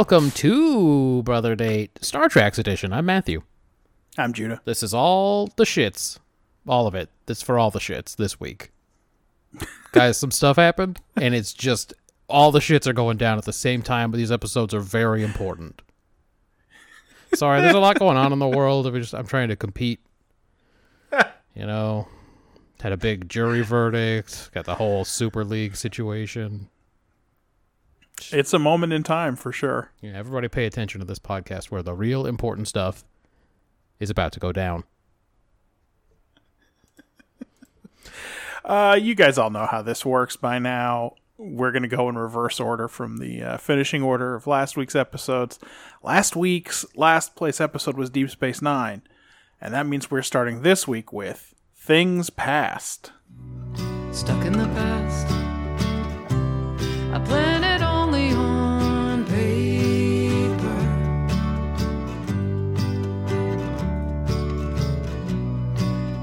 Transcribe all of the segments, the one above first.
Welcome to Brother Date Star Treks edition. I'm Matthew. I'm Judah. This is all the shits. All of it. This for all the shits this week. Guys, some stuff happened, and it's just all the shits are going down at the same time, but these episodes are very important. Sorry, there's a lot going on in the world. I'm, just, I'm trying to compete. You know, had a big jury verdict, got the whole Super League situation. It's a moment in time for sure. Yeah, everybody pay attention to this podcast where the real important stuff is about to go down. Uh, you guys all know how this works by now. We're going to go in reverse order from the uh, finishing order of last week's episodes. Last week's last place episode was Deep Space Nine, and that means we're starting this week with Things Past. Stuck in the past. I plan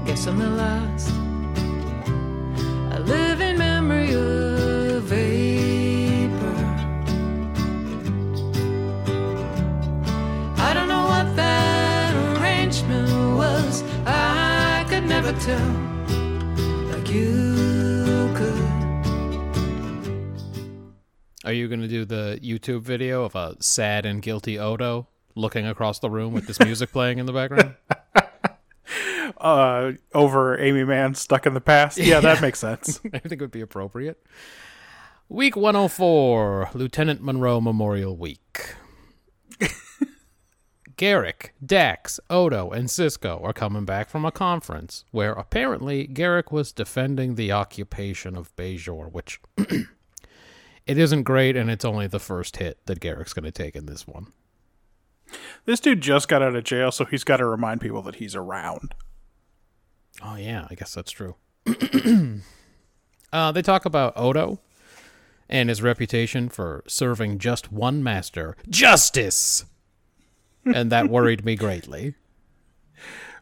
Guess I'm the last. I live in memory of vapor. I don't know what that arrangement was. I could never tell like you could. Are you going to do the YouTube video of a sad and guilty Odo looking across the room with this music playing in the background? Uh, over Aimee Mann stuck in the past. Yeah, that makes sense. I think it would be appropriate. Week 104, Lieutenant Monroe Memorial Week. Garak, Dax, Odo, and Sisko are coming back from a conference where apparently Garak was defending the occupation of Bajor, which it isn't great, and it's only the first hit that Garak's going to take in this one. This dude just got out of jail, so he's got to remind people that he's around. Oh yeah, I guess that's true. uh, they talk about Odo and his reputation for serving just one master, justice, and that worried me greatly.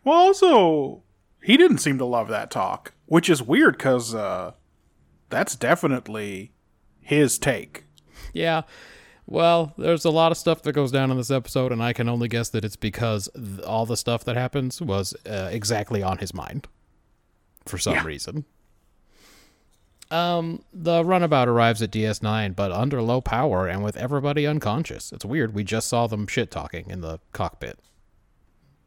Well, also, he didn't seem to love that talk, which is weird because uh, that's definitely his take. Yeah. Well, there's a lot of stuff that goes down in this episode, and I can only guess that it's because th- all the stuff that happens was uh, exactly on his mind for some Yeah. reason. Um, the runabout arrives at DS9, but under low power and with everybody unconscious. It's weird. We just saw them shit talking in the cockpit.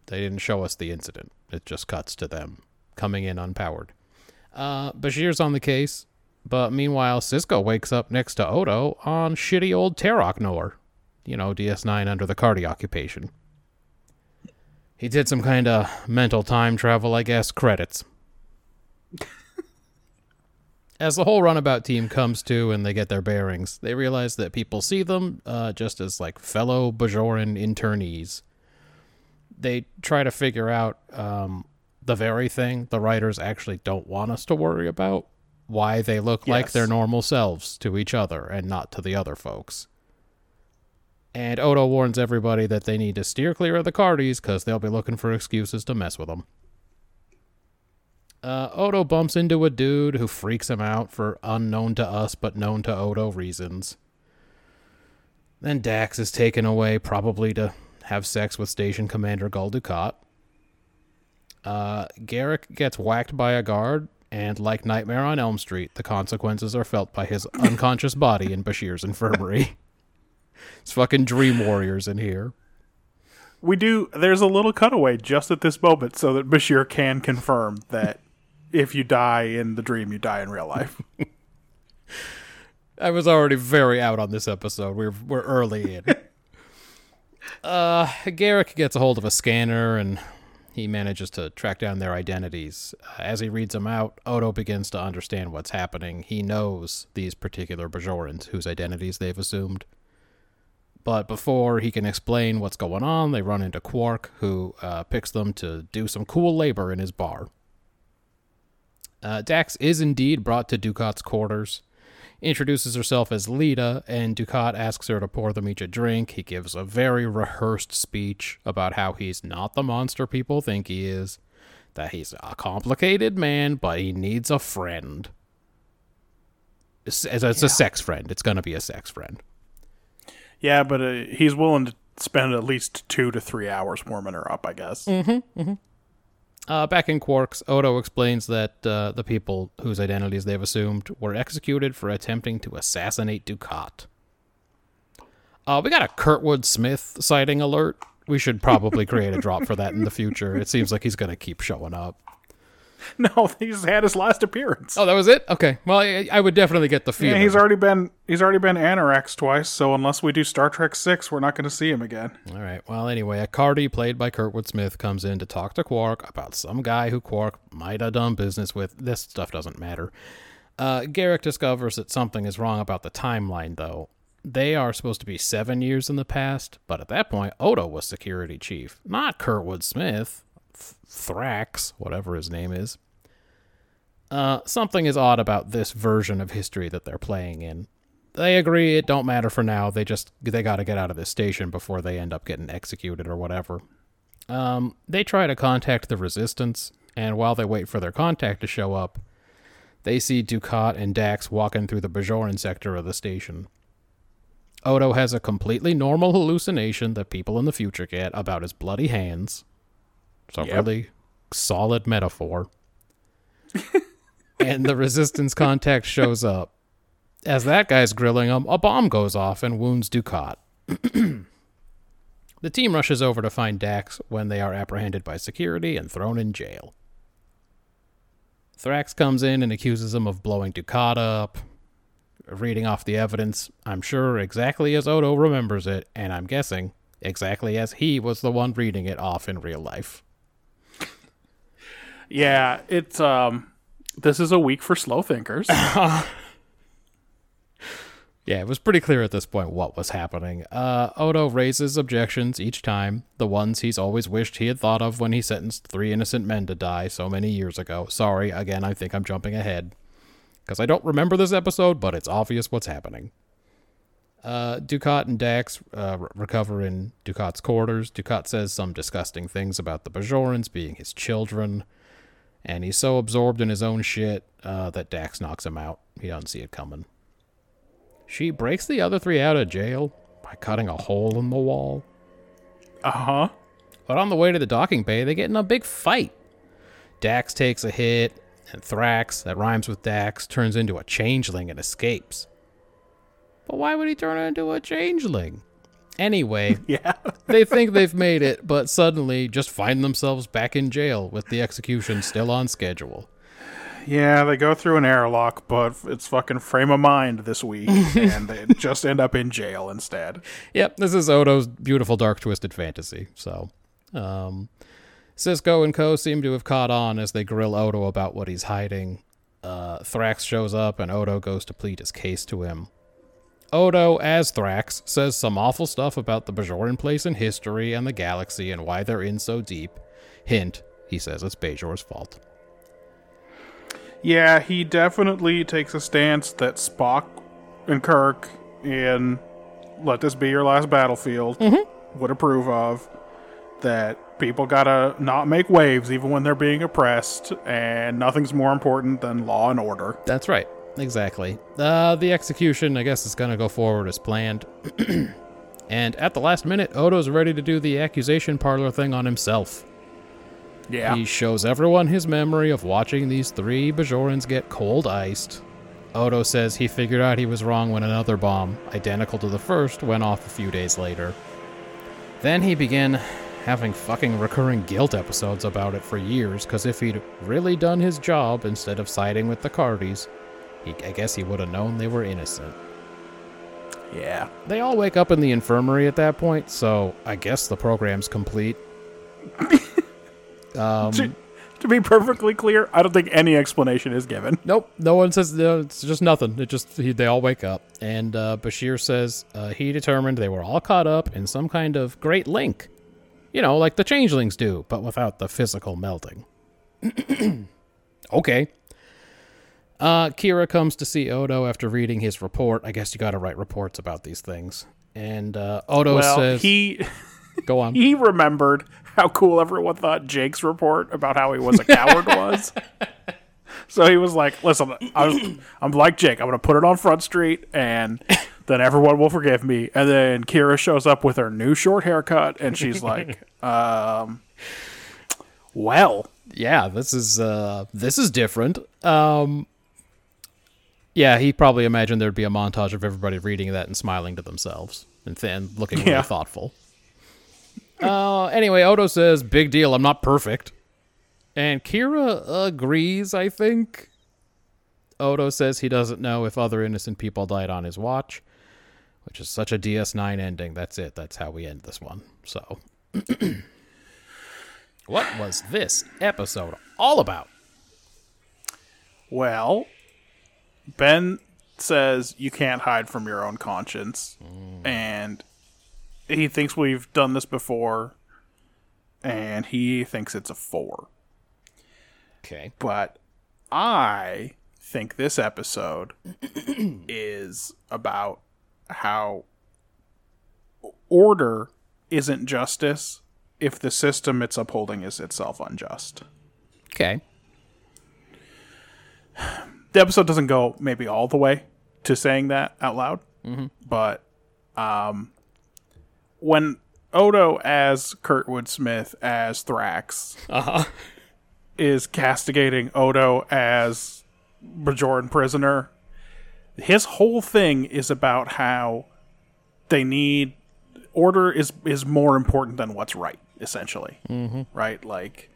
They didn't show us the incident. It just cuts to them coming in unpowered. Uh, Bashir's on the case, but meanwhile, Sisko wakes up next to Odo on shitty old Terok Nor. You know, DS9 under the Cardi occupation. He did some kind of mental time travel, I guess. Credits. As the whole runabout team comes to and they get their bearings, they realize that people see them uh, just as like fellow Bajoran internees. They try to figure out um, the very thing the writers actually don't want us to worry about why they look like their normal selves to each other and not to the other folks. And Odo warns everybody that they need to steer clear of the Cardis because they'll be looking for excuses to mess with them. Uh, Odo bumps into a dude who freaks him out for unknown to us but known to Odo reasons. Then Dax is taken away, probably to have sex with Station Commander Gul Dukat. Uh, Garak gets whacked by a guard, and like Nightmare on Elm Street, the consequences are felt by his unconscious body in Bashir's infirmary. it's fucking Dream Warriors in here. We do. There's a little cutaway just at this moment so that Bashir can confirm that if you die in the dream, you die in real life. I was already very out on this episode. We're we're early in. uh, Garak gets a hold of a scanner and He manages to track down their identities. Uh, as he reads them out, Odo begins to understand what's happening. He knows these particular Bajorans whose identities they've assumed. But before he can explain what's going on, they run into Quark, who uh, picks them to do some cool labor in his bar. Uh, Dax is indeed brought to Dukat's quarters, introduces herself as Lita, and Dukat asks her to pour them each a drink. He gives a very rehearsed speech about how he's not the monster people think he is, that he's a complicated man, but he needs a friend. It's, it's a sex friend. It's going to be a sex friend. Yeah, but uh, he's willing to spend at least two to three hours warming her up, I guess. Uh, back in Quarks, Odo explains that uh, the people whose identities they've assumed were executed for attempting to assassinate Dukat. Uh, we got a Kurtwood Smith sighting alert. We should probably create a drop for that in the future. It seems like he's going to keep showing up. No, he's had his last appearance. Oh, that was it. Okay. Well, I, I would definitely get the feeling. yeah, he's already been he's already been Annorax twice. So unless we do Star Trek Six, we're not going to see him again. All right. Well, anyway, Accardi, played by Kurtwood Smith, comes in to talk to Quark about some guy who Quark might have done business with. This stuff doesn't matter. Uh, Garak discovers that something is wrong about the timeline, though. They are supposed to be seven years in the past, but at that point, Odo was security chief, not Kurtwood Smith. Th- Thrax, whatever his name is. Uh, something is odd about this version of history that they're playing in. They agree it don't matter for now. They just they got to get out of this station before they end up getting executed or whatever. Um, they try to contact the resistance, and while they wait for their contact to show up, they see Dukat and Dax walking through the Bajoran sector of the station. Odo has a completely normal hallucination that people in the future get about his bloody hands. So Yep. really solid metaphor. and the resistance contact shows up. As that guy's grilling him, a bomb goes off and wounds Dukat. the team rushes over to find Dax when they are apprehended by security and thrown in jail. Thrax comes in and accuses him of blowing Dukat up. Reading off the evidence, I'm sure exactly as Odo remembers it, and I'm guessing exactly as he was the one reading it off in real life. Yeah, it's um, this is a week for slow thinkers. Yeah, it was pretty clear at this point what was happening. Uh, Odo raises objections each time, the ones he's always wished he had thought of when he sentenced three innocent men to die so many years ago. Sorry, again, I think I'm jumping ahead. Because I don't remember this episode, but it's obvious what's happening. Uh, Dukat and Dax uh, re- recover in Dukat's quarters. Dukat says some disgusting things about the Bajorans being his children, and he's so absorbed in his own shit uh, that Dax knocks him out. He doesn't see it coming. She breaks the other three out of jail by cutting a hole in the wall. Uh huh. But on the way to the docking bay, they get in a big fight. Dax takes a hit, and Thrax, that rhymes with Dax, turns into a changeling and escapes. But why would he turn into a changeling? Anyway, Yeah. they think they've made it, but suddenly just find themselves back in jail with the execution still on schedule. Yeah, they go through an airlock, but it's fucking frame of mind this week, and they just end up in jail instead. Yep, this is Odo's beautiful dark twisted fantasy. So, um, Sisko and Co seem to have caught on as they grill Odo about what he's hiding. Uh, Thrax shows up and Odo goes to plead his case to him. Odo, as Thrax, says some awful stuff about the Bajoran place in history and the galaxy and why they're in so deep. Hint, he says it's Bajor's fault. Yeah, he definitely takes a stance that Spock and Kirk in Let This Be Your Last Battlefield mm-hmm. would approve of. That people gotta not make waves even when they're being oppressed, and nothing's more important than law and order. That's right. Exactly. Uh, the execution, I guess, is going to go forward as planned. and at the last minute, Odo's ready to do the accusation parlor thing on himself. Yeah. He shows everyone his memory of watching these three Bajorans get cold iced. Odo says he figured out he was wrong when another bomb, identical to the first, went off a few days later. Then he began having fucking recurring guilt episodes about it for years, because if he'd really done his job instead of siding with the Cardis, he, I guess he would have known they were innocent. yeah. They all wake up in the infirmary at that point, so I guess the program's complete. to, to be perfectly clear, I don't think any explanation is given. Nope, no one says no, it's just nothing. It just he, they all wake up, and uh, Bashir says uh, he determined they were all caught up in some kind of great link, you know, like the changelings do, but without the physical melting. okay. Uh, Kira comes to see Odo after reading his report. I guess you got to write reports about these things. And uh, Odo Well, says, he "Go on." he remembered how cool everyone thought Jake's report about how he was a coward was. So he was like, "Listen, I I'm like Jake. I'm going to put it on Front Street, and then everyone will forgive me." And then Kira shows up with her new short haircut, and she's like, um, "Well, yeah, this is uh this is different. Um Yeah, he probably imagined there'd be a montage of everybody reading that and smiling to themselves and then looking really Yeah. thoughtful. Uh anyway, Odo says, "Big deal, I'm not perfect." And Kira agrees, I think. Odo says he doesn't know if other innocent people died on his watch, which is such a DS9 ending. That's it. That's how we end this one. So, what was this episode all about? Well, Ben says you can't hide from your own conscience, mm. and he thinks we've done this before, and he thinks it's a four. Okay. But I think this episode is about how order isn't justice if the system it's upholding is itself unjust. Okay. The episode doesn't go maybe all the way to saying that out loud, but um, when Odo as Kurtwood Smith as Thrax is castigating Odo as Bajoran prisoner, his whole thing is about how they need order is is more important than what's right, essentially. Mm-hmm. Right, like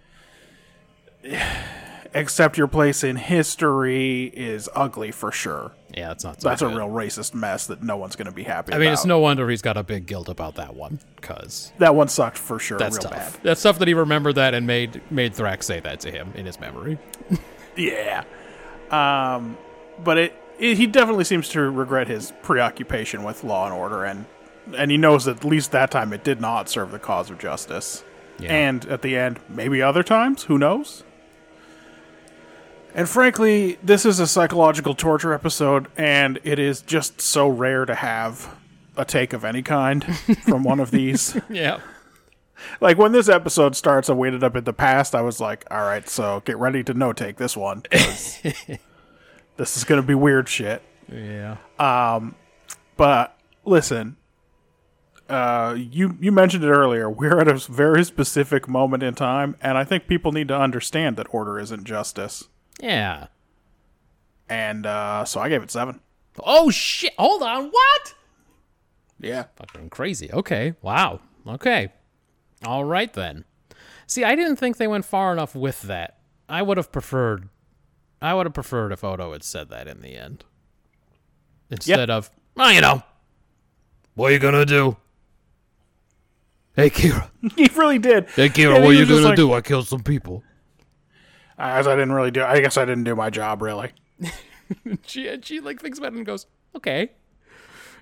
accept your place in history is ugly for sure. Yeah, that's not. So That's a real racist mess that no one's going to be happy I mean, about. it's no wonder he's got a big guilt about that one, because that one sucked for sure, that's real tough. bad. That's tough that he remembered that and made made Thrax say that to him in his memory. Yeah. Um, but it, it he definitely seems to regret his preoccupation with law and order, and and he knows that at least that time it did not serve the cause of justice. Yeah. And at the end, maybe other times, who knows? And frankly, this is a psychological torture episode, and it is just so rare to have a take of any kind from one of these. Yeah. Like when this episode starts, I waited up in the past. I was like, "All right, so get ready to no take this one. this is gonna be weird shit." Yeah. Um, But listen, uh, you you mentioned it earlier. We're at a very specific moment in time, and I think people need to understand that order isn't justice. Yeah. And uh, so I gave it seven. Oh shit! Hold on. What? Yeah, Fucking crazy. Okay. Wow. Okay. All right then. See, I didn't think they went far enough with that. I would have preferred. I would have preferred if Odo had said that in the end, instead of, oh, you know, what are you gonna do? Hey Kira. he really did. Hey Kira, Yeah, what are you gonna like- do? I killed some people. As I didn't really do. I guess I didn't do my job really. she she like thinks about it and goes, okay.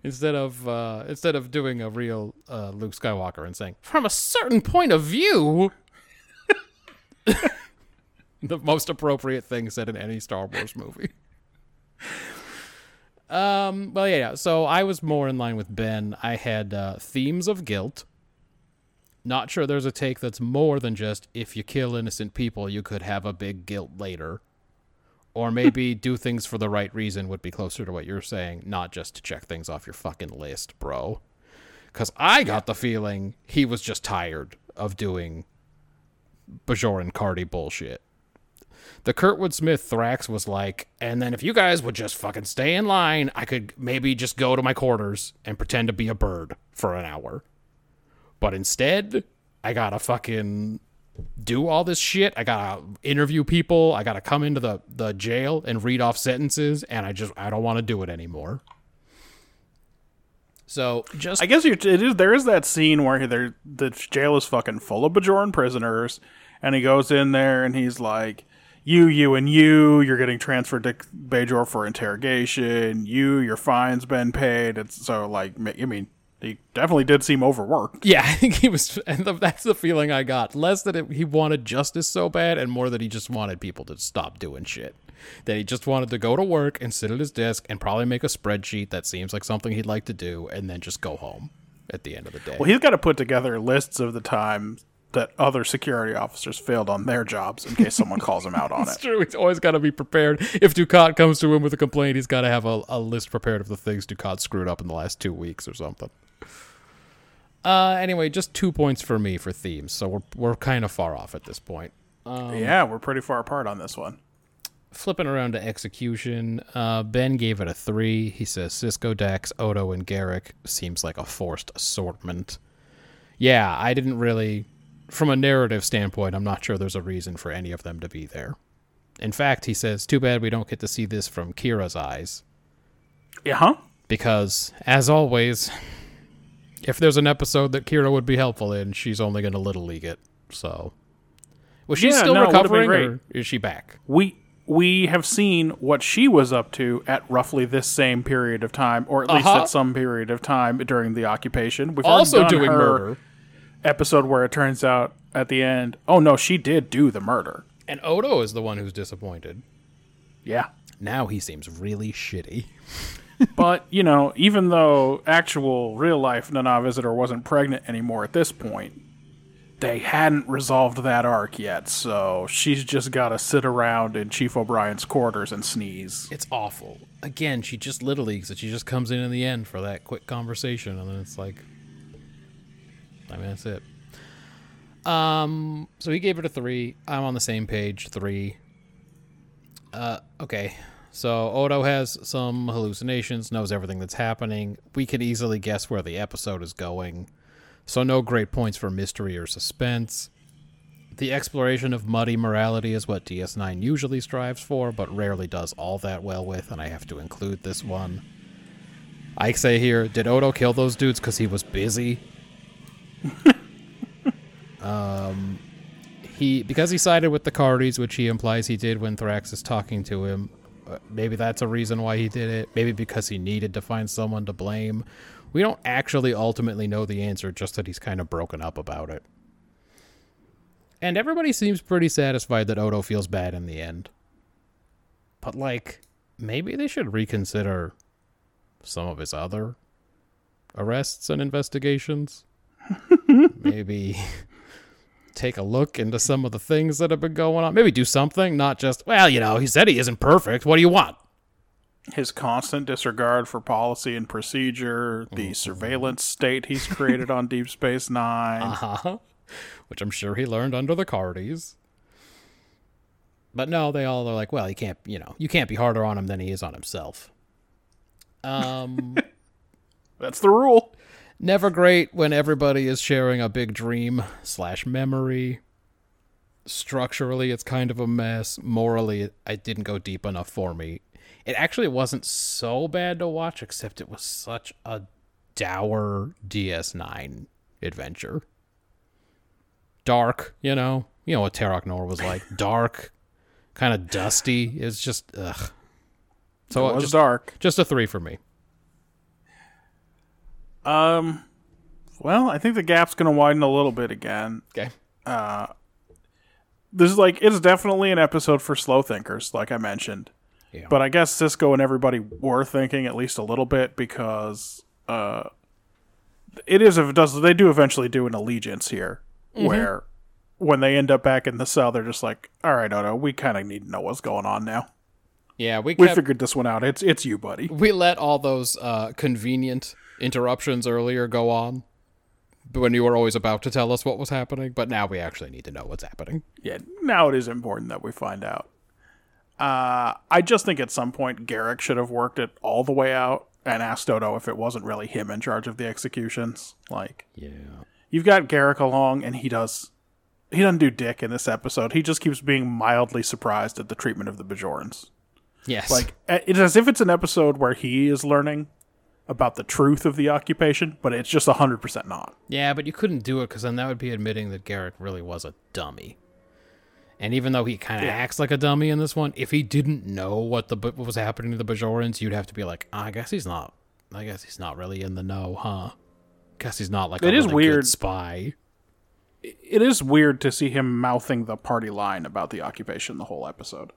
Instead of uh, instead of doing a real uh, Luke Skywalker and saying, from a certain point of view, the most appropriate thing said in any Star Wars movie. Um. Well, yeah, yeah. So I was more in line with Ben. I had uh, themes of guilt. Not sure there's a take that's more than just if you kill innocent people, you could have a big guilt later or maybe do things for the right reason would be closer to what you're saying, not just to check things off your fucking list, bro. Because I got the feeling he was just tired of doing Bajoran Cardi bullshit. The Kurtwood Smith Thrax was like, and then if you guys would just fucking stay in line, I could maybe just go to my quarters and pretend to be a bird for an hour. But instead, I gotta fucking do all this shit. I gotta interview people. I gotta come into the, the jail and read off sentences, and I just I don't want to do it anymore. So just I guess you're, it is. There is that scene where there the jail is fucking full of Bajoran prisoners, and he goes in there and he's like, "You, you, and you, you're getting transferred to Bajor for interrogation. You, your fine's been paid." It's so like, I mean, he definitely did seem overworked. Yeah, I think he was, and the, that's the feeling I got. Less that it, he wanted justice so bad, and more that he just wanted people to stop doing shit. That he just wanted to go to work and sit at his desk and probably make a spreadsheet that seems like something he'd like to do, and then just go home at the end of the day. Well, he's got to put together lists of the times that other security officers failed on their jobs in case someone calls him out on It's it. true. He's always got to be prepared. If Ducat comes to him with a complaint, he's got to have a, a list prepared of the things Ducat screwed up in the last two weeks or something. Uh, anyway, just two points for me for themes, so we're we're kind of far off at this point. yeah, we're pretty far apart on this one. Flipping around to execution, uh, Ben gave it a three. He says Sisko, Dax, Odo, and Garak seems like a forced assortment. Yeah, I didn't really, from a narrative standpoint, I'm not sure there's a reason for any of them to be there. In fact, he says, too bad we don't get to see this from Kira's eyes. Yeah, huh? Because, as always, if there's an episode that Kira would be helpful in, she's only going to little league it. So, was she Yeah, still no, recovering, or is she back? We we have seen what she was up to at roughly this same period of time, or at least Uh-huh. at some period of time during the occupation. We've Also doing her murder. episode where it turns out at the end, oh no, she did do the murder. And Odo is the one who's disappointed. Yeah. Now he seems really shitty. But, you know, even though actual real life Nana Visitor wasn't pregnant anymore at this point, they hadn't resolved that arc yet, so she's just gotta sit around in Chief O'Brien's quarters and sneeze. It's awful. Again, she just little leagues it. She just comes in in the end for that quick conversation, and then it's like, I mean, that's it. Um, so he gave it a three. I'm on the same page, three. Uh, okay. So Odo has some hallucinations, knows everything that's happening. We can easily guess where the episode is going. So no great points for mystery or suspense. The exploration of muddy morality is what DS9 usually strives for, but rarely does all that well with, and I have to include this one. I say here, did Odo kill those dudes because he was busy? um, he because he sided with the Cardis, which he implies he did when Thrax is talking to him. Maybe that's a reason why he did it. Maybe because he needed to find someone to blame. We don't actually ultimately know the answer, just that he's kind of broken up about it. And everybody seems pretty satisfied that Odo feels bad in the end. But, like, maybe they should reconsider some of his other arrests and investigations. maybe take a look into some of the things that have been going on. Maybe do something, not just, well, you know, he said he isn't perfect. What do you want? His constant disregard for policy and procedure, the surveillance state he's created on Deep Space Nine. Uh-huh. Which I'm sure he learned under the Cardis. But no, they all are like, well, he can't, you know, you can't be harder on him than he is on himself. Um, That's the rule. Never great when everybody is sharing a big dream slash memory. Structurally, it's kind of a mess. Morally, it, didn't go deep enough for me. It actually wasn't so bad to watch, except it was such a dour DS9 adventure. Dark, you know, you know what Terok Nor was like. Dark, kind of dusty. It's just ugh. So it was just, dark. just a three for me. Um, well, I think the gap's going to widen a little bit again. Okay. Uh, This is like it's definitely an episode for slow thinkers, like I mentioned. Yeah. But I guess Sisko and everybody were thinking at least a little bit because uh, it is it does they do eventually do an allegiance here where when they end up back in the cell they're just like, all right, Odo, we kind of need to know what's going on now. Yeah, we We figured this one out. It's it's you, buddy. we let all those uh, convenient interruptions earlier go on when you were always about to tell us what was happening, but now we actually need to know what's happening. Yeah, now it is important that we find out. Uh, I just think at some point Garak should have worked it all the way out and asked Odo if it wasn't really him in charge of the executions. Like, Yeah. you've got Garak along, and he does. He doesn't do dick in this episode. He just keeps being mildly surprised at the treatment of the Bajorans. Yes. Like, it's as if it's an episode where he is learning about the truth of the occupation, but it's just 100% not. yeah, but you couldn't do it because then that would be admitting that Garak really was a dummy. And even though he kind of Yeah. acts like a dummy in this one, if he didn't know what the what was happening to the Bajorans, you'd have to be like, "Ah, I guess he's not. I guess he's not really in the know, huh? Guess he's not like a It is really good weird. spy. It is weird to see him mouthing the party line about the occupation the whole episode.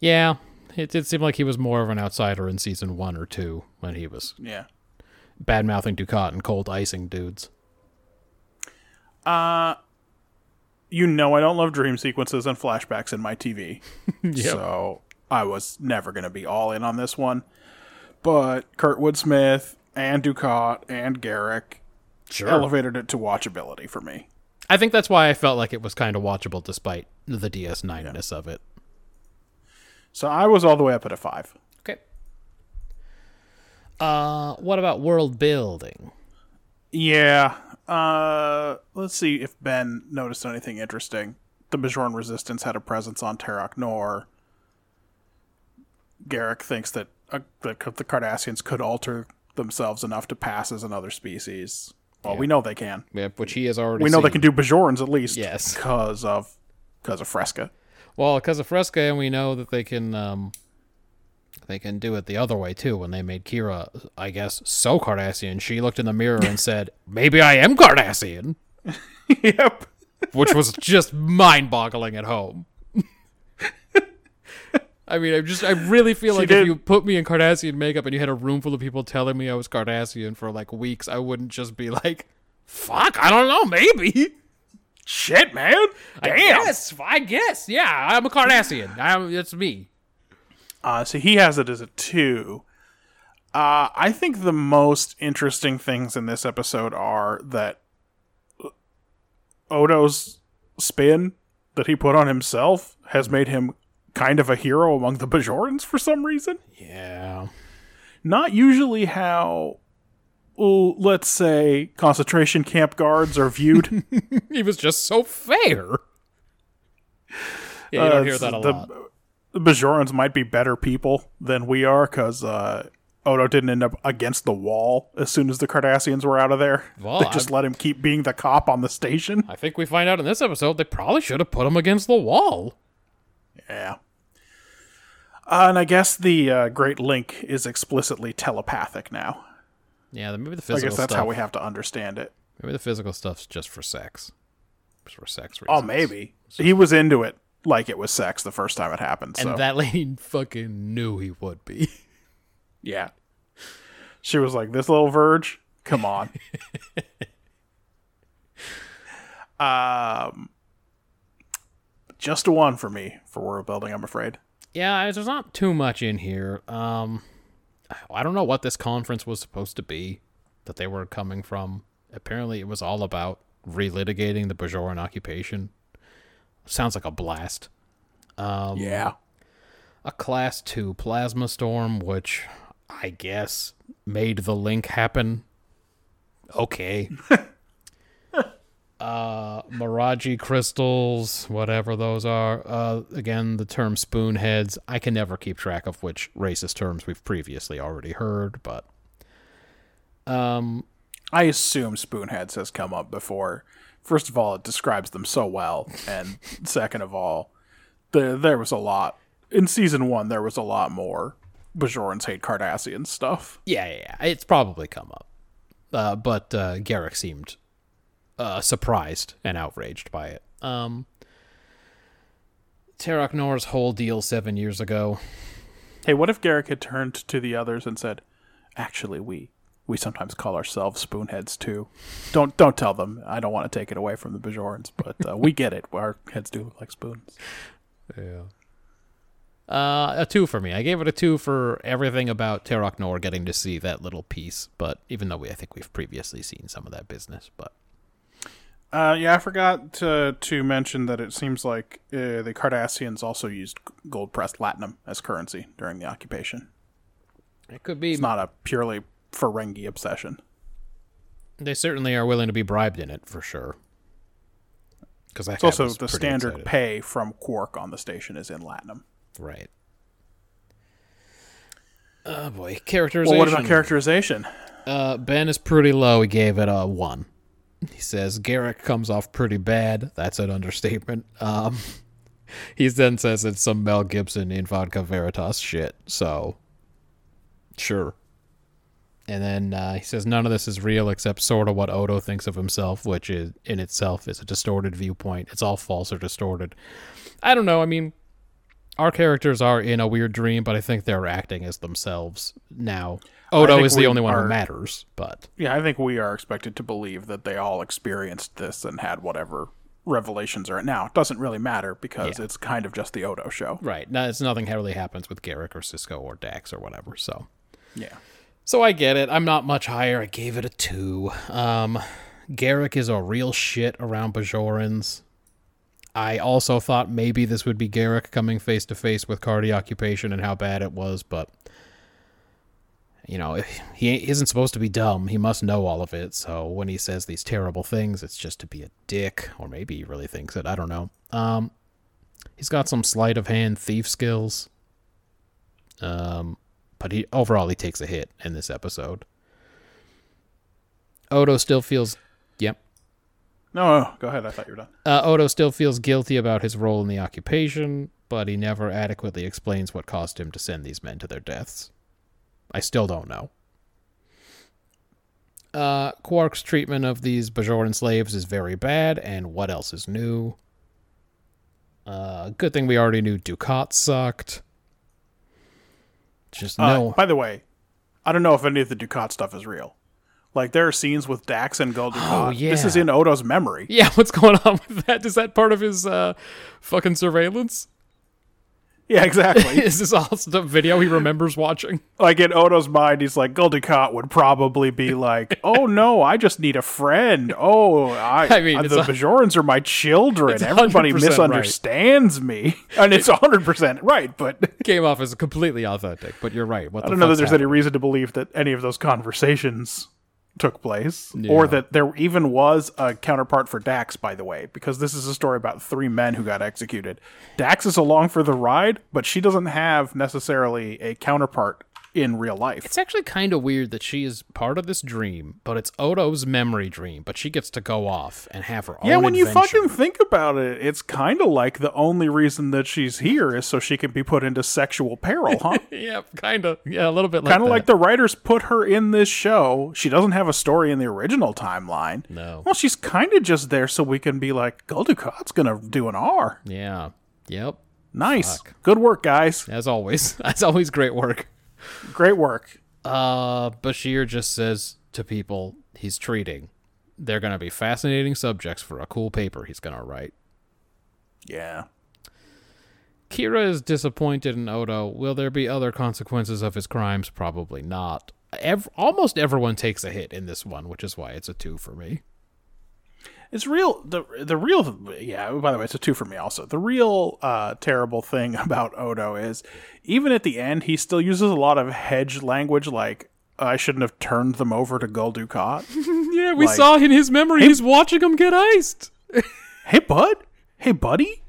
Yeah, it did seem like he was more of an outsider in season one or two when he was Yeah. bad mouthing Dukat and cold icing dudes. Uh, you know I don't love dream sequences and flashbacks in my TV. So I was never going to be all in on this one. But Kurtwood Smith and Dukat and Garak Sure. elevated it to watchability for me. I think that's why I felt like it was kind of watchable despite the DS9 ness of it. So I was all the way up at a five. Okay. Uh, what about world building? Yeah. Uh, let's see if Ben noticed anything interesting. The Bajoran resistance had a presence on Terok Nor. Garrick thinks that uh, the, the Cardassians could alter themselves enough to pass as another species. Well, we know they can. Yeah, which he has already. We know they can do Bajorans at least. Yes. Because of because of Fresca. Well, because of Fresca, and we know that they can. Um, they can do it the other way too. When they made Kira, I guess, so Cardassian, she looked in the mirror and said, "Maybe I am Cardassian," yep. which was just mind-boggling at home. I mean, I just, I really feel She like did. if you put me in Cardassian makeup and you had a room full of people telling me I was Cardassian for like weeks, I wouldn't just be like, "Fuck, I don't know, maybe." Shit, man. Damn. I guess, I guess, yeah, I'm a Cardassian. I'm, it's me. Uh, so he has it as a two. Uh, I think the most interesting things in this episode are that Odo's spin that he put on himself has made him kind of a hero among the Bajorans for some reason. Yeah. Not usually how, well, let's say, concentration camp guards are viewed. He was just so fair. Yeah, you don't Uh, hear that a the, lot. The Bajorans might be better people than we are because uh, Odo didn't end up against the wall as soon as the Cardassians were out of there. Well, they just I- let him keep being the cop on the station. I think we find out in this episode they probably should have put him against the wall. Yeah. Uh, and I guess the uh, Great Link is explicitly telepathic now. Yeah, maybe the physical. I guess that's stuff. how we have to understand it. Maybe the physical stuff's just for sex. Just for sex reasons. Oh, maybe. He was into it like it was sex the first time it happened. And so. that lady fucking knew he would be. Yeah. She was like, "This little verge, come on." um, just a one for me for world building. I'm afraid. yeah, there's not too much in here. Um, I don't know what this conference was supposed to be that they were coming from. Apparently, it was all about relitigating the Bajoran occupation. Sounds like a blast. Um, yeah. a class 2 plasma storm which i guess made the link happen okay uh miraji crystals whatever those are uh again the term spoonheads i can never keep track of which racist terms we've previously already heard but um I assume spoonheads has come up before. First of all, it describes them so well, and second of all, there there was a lot in season one. There was a lot more Bajorans hate Cardassian stuff. yeah yeah, yeah it's probably come up uh but uh garak seemed uh surprised and outraged by it um Terok Nor's whole deal seven years ago. Hey, what if Garak had turned to the others and said, "Actually, we we sometimes call ourselves spoonheads too. Don't don't tell them. I don't want to take it away from the Bajorans, but uh, we get it. Our heads do look like spoons." Yeah. Uh, a two for me. I gave it a two for everything about Terok Nor getting to see that little piece. But even though we, I think we've previously seen some of that business, but Uh, yeah, I forgot to to mention that it seems like uh, the Cardassians also used gold pressed latinum as currency during the occupation. it could be. It's not a purely Ferengi obsession. They certainly are willing to be bribed in it for sure. Because It's also the standard pay from Quark on the station is in latinum. right? Oh boy, Well, characterization. what about characterization? Uh, ben is pretty low. He gave it a one. He says Garak comes off pretty bad. That's an understatement. Um, he then says it's some Mel Gibson in Vodka Veritas shit. So, sure. And then uh, he says none of this is real except sort of what Odo thinks of himself, which is in itself is a distorted viewpoint. It's all false or distorted. I don't know. I mean, our characters are in a weird dream, but I think they're acting as themselves now. Odo is the only one are- who matters, but Yeah, I think we are expected to believe that they all experienced this and had whatever revelations are. Now, it doesn't really matter because Yeah. it's kind of just the Odo show. right. No, it's nothing really happens with Garak or Sisko or Dax or whatever. So. Yeah. So I get it. I'm not much higher. I gave it a two. Um, Garak is a real shit around Bajorans. I also thought maybe this would be Garak coming face to face with Cardi occupation and how bad it was, but you know, he isn't supposed to be dumb. He must know all of it. So when he says these terrible things, it's just to be a dick, or maybe he really thinks it. I don't know. Um, he's got some sleight of hand thief skills. Um, but he overall he takes a hit in this episode. Odo still feels yep. No, no, go ahead. I thought you were done. Uh, Odo still feels guilty about his role in the occupation, but he never adequately explains what caused him to send these men to their deaths. I still don't know. Uh, Quark's treatment of these Bajoran slaves is very bad, and what else is new? Uh, good thing we already knew Dukat sucked. Just Uh, no. By the way, I don't know if any of the Dukat stuff is real. Like there are scenes with Dax and Gul Dukat. Oh, yeah. This is in Odo's memory. Yeah, what's going on with that? Is that part of his uh, fucking surveillance? Yeah, exactly. Is this all the video he remembers watching? like in Odo's mind, he's like, Dukat would probably be like, "Oh no, I just need a friend. Oh, I, I mean, the Bajorans are my children. Everybody 100% right. misunderstands me, and it's hundred percent right." But Came off as completely authentic, but you're right. What I don't know that there's any reason to believe that any of those conversations took place, or that there even was a counterpart for Dax. By the way, because this is a story about three men who got executed. Dax is along for the ride, but she doesn't have necessarily a counterpart in real life. It's actually kind of weird that she is part of this dream, but it's Odo's memory dream, but she gets to go off and have her Yeah, own when you fucking think about it, it's kind of like the only reason that she's here is so she can be put into sexual peril, huh? Yeah, kind of. Yeah, a little bit like kind of like the writers put her in this show. She doesn't have a story in the original timeline. No. Well, she's kind of just there so we can be like, Gul Dukat's gonna do an R. Yeah. Yep. Nice, Fuck. good work, guys. As always. As always, great work. Great work. Uh, Bashir just says to people he's treating, they're going to be fascinating subjects for a cool paper he's going to write. Yeah. Kira is disappointed in Odo. Will there be other consequences of his crimes? Probably not. Ev- almost everyone takes a hit in this one, which is why it's a two for me. It's real. The the real yeah. By the way, it's a two for me. Also, the real uh, terrible thing about Odo is even at the end, he still uses a lot of hedge language, like I shouldn't have turned them over to Gul Dukat. Yeah, we Like- saw in his memory he's watching him get iced. hey, bud. Hey, buddy.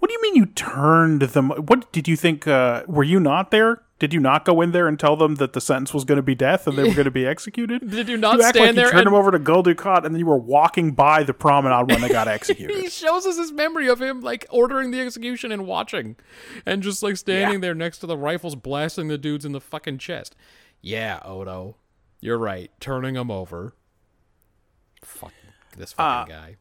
What do you mean you turned them? What did you think? Uh, were you not there? Did you not go in there and tell them that the sentence was going to be death and they were going to be executed? Did you not you stand like there you turned and- them over to Gul Dukat and then you were walking by the promenade when they got executed. he shows us his memory of him like ordering the execution and watching and just like standing Yeah. there next to the rifles blasting the dudes in the fucking chest yeah odo you're right turning him over fuck this fucking uh, guy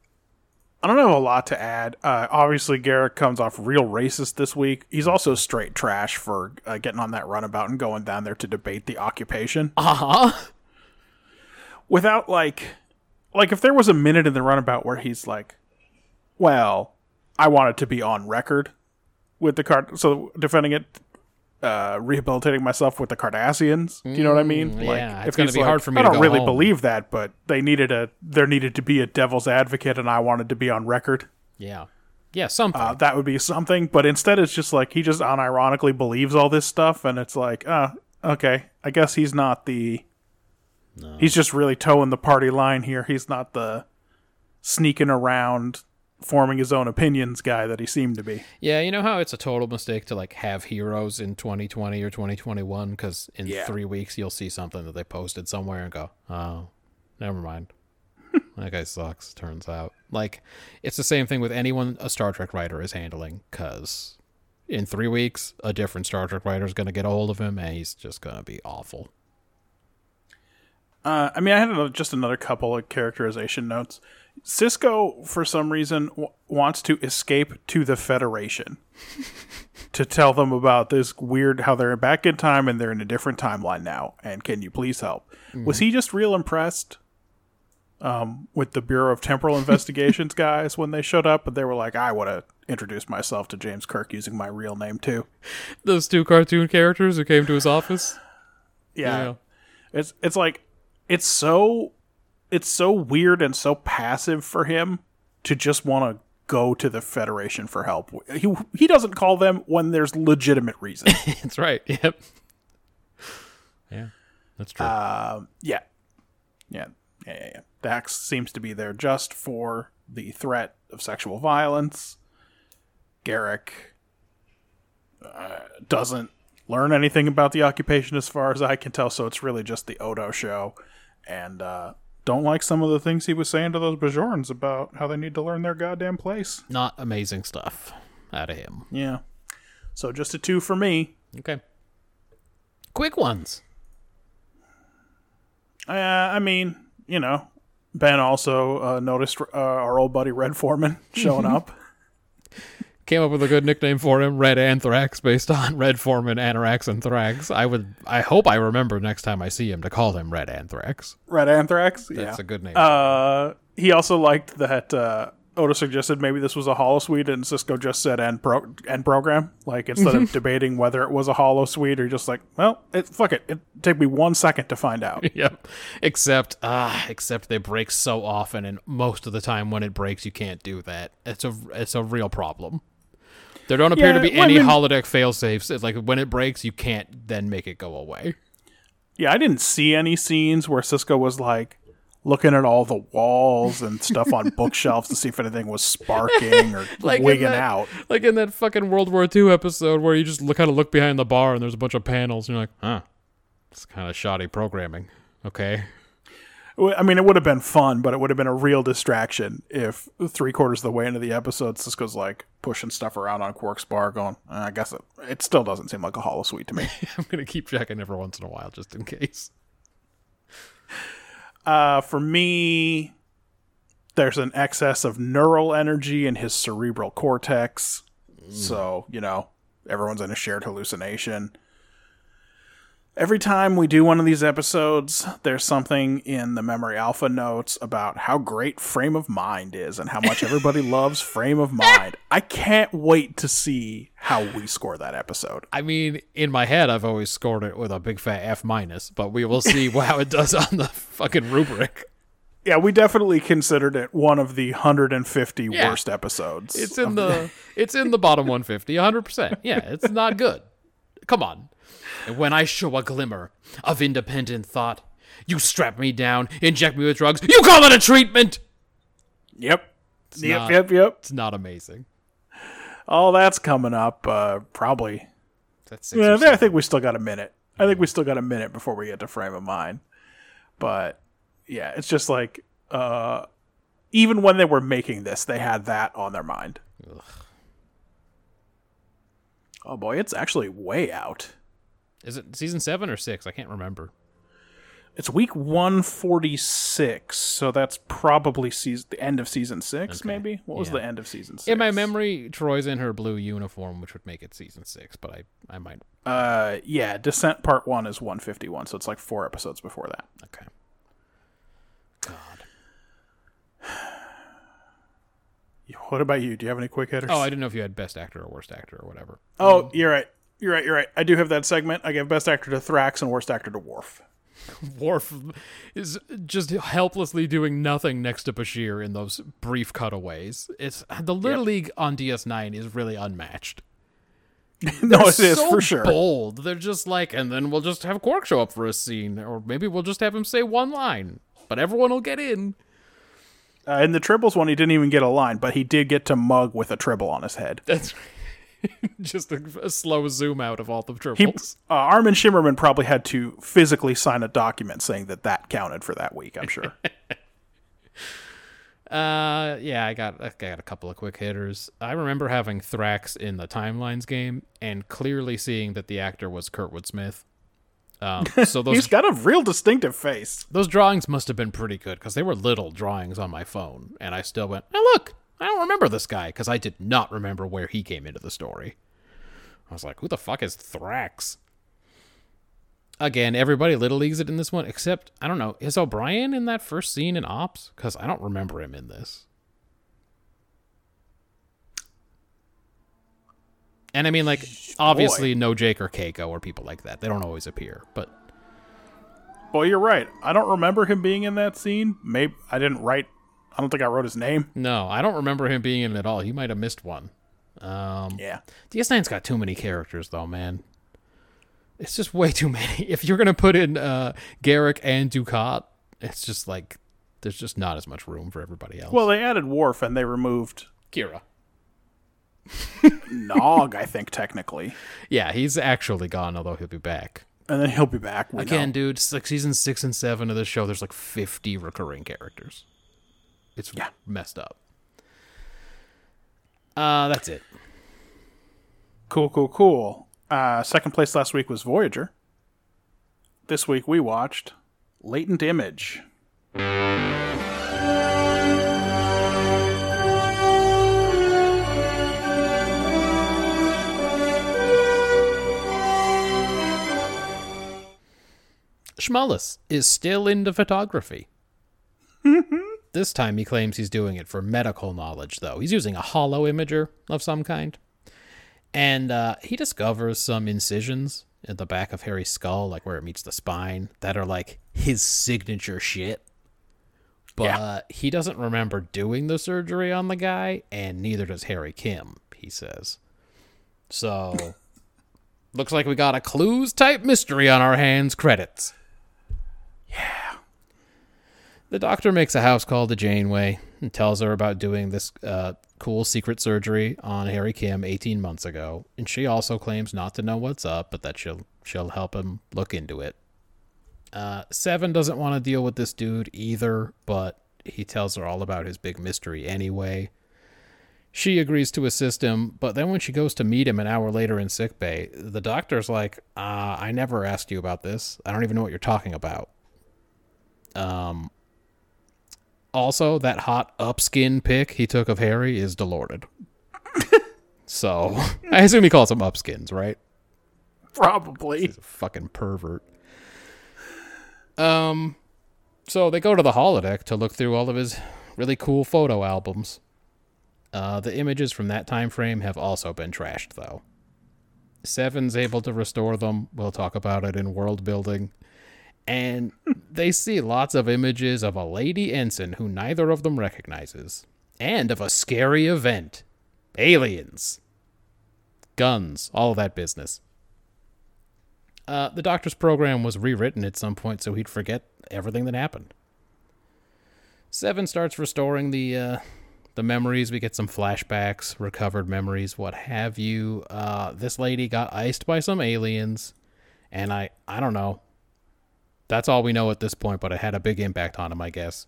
I don't have a lot to add. Uh, obviously, Garak comes off real racist this week. He's also straight trash for uh, getting on that runabout and going down there to debate the occupation uh-huh without like, like if there was a minute in the runabout where he's like, "Well, I wanted to be on record with the card, so defending it." Uh, rehabilitating myself with the Cardassians. Do you know what I mean? Mm, yeah, it's gonna he's be hard for me I don't really home." believe that, but they needed a. There needed to be a devil's advocate, and I wanted to be on record. yeah yeah something uh, that would be something. But instead, it's just like he just unironically believes all this stuff, and it's like, uh, okay, I guess he's not the. He's just really towing the party line here. He's not the sneaking around, forming his own opinions guy that he seemed to be. yeah you know how it's a total mistake to like have heroes in 2020 or 2021 because in Yeah. three weeks you'll see something that they posted somewhere and go oh never mind That guy sucks, turns out. Like, it's the same thing with anyone a Star Trek writer is handling, because in three weeks, a different Star Trek writer is going to get a hold of him, and he's just going to be awful. Uh, I mean, I had just another couple of characterization notes. Sisko, for some reason, w- wants to escape to the Federation to tell them about this weird how they're back in time and they're in a different timeline now. And can you please help? Was he just real impressed um, with the Bureau of Temporal Investigations guys when they showed up? And they were like, I want to introduce myself to James Kirk using my real name too. Those two cartoon characters who came to his office? yeah. Yeah. It's it's like it's so it's so weird and so passive for him to just want to go to the Federation for help. He he doesn't call them when there's legitimate reason. That's right. Yep. Yeah, that's true. um, yeah. yeah, yeah, yeah, yeah. Dax seems to be there just for the threat of sexual violence. Garak uh, doesn't learn anything about the occupation as far as I can tell, so it's really just the Odo show. And uh, don't like some of the things he was saying to those Bajorans about how they need to learn their goddamn place. Not amazing stuff out of him. Yeah. So just a two for me. Okay. Quick ones. Uh, I mean, you know, Ben also uh, noticed uh, our old buddy Red Foreman showing up. Came up with a good nickname for him, Red Anthrax, based on Red Foreman, Anthrax, and Thrax. I would, I hope I remember next time I see him to call him Red Annorax. Red Anthrax. That's yeah. a good name. Uh, he also liked that uh, Odo suggested maybe this was a holosuite, and Sisko just said end pro end program. Like instead of debating whether it was a holosuite, or just like, well, it, fuck it. It take me one second to find out. yep. Except, ah, except they break so often, and most of the time when it breaks, you can't do that. It's a, it's a real problem. There don't appear to Yeah, be well, I any mean- holodeck fail safes. It's like when it breaks, you can't then make it go away. Yeah, I didn't see any scenes where Sisko was like looking at all the walls and stuff on bookshelves to see if anything was sparking or Like wigging that- out. Like in that fucking World War II episode where you just look, kind of look behind the bar and there's a bunch of panels, and you're like, huh, it's kind of shoddy programming. Okay. I mean, it would have been fun, but it would have been a real distraction if three quarters of the way into the episode, Sisko's like pushing stuff around on Quark's bar, going, "Uh, I guess it, it still doesn't seem like a holosuite to me. I'm going to keep checking every once in a while just in case. uh, for me, there's an excess of neural energy in his cerebral cortex. So, you know, everyone's in a shared hallucination. Every time we do one of these episodes, there's something in the Memory Alpha notes about how great Frame of Mind is and how much everybody loves Frame of Mind. I can't wait to see how we score that episode. I mean, in my head, I've always scored it with a big fat F minus, but we will see how it does on the fucking rubric. Yeah, we definitely considered it one of the 150 Yeah. worst episodes. It's in the it's in the bottom 150, 100%. Yeah, it's not good. Come on. And when I show a glimmer of independent thought, you strap me down, inject me with drugs. You call it a treatment. Yep. yep, not- yep, yep. It's not amazing. All that's coming up uh, probably. That's Yeah, I think we still got a minute. I think we still got a minute before we get to frame of mind. But yeah, it's just like uh, even when they were making this, they had that on their mind. Oh boy, it's actually way out. Is it season seven or six? I can't remember. It's week 146, so that's probably season, the end of season six, maybe? What was Yeah. the end of season six? In my memory, Troi's in her blue uniform, which would make it season six, but I, I might. Uh, yeah, Descent Part 1 is 151, so it's like four episodes before that. Okay. God. What about you? Do you have any quick hitters? Oh, I didn't know if you had best actor or worst actor or whatever. Oh, you're right. You're right. You're right. I do have that segment. I give best actor to Thrax and worst actor to Worf. Worf is just helplessly doing nothing next to Bashir in those brief cutaways. It's the Little League on DS9 is really unmatched. no, it is so for sure. Bold. They're just like, and then we'll just have Quark show up for a scene, or maybe we'll just have him say one line, but everyone will get in. Uh, in the Tribbles one, he didn't even get a line, but he did get to mug with a Tribble on his head. That's just a, a slow zoom out of all the He, tribbles. uh, Armin Shimerman probably had to physically sign a document saying that that counted for that week. I'm sure. Uh, yeah, I got I got a couple of quick hitters. I remember having Thrax in the Timelines game and clearly seeing that the actor was Kurtwood Smith. Um, so He's those got a real distinctive face. those drawings must have been pretty good because they were little drawings on my phone, and I still went, "Oh look, I don't remember this guy," because I did not remember where he came into the story. I was like, "Who the fuck is Thrax?" Again, everybody little leagues it in this one, except I don't know. Is O'Brien in that first scene in Ops? Because I don't remember him in this. And I mean, like, obviously, no Jake or Keiko or people like that. They don't always appear, but Well, you're right. I don't remember him being in that scene. Maybe I didn't write. I don't think I wrote his name. no, I don't remember him being in it at all. He might have missed one. Um, Yeah. DS9's got too many characters, though, man. It's just way too many. If you're gonna put in uh, Garak and Dukat, it's just like there's just not as much room for everybody else. Well, they added Worf and they removed Kira. Nog, I think technically, Yeah, he's actually gone, although he'll be back. and then he'll be back Again, know. dude, it's like season six and seven of the show, there's like 50 recurring characters. It's Yeah. messed up. Uh, that's it. Cool, cool, cool. Uh, second place last week was Voyager. This week we watched Latent Image. Schmullis is still into photography. this time he claims he's doing it for medical knowledge, though. He's using a holo-imager of some kind. And uh, he discovers some incisions at the back of Harry's skull, like where it meets the spine, that are like his signature shit. But Yeah. he doesn't remember doing the surgery on the guy, and neither does Harry Kim, he says. So, looks like we got a clues type mystery on our hands. Credits. The doctor makes a house call to Janeway and tells her about doing this uh, cool secret surgery on Harry Kim 18 months ago, and she also claims not to know what's up, but that she'll she'll help him look into it. Uh, Seven doesn't want to deal with this dude either, but he tells her all about his big mystery anyway. She agrees to assist him, but then when she goes to meet him an hour later in sickbay, the doctor's like, uh, "I never asked you about this. I don't even know what you're talking about." Um, also, that hot upskin pic he took of Harry is delorded. so I assume he calls them upskins, right? Probably. He's a fucking pervert. Um, so they go to the holodeck to look through all of his really cool photo albums. Uh, the images from that time frame have also been trashed, though. Seven's able to restore them. We'll talk about it in world building. And they see lots of images of a lady ensign who neither of them recognizes, and of a scary event aliens, guns, all that business. Uh, the doctor's program was rewritten at some point so he'd forget everything that happened. Seven starts restoring the uh, the memories. We get some flashbacks, recovered memories, what have you. Uh, this lady got iced by some aliens, and I I don't know. That's all we know at this point, but it had a big impact on him, I guess.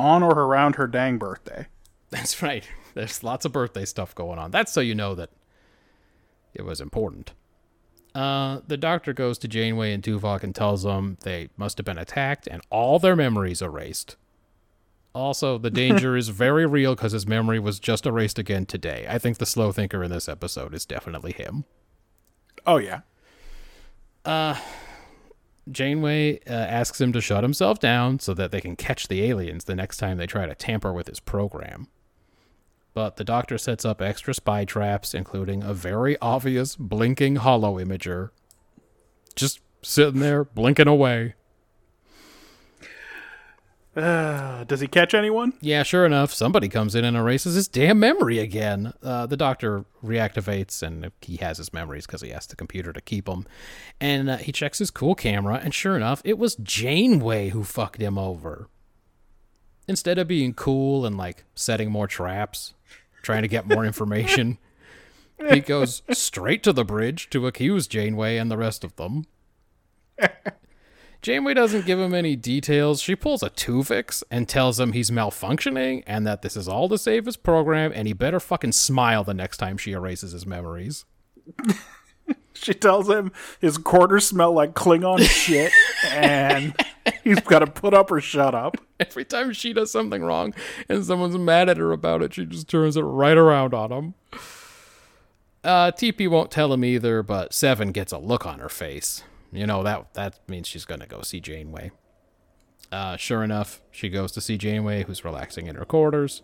On or around her dang birthday. That's right. There's lots of birthday stuff going on. That's so you know that it was important. Uh, the doctor goes to Janeway and Tuvok and tells them they must have been attacked and all their memories erased. Also, the danger is very real because his memory was just erased again today. I think the slow thinker in this episode is definitely him. Oh yeah. Janeway uh, asks him to shut himself down so that they can catch the aliens the next time they try to tamper with his program. But the doctor sets up extra spy traps, including a very obvious blinking holo-imager. Just sitting there, blinking away. Does he catch anyone? Yeah, sure enough, somebody comes in and erases his damn memory again. Uh, the doctor reactivates, and he has his memories because he asked the computer to keep them. And uh, he checks his cool camera, and sure enough, it was Janeway who fucked him over. Instead of being cool and like setting more traps, trying to get more information, he goes straight to the bridge to accuse Janeway and the rest of them. Janeway doesn't give him any details. She pulls a Tuvix and tells him he's malfunctioning and that this is all to save his program and he better fucking smile the next time she erases his memories. She tells him his quarters smell like Klingon shit, and he's got to put up or shut up. Every time she does something wrong and someone's mad at her about it, she just turns it right around on him. Uh, TP won't tell him either, but Seven gets a look on her face. You know that that means she's gonna go see Janeway. Uh, sure enough, she goes to see Janeway, who's relaxing in her quarters,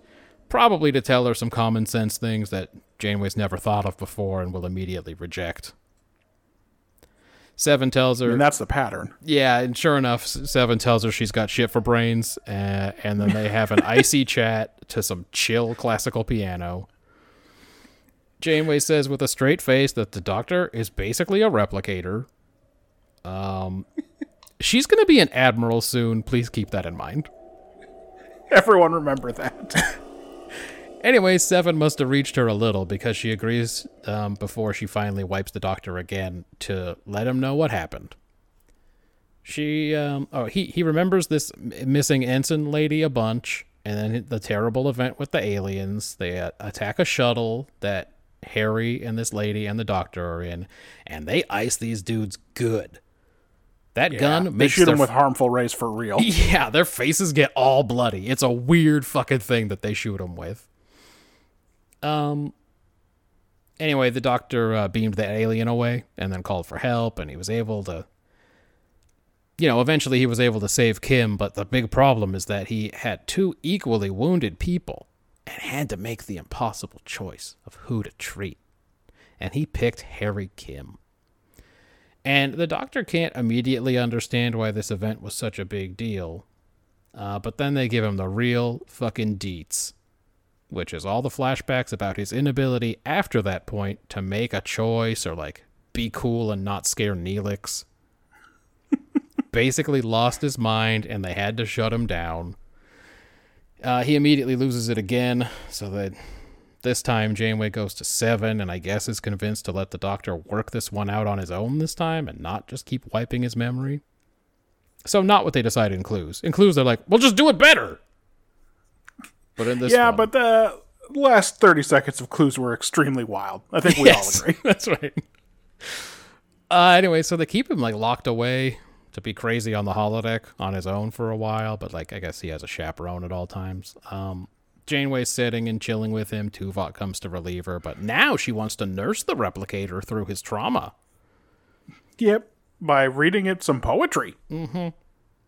probably to tell her some common sense things that Janeway's never thought of before and will immediately reject. Seven tells her, And that's the pattern. yeah, and sure enough, Seven tells her she's got shit for brains, uh, and then they have an icy chat to some chill classical piano. Janeway says with a straight face that the Doctor is basically a replicator. Um, she's going to be an admiral soon. Please keep that in mind. Everyone remember that. Anyway, Seven must have reached her a little because she agrees um, before she finally wipes the doctor again to let him know what happened. She, um, oh, he he remembers this missing ensign lady a bunch, and then the terrible event with the aliens. They uh, attack a shuttle that Harry and this lady and the doctor are in, and they ice these dudes good. That gun they shoot their him with harmful rays for real. yeah, their faces get all bloody. It's a weird fucking thing that they shoot them with. Um. Anyway, the doctor uh, beamed the alien away and then called for help, and he was able to. You know, eventually he was able to save Kim, but the big problem is that he had two equally wounded people and had to make the impossible choice of who to treat. And he picked Harry Kim. And the doctor can't immediately understand why this event was such a big deal. Uh, but then they give him the real fucking deets, which is all the flashbacks about his inability after that point to make a choice or like be cool and not scare Neelix. Basically lost his mind and they had to shut him down. Uh, he immediately loses it again, so that this time Janeway goes to seven, and I guess is convinced to let the doctor work this one out on his own this time and not just keep wiping his memory. So not what they decided in Clues. In Clues, they're like, "We'll just do it better." But in this, yeah, one- but the last 30 seconds of clues were extremely wild. I think we Yes, all agree. That's right. Uh, anyway, so they keep him like locked away to be crazy on the holodeck on his own for a while, but like I guess he has a chaperone at all times. Um, Janeway's sitting and chilling with him. Tuvok comes to relieve her, but now she wants to nurse the replicator through his trauma. Yep. By reading it some poetry. Mm-hmm.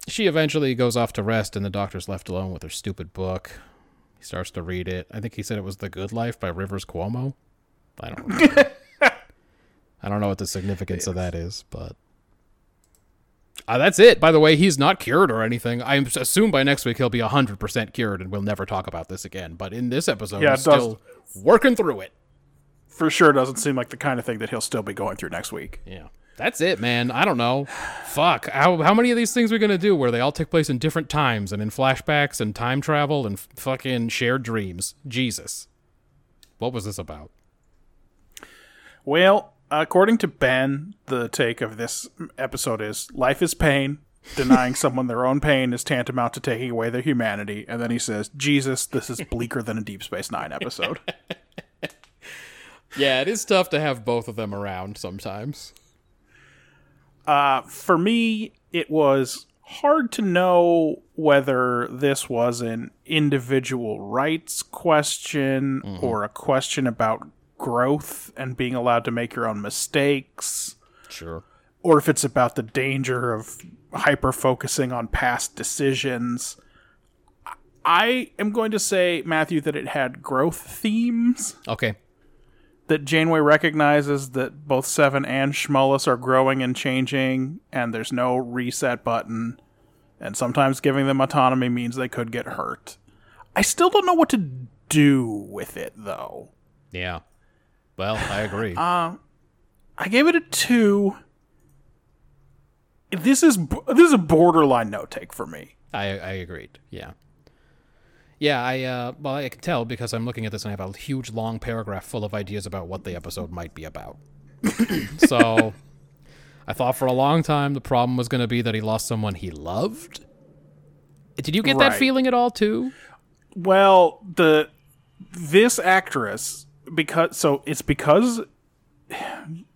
She eventually goes off to rest, and the doctor's left alone with her stupid book. He starts to read it. I think he said it was The Good Life by Rivers Cuomo. I don't know. I don't know what the significance of that is, but. Uh, that's it. By the way, he's not cured or anything. I assume by next week he'll be 100% cured and we'll never talk about this again. But in this episode, Yeah, he's still working through it. For sure doesn't seem like the kind of thing that he'll still be going through next week. Yeah. That's it, man. I don't know. Fuck. How, how many of these things are we going to do where they all take place in different times and in flashbacks and time travel and f- fucking shared dreams? Jesus. What was this about? Well, according to Ben, the take of this episode is life is pain. Denying someone their own pain is tantamount to taking away their humanity. And then he says, Jesus, this is bleaker than a Deep Space Nine episode. Yeah, it is tough to have both of them around sometimes. Uh, for me, it was hard to know whether this was an individual rights question or a question about growth and being allowed to make your own mistakes, Sure. or if it's about the danger of hyper focusing on past decisions. I am going to say, Matthew, that it had growth themes Okay. that Janeway recognizes that both Seven and Schmullis are growing and changing, and there's no reset button, and sometimes giving them autonomy means they could get hurt. I still don't know what to do with it, though. Yeah. Well, I agree. I gave it a two. This is this is a borderline no take for me. I I agreed. Yeah. Yeah, I uh well I can tell because I'm looking at this and I have a huge long paragraph full of ideas about what the episode might be about. so I thought for a long time the problem was going to be that he lost someone he loved. Did you get that feeling at all too? Well, the this actress because so it's because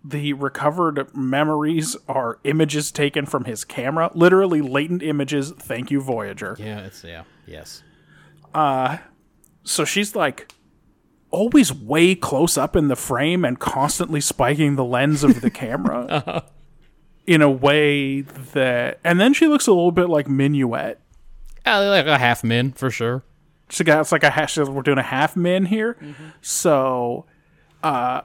the recovered memories are images taken from his camera, literally latent images. Thank you, Voyager. Yeah, it's yeah, yes. Uh, so she's like always way close up in the frame and constantly spiking the lens of the camera in a way that, and then she looks a little bit like Minuet. Uh, like a half min for sure. She got it's like a hash. We're doing a half min here, so uh,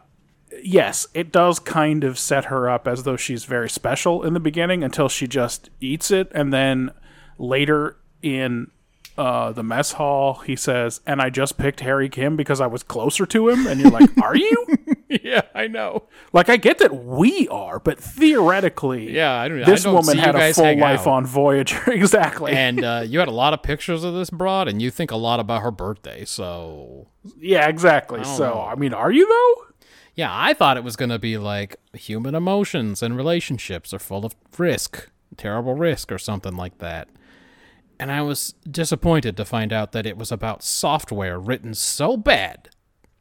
yes, it does kind of set her up as though she's very special in the beginning until she just eats it, and then later in uh, the mess hall, he says, "And I just picked Harry Kim because I was closer to him," and you're like, "Are you?" yeah, I know. like, I get that we are, but theoretically, Yeah, I don't. this I don't woman had a full life out. on Voyager, exactly. and uh, you had a lot of pictures of this broad, and you think a lot about her birthday. So yeah, exactly. don't So, know. I mean, are you though? yeah, I thought it was gonna be like human emotions and relationships are full of risk, terrible risk, or something like that. And I was disappointed to find out that it was about software written so bad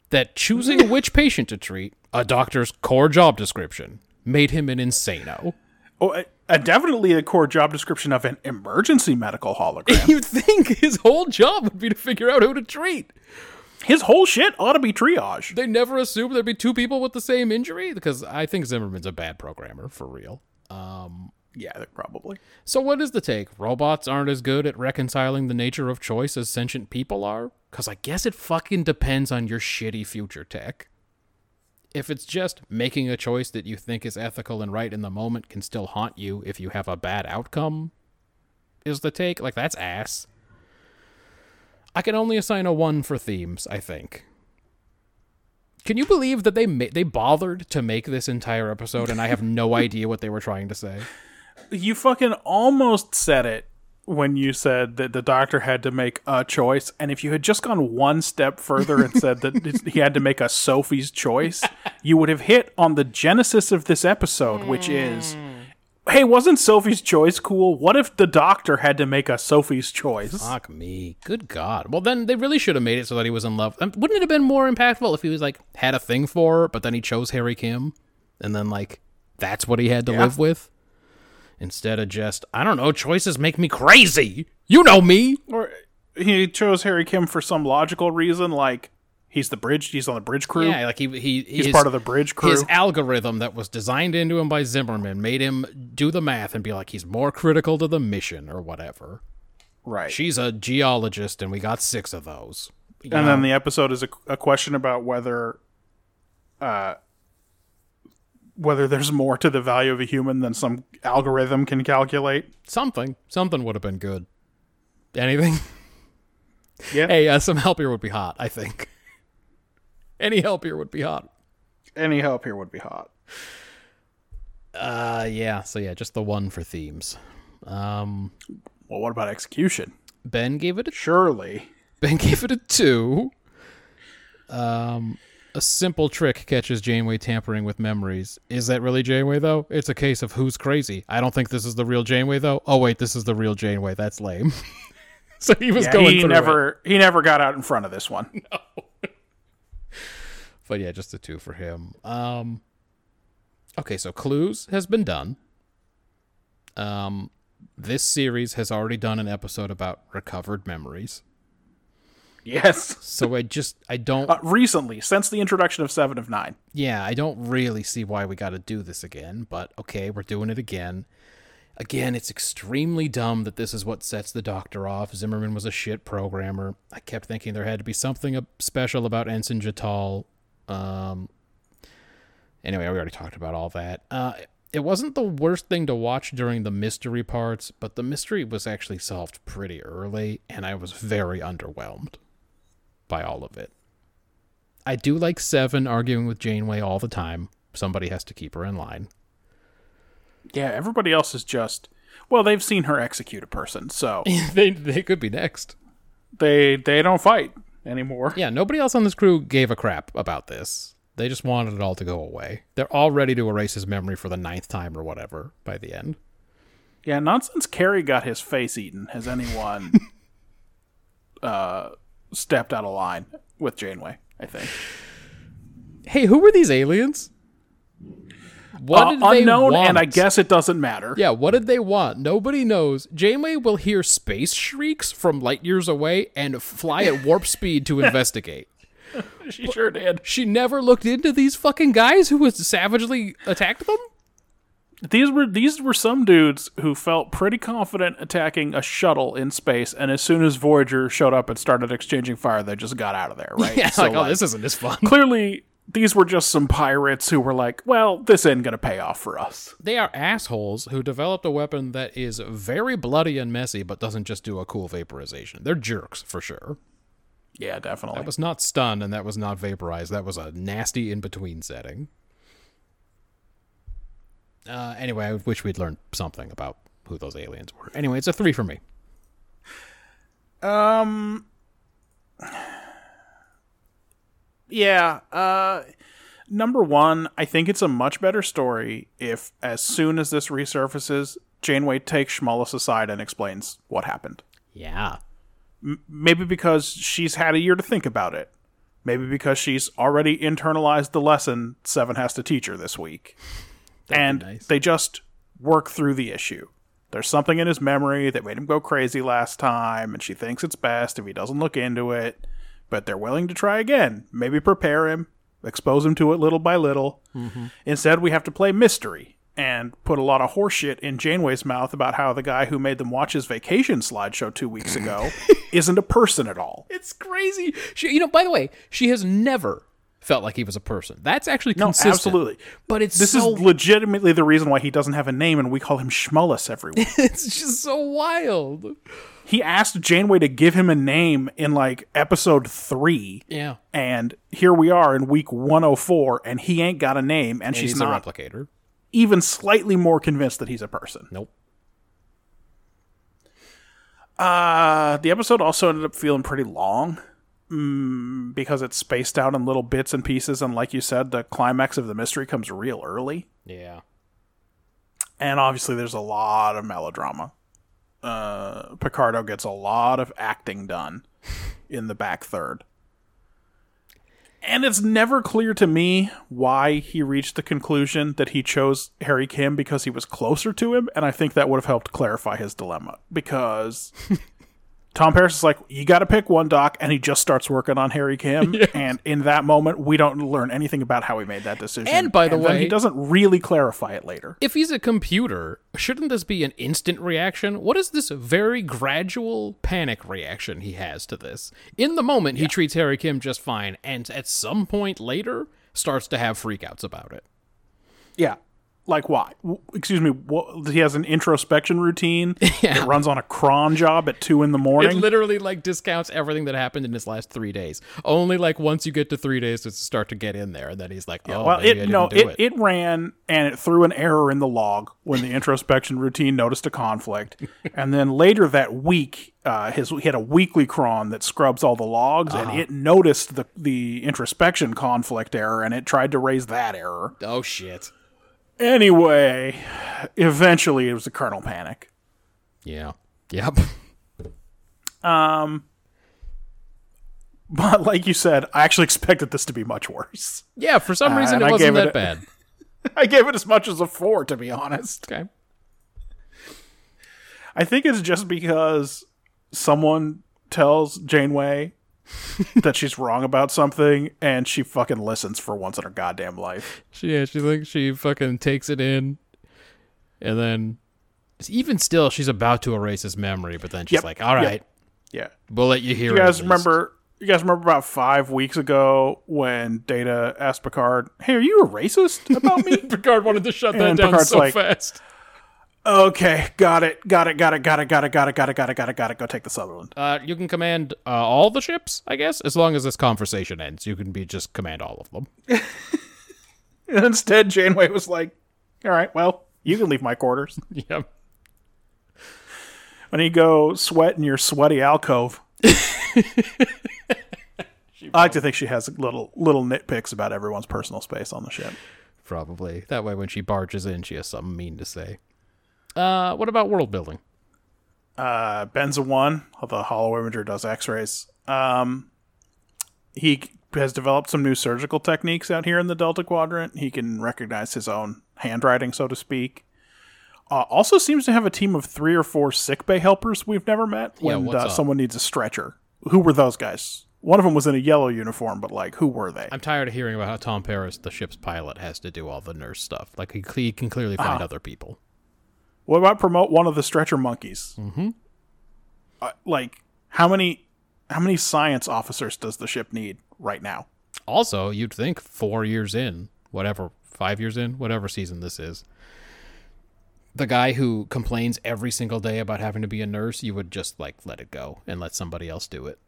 that choosing which patient to treat, a doctor's core job description, made him an insano. Oh, uh, definitely a core job description of an emergency medical hologram. You'd think his whole job would be to figure out who to treat. His whole shit ought to be triage. They never assume there'd be two people with the same injury because I think Zimmerman's a bad programmer for real. Yeah, probably. So what is the take? Robots aren't as good at reconciling the nature of choice as sentient people are? Cuz I guess it fucking depends on your shitty future tech. If it's just making a choice that you think is ethical and right in the moment can still haunt you if you have a bad outcome, is the take like that's ass. I can only assign a 1 for themes, I think. Can you believe that they ma- they bothered to make this entire episode and I have no idea what they were trying to say? You fucking almost said it when you said that the doctor had to make a choice. And if you had just gone one step further and said that he had to make a Sophie's choice, you would have hit on the genesis of this episode, which is hey, wasn't Sophie's choice cool? What if the doctor had to make a Sophie's choice? Fuck me. Good God. Well, then they really should have made it so that he was in love. Um, Wouldn't it have been more impactful if he was like had a thing for her, but then he chose Harry Kim, and then like that's what he had to Yeah. live with, instead of just I don't know. Choices make me crazy. You know me. Or he chose Harry Kim for some logical reason, like he's the bridge, he's on the bridge crew. Yeah, like he he he's his- part of the bridge crew. His algorithm that was designed into him by Zimmerman made him do the math and be like he's more critical to the mission or whatever. right. She's a geologist, and we got six of those. You and know? then the episode is a, a question about whether uh whether there's more to the value of a human than some algorithm can calculate. Something. Something would have been good. Anything? Yeah. Hey uh, some help here would be hot i think. Any help here would be hot. Any help here would be hot. Uh yeah. So yeah just the one for themes. Um well what about execution? Ben gave it a surely. Ben gave it a two. Um a simple trick catches janeway tampering with memories is that really janeway though it's a case of who's crazy i don't think this is the real janeway though oh wait this is the real janeway that's lame so he was yeah, going he through it. never he never got out in front of this one no. But yeah, just a two for him. Um Okay, so Clues has been done. Um this series has already done an episode about recovered memories. Yes So I just I don't uh, recently since the introduction of 7 of 9 yeah, I don't really see why we got to do this again, but okay, we're doing it again. Again, it's extremely dumb that this is what sets the doctor off. Zimmerman was a shit programmer. I kept thinking there had to be something special about Ensign Jetal. Um, anyway, we already talked about all that. Uh, it wasn't the worst thing to watch during the mystery parts, but the mystery was actually solved pretty early, and I was very underwhelmed by all of it. I do like Seven arguing with Janeway all the time. Somebody has to keep her in line. yeah everybody else is just well they've seen her execute a person so they they could be next. they they don't fight anymore Yeah, nobody else on this crew gave a crap about this. They just wanted it all to go away. They're all ready to erase his memory for the ninth time or whatever by the end. Yeah, not since Carey got his face eaten has anyone uh, stepped out of line with Janeway. I think Hey, who were these aliens? What Uh, did they unknown, and I guess it doesn't matter. Yeah, what did they want? Nobody knows. Janeway will hear space shrieks from light years away and fly at warp speed to investigate. she sure did. She never looked into these fucking guys who was savagely attacked them? These were these were some dudes who felt pretty confident attacking a shuttle in space, and as soon as Voyager showed up and started exchanging fire, they just got out of there. Right? Yeah, So, like, oh, this isn't as fun. clearly these were just some pirates who were like, "Well, this ain't gonna pay off for us." They are assholes who developed a weapon that is very bloody and messy, but doesn't just do a cool vaporization. They're jerks for sure. Yeah, definitely. That was not stun and that was not vaporized. That was a nasty in between setting. Uh, anyway, I wish we'd learned something about who those aliens were. Anyway, it's a three for me. Um. Yeah. Uh. Number one, I think it's a much better story if, as soon as this resurfaces, Janeway takes Schmullis aside and explains what happened. Yeah. Maybe because she's had a year to think about it. Maybe because she's already internalized the lesson Seven has to teach her this week. And nice. they just work through the issue. There's something in his memory that made him go crazy last time, and she thinks it's best if he doesn't look into it. But they're willing to try again. Maybe prepare him, expose him to it little by little. Mm-hmm. Instead, we have to play mystery and put a lot of horseshit in Janeway's mouth about how the guy who made them watch his vacation slideshow two weeks ago isn't a person at all. It's crazy. She, you know, by the way, she has never felt like he was a person. That's actually No, consistent. absolutely. But it's This so, is legitimately the reason why he doesn't have a name and we call him Schmullis every week. it's just so wild. he asked Janeway to give him a name in like episode three. Yeah. And here we are in week 104, and he ain't got a name, and, she's She's not a replicator. even slightly more convinced that he's a person. Nope. Uh, the episode also ended up feeling pretty long mm, because it's spaced out in little bits and pieces, and like you said, the climax of the mystery comes real early. Yeah. and obviously there's a lot of melodrama. Uh, Picardo gets a lot of acting done in the back third. And it's never clear to me why he reached the conclusion that he chose Harry Kim because he was closer to him, and I think that would have helped clarify his dilemma. Because Tom Paris is like, you got to pick one, Doc, and he just starts working on Harry Kim. And in that moment, we don't learn anything about how he made that decision. And by the then way- he doesn't really clarify it later. If he's a computer, shouldn't this be an instant reaction? What is this very gradual panic reaction he has to this? In the moment, he treats Harry Kim just fine, and at some point later, starts to have freakouts about it. Yeah. Like why? W- Excuse me. What, he has an introspection routine Yeah. that runs on a cron job at two in the It morning. literally like discounts everything that happened in his last three days. Only like once you get to three days does it start to get in there, and then he's like, "Oh, well, it no, it, it." it ran and it threw an error in the log when the introspection routine noticed a conflict, and then later that week, uh, his he had a weekly cron that scrubs all the logs, Uh-huh. and it noticed the the introspection conflict error, and it tried to raise that error. oh shit. Anyway, eventually it was a kernel panic. Yeah. Yep. Um but like you said, I actually expected this to be much worse. Yeah. For some reason, and it I wasn't gave that it bad. I gave it as much as a four, to be honest. Okay. I think it's just because someone tells Janeway that she's wrong about something and she fucking listens for once in her goddamn life. Yeah, she like she fucking takes it in, and then even still, she's about to erase his memory, but then she's Yep. like, "All right, Yeah. we'll let you hear." You guys remember you guys remember about five weeks ago when Data asked Picard, Hey, are you a racist about me? Picard wanted to shut that And down Picard's so like- fast. Okay, got it, got it, got it, got it, got it, got it, got it, got it, got it, got it. Go take the Sutherland. Uh, you can command uh, all the ships, I guess, as long as this conversation ends. You can be just command all of them. And instead Janeway was like, All right, well, you can leave my quarters. yep. When you go sweat in your sweaty alcove. I like to think she has little little nitpicks about everyone's personal space on the ship. Probably. That way, when she barges in, she has something mean to say. Uh, what about world building? Uh, Ben's a one. The Holo-imager does X-rays. Um, he has developed some new surgical techniques out here in the Delta Quadrant. He can recognize his own handwriting, so to speak. Uh, also seems to have a team of three or four sickbay helpers we've never met Yeah, when what's uh, someone needs a stretcher. Who were those guys? One of them was in a yellow uniform, but like, who were they? I'm tired of hearing about how Tom Paris, the ship's pilot, has to do all the nurse stuff. Like, he, he can clearly find other people. What about promote one of the stretcher monkeys? Mm-hmm. Uh, like, how many how many science officers does the ship need right now? Also, you'd think four years in, whatever, five years in, whatever season this is, the guy who complains every single day about having to be a nurse, you would just like let it go and let somebody else do it.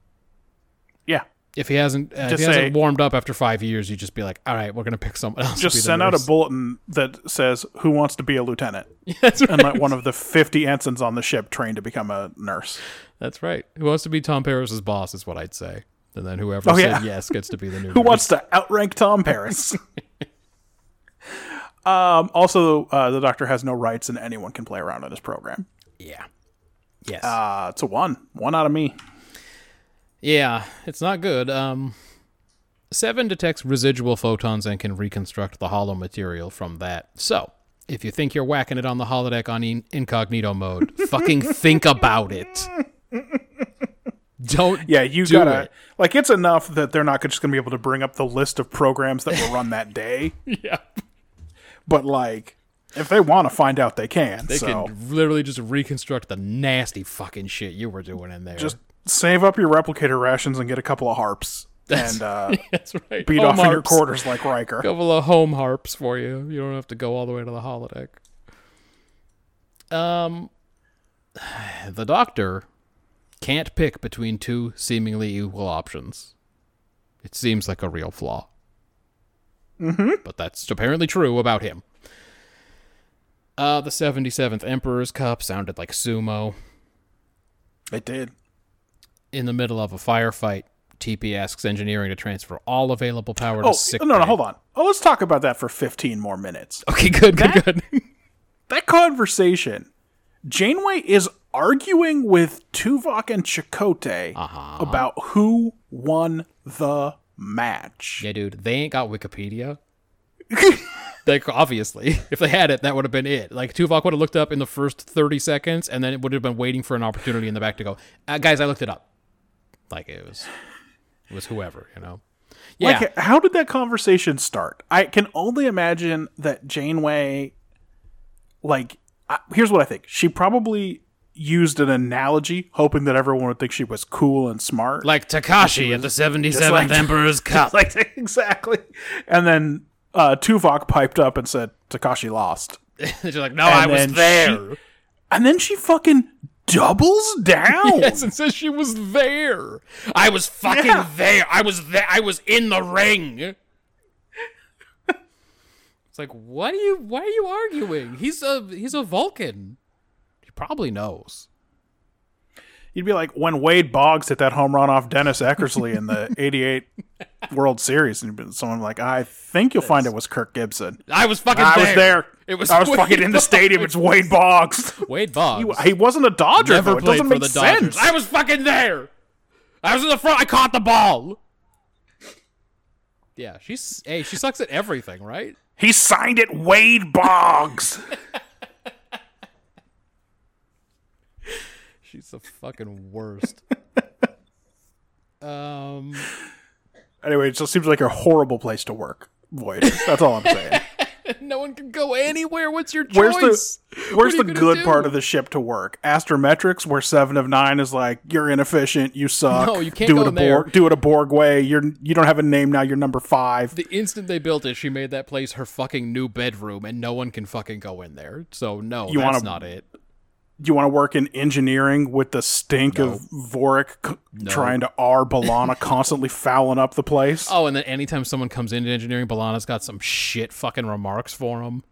Yeah, If he hasn't, uh, if he hasn't warmed up after five years, you just be like, all right, we're gonna pick someone else. just to be the send out a bulletin that says who wants to be a lieutenant, right. and let one of the fifty ensigns on the ship train to become a nurse. That's right. Who wants to be Tom Paris's boss is what I'd say. And then whoever Oh, said yeah. yes gets to be the new. Who nurse. wants to outrank Tom Paris? um, also, uh, the Doctor has no rights, and anyone can play around in this program. Yeah. Yes. Uh, it's a one, one out of me. Yeah, it's not good. Um, Seven detects residual photons and can reconstruct the hollow material from that. So, if you think you're whacking it on the holodeck on in- incognito mode, fucking think about it. Don't. Yeah, you do gotta it. like it's enough that they're not just gonna be able to bring up the list of programs that were run that day. Yeah. But like, if they want to find out, they can. They so can literally just reconstruct the nasty fucking shit you were doing in there. just save up your replicator rations and get a couple of harps and uh, That's right. beat Home off in your quarters like Riker. couple of home harps for you. You don't have to go all the way to the holodeck. Um, the doctor can't pick between two seemingly equal options. It seems like a real flaw. Mm-hmm. But that's apparently true about him. Uh, the 77th Emperor's Cup sounded like sumo. It did. In the middle of a firefight, TP asks engineering to transfer all available power Oh to sick no, no, hold on. Oh, let's talk about that for fifteen more minutes. Okay, good, good, good. That conversation, Janeway is arguing with Tuvok and Chakotay Uh-huh. about who won the match. Yeah, dude, they ain't got Wikipedia. like obviously, if they had it, that would have been it. Like Tuvok would have looked up in the first thirty seconds, and then it would have been waiting for an opportunity in the back to go, uh, guys, I looked it up. Like it was, it was whoever, you know. Yeah, Like, how did that conversation start? I can only imagine that Janeway, like, I, here's what I think. She probably used an analogy, hoping that everyone would think she was cool and smart. like Takashi at the seventy seventh like- Emperor's Cup. like exactly. And then uh, Tuvok piped up and said, "Takashi lost." She's like, no, I was there. she- And then she fucking doubles down. Yes, and says she was there. I was fucking Yeah. there. I was there. I was in the ring. it's like, what are you? Why are you arguing? He's a he's a Vulcan. He probably knows. You'd be like when Wade Boggs hit that home run off Dennis Eckersley in the '88 World Series, and someone like, "I think you'll find it was Kirk Gibson." I was fucking. I there. was there. It was. I was Wade fucking in the stadium. It's Wade Boggs. Wade Boggs. he, he wasn't a Dodger. never though. Played for the Dodgers. sense. I was fucking there. I was in the front. I caught the ball. Yeah, she's hey, she sucks at everything, right? He signed it Wade Boggs. She's the fucking worst. um, anyway, it just seems like a horrible place to work. Void. That's all I'm saying. no one can go anywhere. What's your choice? Where's the Where's the good do? part of the ship to work? Astrometrics, where seven of nine is like you're inefficient, you suck. No, you can't do go it a there. Borg, do it a Borg way. You're you don't have a name now. You're number five. The instant they built it, she made that place her fucking new bedroom, and no one can fucking go in there. So no, You that's wanna- not it. You want to work in engineering with the stink of Vorik c- trying to R B'Elanna constantly fouling up the place? Oh, and then anytime someone comes into engineering, B'Elanna's got some shit fucking remarks for him.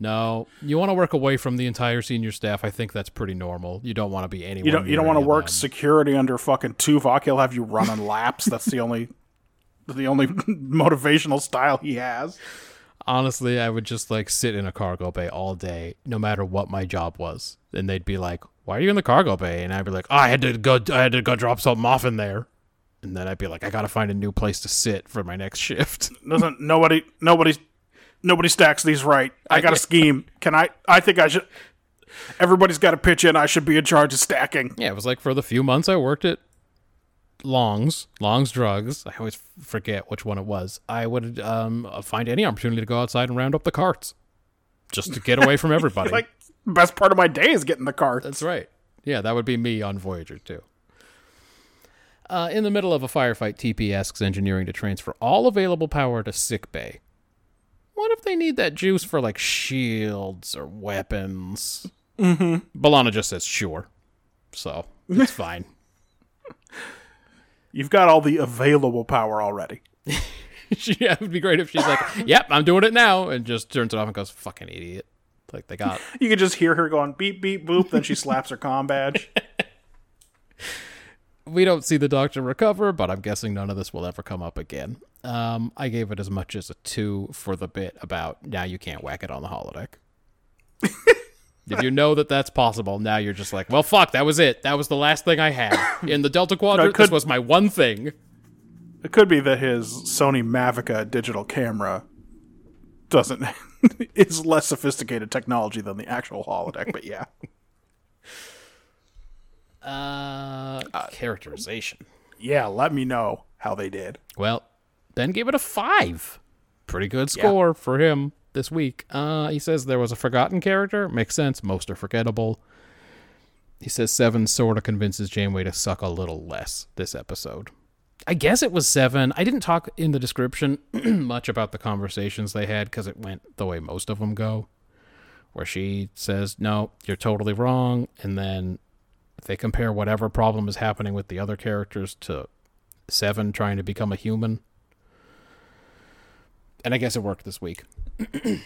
No, you want to work away from the entire senior staff. I think that's pretty normal. You don't want to be anywhere. you don't you don't want to work them. security under fucking Tuvok. He'll have you running laps. That's the only the only motivational style he has. Honestly, I would just like sit in a cargo bay all day, no matter what my job was. And they'd be like, "Why are you in the cargo bay?" And I'd be like, oh, "I had to go. I had to go drop something off in there." And then I'd be like, "I gotta find a new place to sit for my next shift." Doesn't nobody nobody nobody stacks these right. I got a scheme. Can I? I think I should. Everybody's got to pitch in. I should be in charge of stacking. yeah, it was like for the few months I worked at Long's, Long's Drugs. I always forget which one it was. I would um, find any opportunity to go outside and round up the carts, just to get away from everybody. Like best part of my day is getting the cart. That's right. Yeah, that would be me on Voyager too. Uh, in the middle of a firefight, TP asks engineering to transfer all available power to sick bay. What if they need that juice for like shields or weapons? Mm-hmm. B'Elanna just says sure, so it's fine. You've got all the available power already. She- yeah, it would be great if she's like, "Yep, I'm doing it now," and just turns it off and goes, "Fucking idiot!" Like they got You could just hear her going beep beep boop. Then she slaps her comm badge. we don't see the doctor recover, but I'm guessing none of this will ever come up again. Um, I gave it as much as a two for the bit about now you can't whack it on the holodeck. If you know that that's possible, now you're just like, well, fuck, that was it. That was the last thing I had in the Delta Quadrant. could- This was my one thing. It could be that his Sony Mavica digital camera doesn't is less sophisticated technology than the actual holodeck. But yeah, Uh, characterization. yeah. Let me know how they did. Well, Ben gave it a five. Pretty good score for him this week. Uh, he says there was a forgotten character. Makes sense. Most are forgettable. He says seven sort of convinces Janeway to suck a little less this episode. I guess it was seven. I didn't talk in the description much about the conversations they had because it went the way most of them go, where she says, "No, you're totally wrong," and then they compare whatever problem is happening with the other characters to Seven trying to become a human. And I guess it worked this week.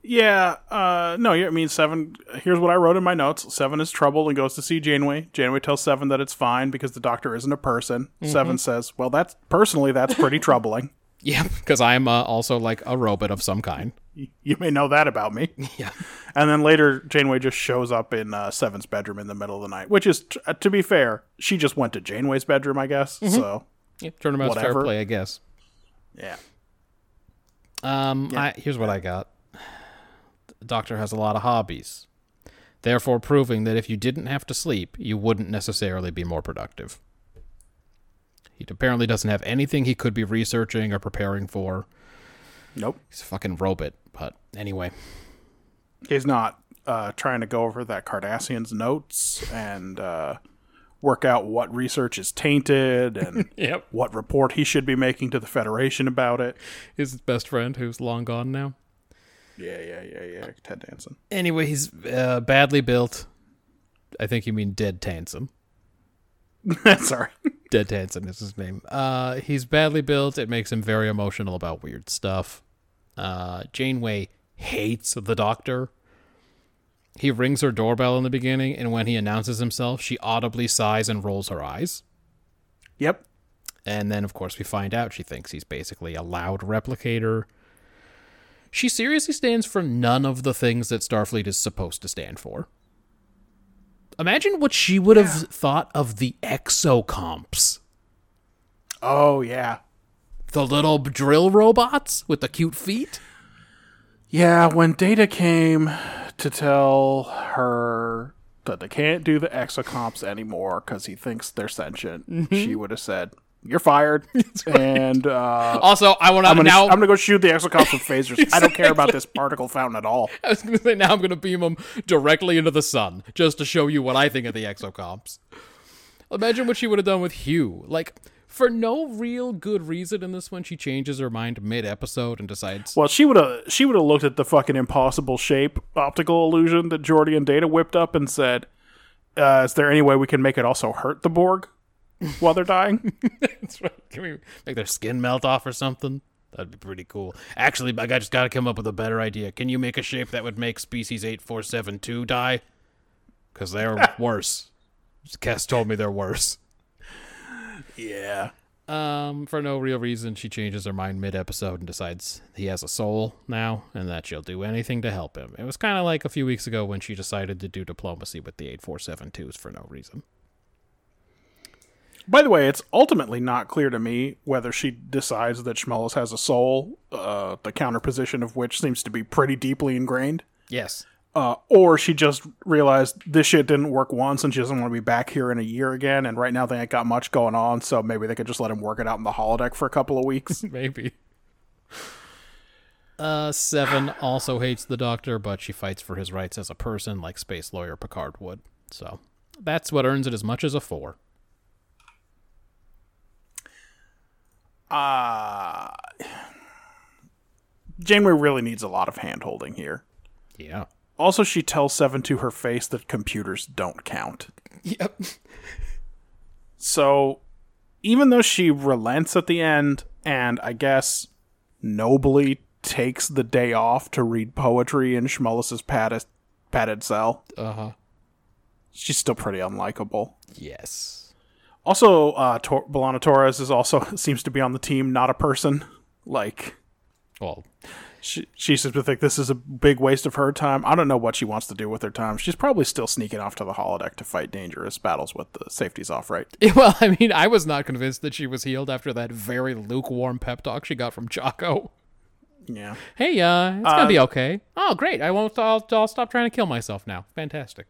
Yeah, uh, no, yeah, I mean, Seven, here's what I wrote in my notes. Seven is troubled and goes to see Janeway. Janeway tells Seven that it's fine because the doctor isn't a person. Seven says, well, that's, personally, that's pretty troubling. Yeah, because I'm uh, also like a robot of some kind. You may know that about me. Yeah. And then later, Janeway just shows up in uh, Seven's bedroom in the middle of the night, which is, t- uh, to be fair, she just went to Janeway's bedroom, I guess. So, yeah turnabout's fair Whatever. play, I guess. yeah. Um, I, here's what I got. The doctor has a lot of hobbies, therefore proving that if you didn't have to sleep, you wouldn't necessarily be more productive. He apparently doesn't have anything he could be researching or preparing for. Nope. He's a fucking robot. But anyway, He's not uh, trying to go over that Cardassian's notes and uh, work out what research is tainted and yep. what report he should be making to the Federation about it. His best friend, who's long gone now. Yeah, yeah, yeah, yeah. Ted Danson. Anyway, he's uh, badly built. I think you mean Dead Tansom. Sorry. Dead Tansom is his name. Uh, he's badly built. It makes him very emotional about weird stuff. Uh, Janeway hates the Doctor. He rings her doorbell in the beginning, and when he announces himself, she audibly sighs and rolls her eyes. Yep. And then, of course, we find out she thinks he's basically a loud replicator. She seriously stands for none of the things that Starfleet is supposed to stand for. Imagine what she would have thought of the exocomps. Oh, yeah. The little drill robots with the cute feet? Yeah, when Data came to tell her that they can't do the exocomps anymore because he thinks they're sentient, she would have said, You're fired. and uh, Also, I want I'm to going now. I'm gonna go shoot the exocomps with phasers. I don't care about this particle fountain at all. I was going to say now I'm going to beam them directly into the sun just to show you what I think of the exocomps. Imagine what she would have done with Hugh. Like, for no real good reason in this one, she changes her mind mid episode and decides, Well, she would have she would have looked at the fucking impossible shape optical illusion that Geordi and Data whipped up and said, uh, "Is there any way we can make it also hurt the Borg while they're dying?" That's right. Can we make their skin melt off or something? That'd be pretty cool. Actually, I just got to come up with a better idea. Can you make a shape that would make species 8472 die? Because they're worse. Kes told me they're worse. Yeah. Um, for no real reason, she changes her mind mid episode and decides he has a soul now and that she'll do anything to help him. It was kind of like a few weeks ago when she decided to do diplomacy with the 8472s for no reason. By the way, it's ultimately not clear to me whether she decides that Schmullis has a soul, uh, the counterposition of which seems to be pretty deeply ingrained, Yes. Uh, or she just realized this shit didn't work once and she doesn't want to be back here in a year again, and right now they ain't got much going on, so maybe they could just let him work it out in the holodeck for a couple of weeks. Maybe. Uh, Seven also hates the Doctor, but she fights for his rights as a person, like space lawyer Picard would. So that's what earns it as much as a four. uh, Janeway really needs a lot of hand holding here. Yeah. Also, she tells Seven to her face that computers don't count. Yep. So, even though she relents at the end and I guess nobly takes the day off to read poetry in Schmullis's padded, padded cell, Uh huh. she's still pretty unlikable. Yes. Also, uh, Tor- B'Elanna Torres is also seems to be on the team, not a person. Like Well, she, she seems to think this is a big waste of her time. I don't know what she wants to do with her time. She's probably still sneaking off to the holodeck to fight dangerous battles with the safeties off, right? well, I mean, I was not convinced that she was healed after that very lukewarm pep talk she got from Chaco. Yeah. Hey, uh, it's gonna be okay. Oh, great! I won't. I'll, I'll stop trying to kill myself now. Fantastic.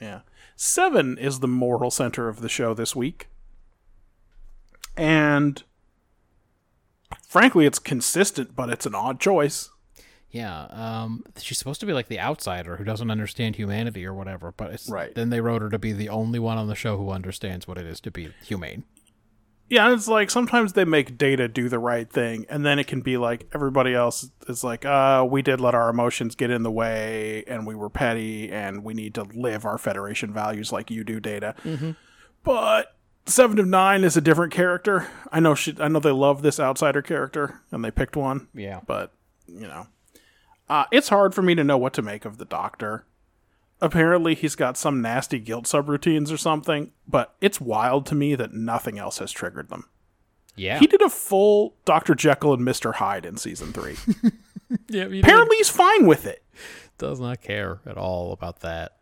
Yeah. Seven is the moral center of the show this week. And frankly, it's consistent, but it's an odd choice. Yeah, um, she's supposed to be like the outsider who doesn't understand humanity or whatever. But it's, Right. then they wrote her to be the only one on the show who understands what it is to be humane. Yeah, it's like sometimes they make data do the right thing, and then it can be like everybody else is like, uh, we did let our emotions get in the way, and we were petty, and we need to live our Federation values like you do, data. But Seven of Nine is a different character. I know she, I know they love this outsider character, and they picked one. Yeah. but you know, uh, it's hard for me to know what to make of the Doctor. Apparently, he's got some nasty guilt subroutines or something, but it's wild to me that nothing else has triggered them. Yeah. He did a full Dr. Jekyll and Mr. Hyde in season three. yeah he Apparently, he's fine with it. does not care at all about that.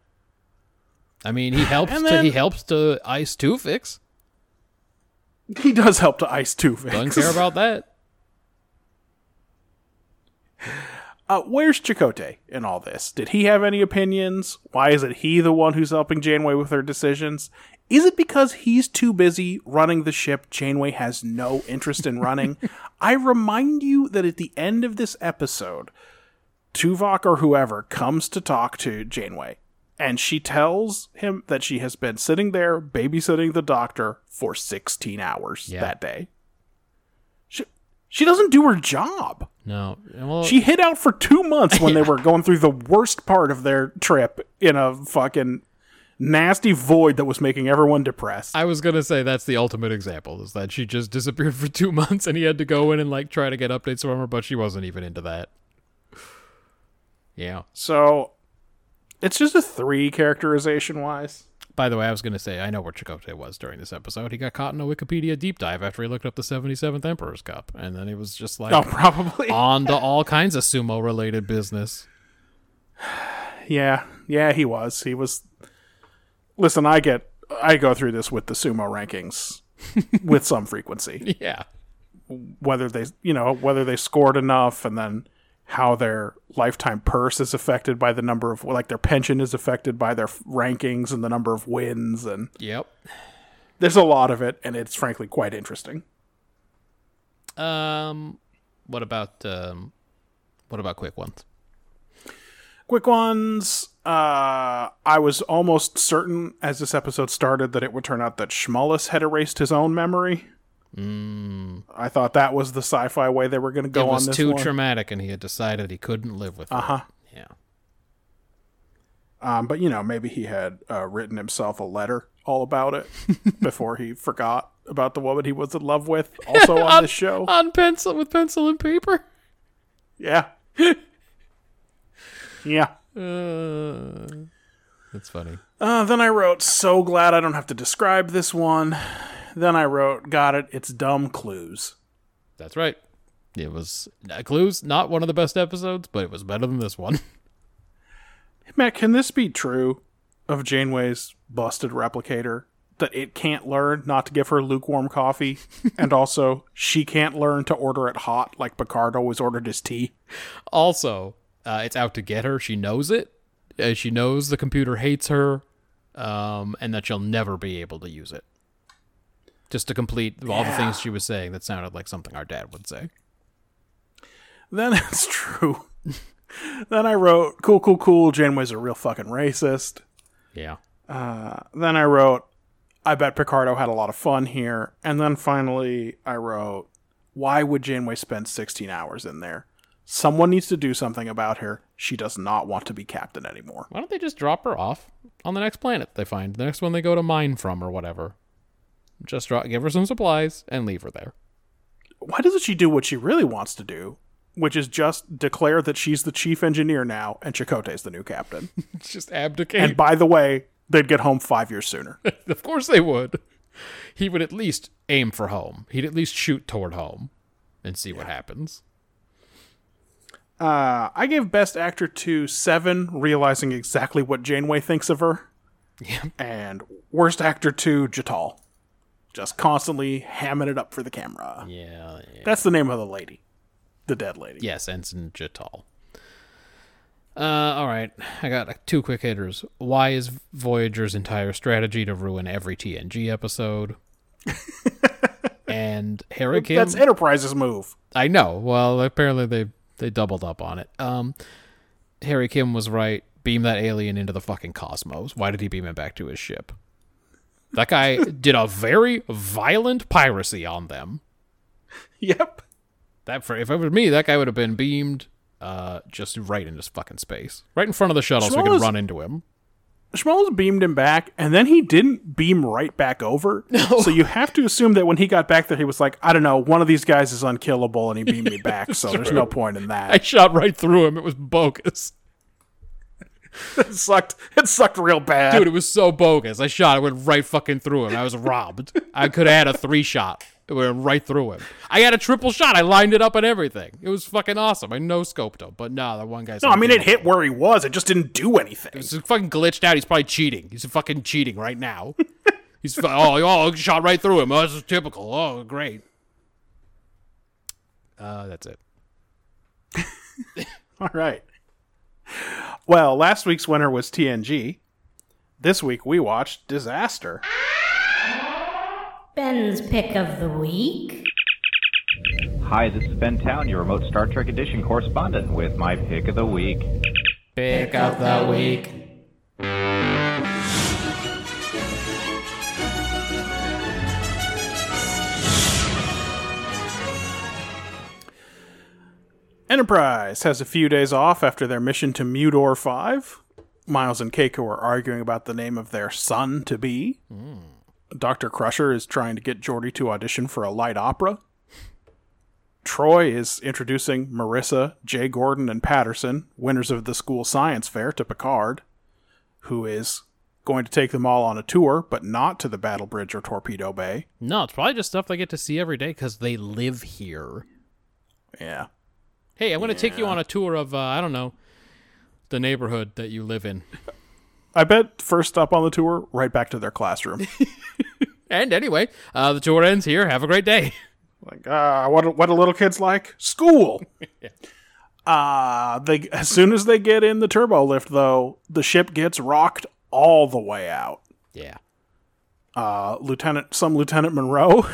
I mean, he helps And to he helps to ice Tuvix. He does help to ice too. Doesn't care about that. Uh, where's Chakotay in all this? Did he have any opinions? Why is it he the one who's helping Janeway with her decisions? Is it because he's too busy running the ship Janeway has no interest in running? I remind you that at the end of this episode, Tuvok or whoever comes to talk to Janeway, and she tells him that she has been sitting there babysitting the doctor for 16 hours Yeah. that day. She, she doesn't do her job. No. Well, She hid out for two months when they were going through the worst part of their trip in a fucking nasty void that was making everyone depressed. I was gonna say that's the ultimate example is that she just disappeared for two months and he had to go in and like try to get updates from her, but she wasn't even into that. Yeah. so it's just a three characterization wise. By the way, I was gonna say I know where Chakotay was during this episode. He got caught in a Wikipedia deep dive after he looked up the 77th Emperor's Cup, and then it was just like Oh, probably. on to all kinds of sumo related business. Yeah, yeah, he was. He was. Listen, I get, I go through this with the sumo rankings with some frequency. Yeah. Whether they, you know, whether they scored enough, and then how their lifetime purse is affected by the number of, like their pension is affected by their rankings and the number of wins, and Yep. there's a lot of it, and it's frankly quite interesting. Um, what about um, what about quick ones? Quick ones. Uh, I was almost certain as this episode started that it would turn out that Schmullis had erased his own memory. I thought that was the sci-fi way they were going to go it was on this too one. traumatic, and he had decided he couldn't live with it. uh huh. Yeah. Um, but you know, maybe he had uh, written himself a letter all about it before he forgot about the woman he was in love with. Also on this show, on pencil with pencil and paper. yeah, yeah. Uh, that's funny. Uh, then I wrote, "So glad I don't have to describe this one." Then I wrote, got it, it's dumb clues. That's right. It was uh, Clues, not one of the best episodes, but it was better than this one. Matt, can this be true of Janeway's busted replicator? That it can't learn not to give her lukewarm coffee, and also she can't learn to order it hot like Picard always ordered his tea. also, uh, it's out to get her. She knows it. Uh, she knows the computer hates her, um, and that she'll never be able to use it. Just to complete all the things she was saying that sounded like something our dad would say. Then it's true. then I wrote, cool, cool, cool, Janeway's a real fucking racist. Yeah. Uh, then I wrote, I bet Picardo had a lot of fun here. And then finally, I wrote, why would Janeway spend 16 hours in there? Someone needs to do something about her. She does not want to be captain anymore. Why don't they just drop her off on the next planet they find, the next one they go to mine from or whatever? Just drop, give her some supplies and leave her there. Why doesn't she do what she really wants to do? Which is just declare that she's the chief engineer now and Chakotay's the new captain. Just abdicate. and by the way, they'd get home five years sooner. of course they would. He would at least aim for home. He'd at least shoot toward home and see what happens. Uh, I gave Best Actor to Seven, realizing exactly what Janeway thinks of her. Yeah. And Worst Actor to Jetal. Just constantly hamming it up for the camera. Yeah. yeah. That's the name of the lady. The dead lady. Yes, Ensign Jetal. Uh, all right. I got two quick hitters. Why is Voyager's entire strategy to ruin every TNG episode? and Harry Kim. That's Enterprise's move. I know. Well, apparently they they doubled up on it. Um, Harry Kim was right. Beam that alien into the fucking cosmos. Why did he beam it back to his ship? That guy did a very violent piracy on them. Yep. That for if it was me, that guy would have been beamed uh just right into fucking space. Right in front of the shuttle so we could run into him. Schmoes beamed him back, and then he didn't beam right back over. No. So you have to assume that when he got back there, he was like, I don't know, one of these guys is unkillable, and he beamed me back, so there's no point in that. I shot right through him. It was bogus. it sucked. It sucked real bad. Dude, it was so bogus. I shot, it went right fucking through him. I was robbed. I could have had a three shot. It went right through him. I had a triple shot. I lined it up and everything. It was fucking awesome. I no scoped him, but no, that one guy's. no, I mean, it hit where he was. It just didn't do anything. He's fucking glitched out. He's probably cheating. He's fucking cheating right now. He's oh oh shot right through him. Oh, this is typical. Oh, great. Uh, that's it. All right. Well, last week's winner was TNG. This week we watched Disaster. Ben's pick of the week. Hi, this is Ben Town, your remote Star Trek Edition correspondent, with my pick of the week. Pick of the week. Enterprise has a few days off after their mission to Mudor 5. Miles and Keiko are arguing about the name of their son to be. Hmm. Dr. Crusher is trying to get Geordi to audition for a light opera. Troi is introducing Marissa, Jay Gordon, and Patterson, winners of the school science fair, to Picard, who is going to take them all on a tour, but not to the Battle Bridge or Torpedo Bay. No, it's probably just stuff they get to see every day because they live here. Yeah. Hey, I'm going to take you on a tour of, uh, I don't know, the neighborhood that you live in. I bet first stop on the tour, right back to their classroom. And anyway, uh, the tour ends here. Have a great day. Like, uh, what what do little kids like? School. Uh, they as soon as they get in the turbo lift, though, the ship gets rocked all the way out. Yeah. Uh, Lieutenant, some Lieutenant Monroe,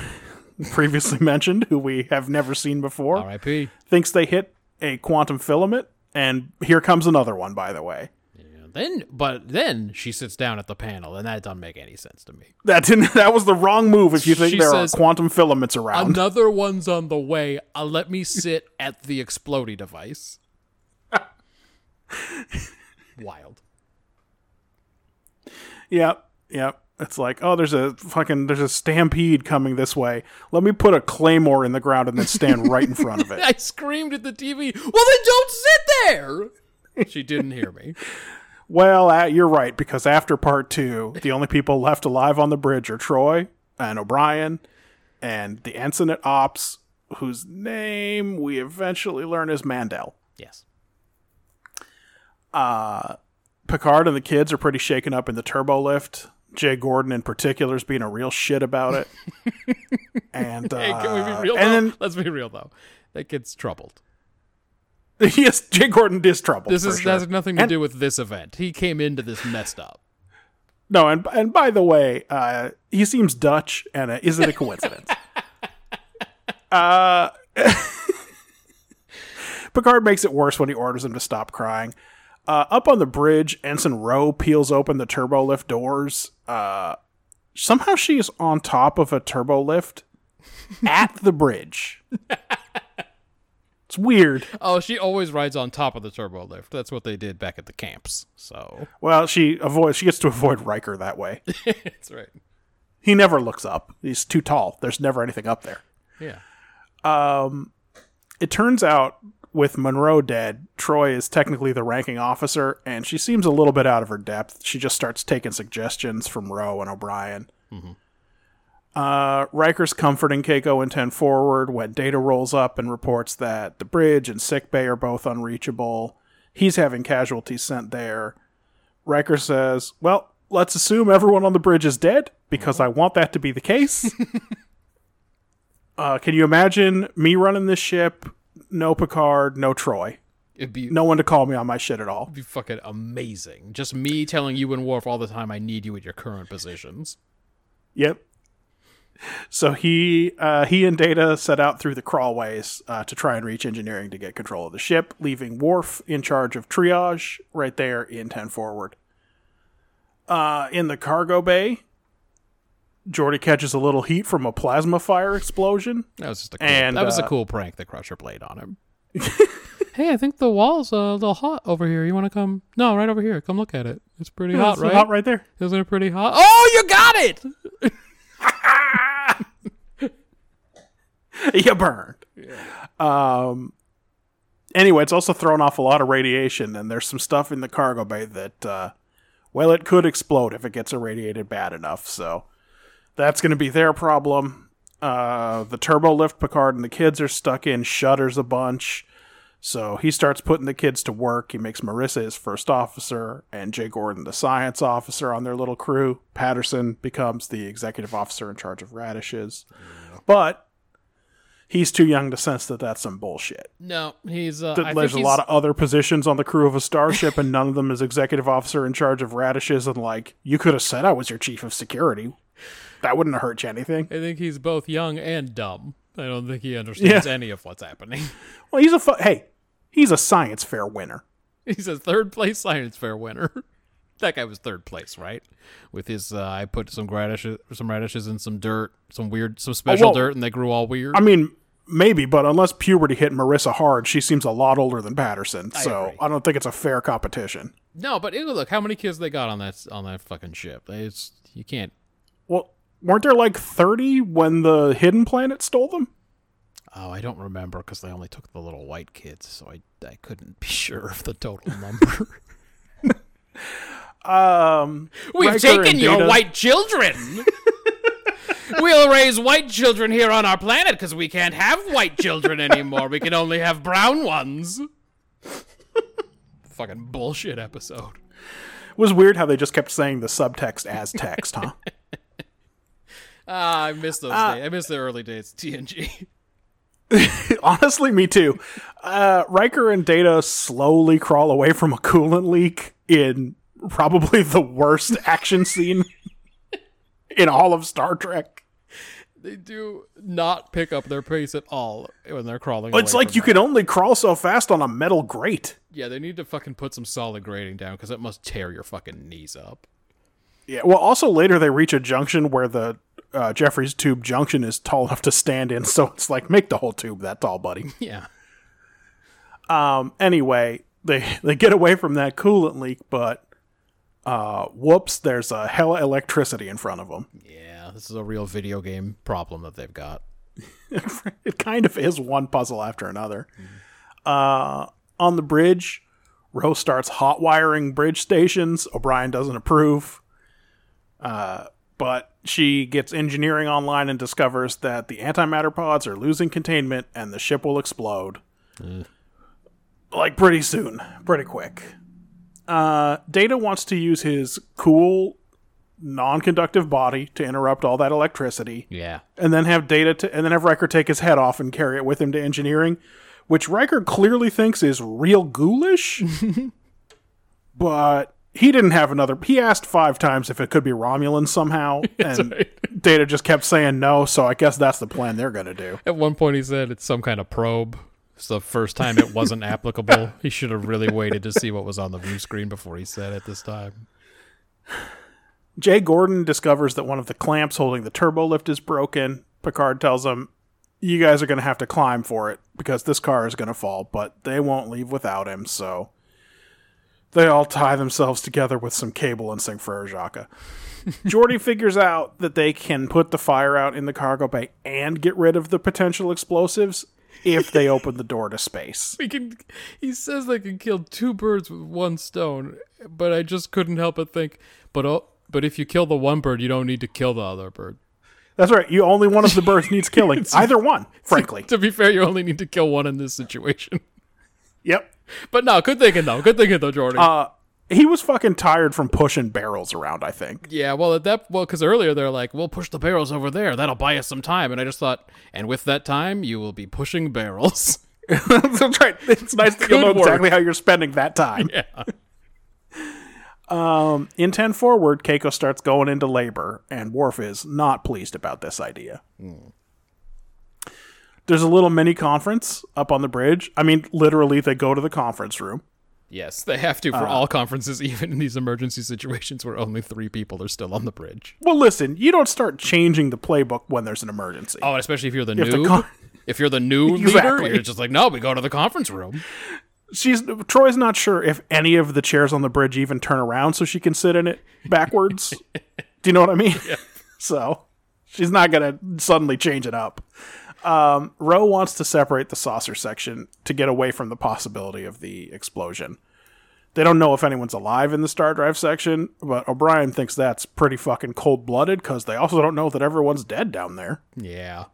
previously mentioned, who we have never seen before, R.I.P. thinks they hit a quantum filament, and here comes another one. By the way, Then, but then she sits down at the panel, and that doesn't make any sense to me. that didn't. That was the wrong move. If you think She there says, are quantum filaments around, Another one's on the way. Uh, let me sit at the explodey device. Wild. Yep, yep. It's like, oh, there's a fucking there's a stampede coming this way. Let me put a claymore in the ground and then stand right in front of it. I screamed at the TV. Well, then don't sit there. She didn't hear me. Well, uh, you're right because after part two, the only people left alive on the bridge are Troi, and O'Brien, and the ensign at Ops, whose name we eventually learn is Mandel. Yes. Uh Picard and the kids are pretty shaken up in the turbo lift. Jay Gordon, in particular, is being a real shit about it. and uh, Hey, can we be real? and though? then Let's be real though. That kid's troubled. yes, Jay Gordon is trouble. This is sure. has nothing to And- do with this event. He came into this messed up. No, and and by the way, uh, he seems Dutch, and uh, is it a coincidence? uh, Picard makes it worse when he orders him to stop crying. Uh, up on the bridge, Ensign Ro peels open the turbo lift doors. Uh, somehow she's on top of a turbo lift at the bridge. it's weird. Oh, she always rides on top of the turbo lift. That's what they did back at the camps. So Well, she avoids. She gets to avoid Riker that way. that's right. He never looks up. He's too tall. There's never anything up there. Yeah. Um, it turns out with Monroe dead, Troi is technically the ranking officer, and she seems a little bit out of her depth. She just starts taking suggestions from Ro and O'Brien. Uh, Riker's comforting Keiko and 10 forward when Data rolls up and reports that the bridge and sickbay are both unreachable. He's having casualties sent there. Riker says, Well, let's assume everyone on the bridge is dead because I want that to be the case. uh, can you imagine me running this ship? No Picard, no Troi. It'd be No one to call me on my shit at all. be fucking amazing. Just me telling you and Worf all the time I need you at your current positions. Yep. So he uh, he and Data set out through the crawlways uh, to try and reach engineering to get control of the ship, leaving Worf in charge of triage right there in 10 forward. Uh, in the cargo bay, Geordi catches a little heat from a plasma fire explosion. That was just a cool, And, that was a uh, cool prank that Crusher played on him. hey, I think the wall's a little hot over here. You want to come? No, right over here. Come look at it. It's pretty hot, It's right? Hot right there. Isn't it pretty hot? Oh, you got it! you burned. Yeah. Um. Anyway, it's also thrown off a lot of radiation, and there's some stuff in the cargo bay that, uh, well, it could explode if it gets irradiated bad enough. So that's going to be their problem. Uh, the turbo lift Picard and the kids are stuck in shutters a bunch. So he starts putting the kids to work. He makes Marissa his first officer and Jay Gordon the science officer on their little crew. Patterson becomes the executive officer in charge of radishes. But he's too young to sense that that's some bullshit. No, he's. Uh, That I There's think a lot of other positions on the crew of a starship, and none of them is executive officer in charge of radishes. And like, you could have said I was your chief of security. That wouldn't have hurt you anything. I think he's both young and dumb. I don't think he understands Yeah. any of what's happening. Well, he's a fu- hey, he's a science fair winner. He's a third place science fair winner. that guy was third place, right? With his, uh, I put some radishes, some radishes in some dirt, some weird, some special well, dirt, and they grew all weird. I mean, maybe, but unless puberty hit Marissa hard, she seems a lot older than Patterson. So agree. I don't think it's a fair competition. no, but look how many kids they got on that on that fucking ship. It's you can't. Well, weren't there like 30 when the hidden planet stole them? Oh, I don't remember because they only took the little white kids, so I I couldn't be sure of the total number. Um, We've Riker taken your Data- white children. we'll raise white children here on our planet because we can't have white children anymore. We can only have brown ones. Fucking bullshit episode. It was weird how they just kept saying the subtext as text, huh? Ah, I miss those Uh, days. I miss the early days TNG. Honestly, me too. Uh, Riker and Data slowly crawl away from a coolant leak in probably the worst action scene in all of Star Trek. They do not pick up their pace at all when they're crawling. It's like you that. can only crawl so fast on a metal grate. Yeah, they need to fucking put some solid grating down because it must tear your fucking knees up. Yeah. Well, also later they reach a junction where the uh, Jefferies tube junction is tall enough to stand in, so it's like make the whole tube that tall, buddy. Yeah. Um. Anyway, they they get away from that coolant leak, but uh, whoops, there's a hella electricity in front of them. Yeah, this is a real video game problem that they've got. it kind of is one puzzle after another. Uh, on the bridge, Rose starts hot wiring bridge stations. O'Brien doesn't approve. Uh, but she gets engineering online and discovers that the antimatter pods are losing containment and the ship will explode. Like pretty soon, pretty quick. Uh, Data wants to use his cool, non-conductive body to interrupt all that electricity, Yeah. and then have Data to, and then have Riker take his head off and carry it with him to engineering, which Riker clearly thinks is real ghoulish. but he didn't have another. He asked five times if it could be Romulan somehow, and Data just kept saying no. So I guess that's the plan they're gonna do. At one point, he said it's some kind of probe. It's the first time it wasn't applicable. He should have really waited to see what was on the view screen before he said it this time. Jay Gordon discovers that one of the clamps holding the turbo lift is broken. Picard tells him, You guys are going to have to climb for it because this car is going to fall, but they won't leave without him, so. They all tie themselves together with some cable and sing Frere Jacques. Geordi figures out that they can put the fire out in the cargo bay and get rid of the potential explosives if they open the door to space. We can. He says they can kill two birds with one stone, but I just couldn't help but think. But oh, but if you kill the one bird, you don't need to kill the other bird. That's right. You only one of the birds needs killing. Either one, frankly. To be fair, you only need to kill one in this situation. Yep. But no, good thinking though. Good thinking though, Jordan. Uh, he was fucking tired from pushing barrels around, I think. yeah, well, at that, well, because earlier they're like, "We'll push the barrels over there. That'll buy us some time." And I just thought, and with that time, you will be pushing barrels. That's right. It's nice that you'll know work. exactly how you're spending that time. yeah. Um, in 10 forward, Keiko starts going into labor, and Worf is not pleased about this idea. There's a little mini conference up on the bridge. I mean, literally, they go to the conference room. Yes, they have to for uh, all conferences, even in these emergency situations where only three people are still on the bridge. Well, listen, you don't start changing the playbook when there's an emergency. Oh, especially if you're the to noob. con- if you're the new leader, you're just like, no, we go to the conference room. She's Troi's not sure if any of the chairs on the bridge even turn around so she can sit in it backwards. Do you know what I mean? So she's not gonna suddenly change it up. Um, Ro wants to separate the saucer section to get away from the possibility of the explosion. They don't know if anyone's alive in the star drive section, but O'Brien thinks that's pretty fucking cold blooded because they also don't know that everyone's dead down there. Yeah.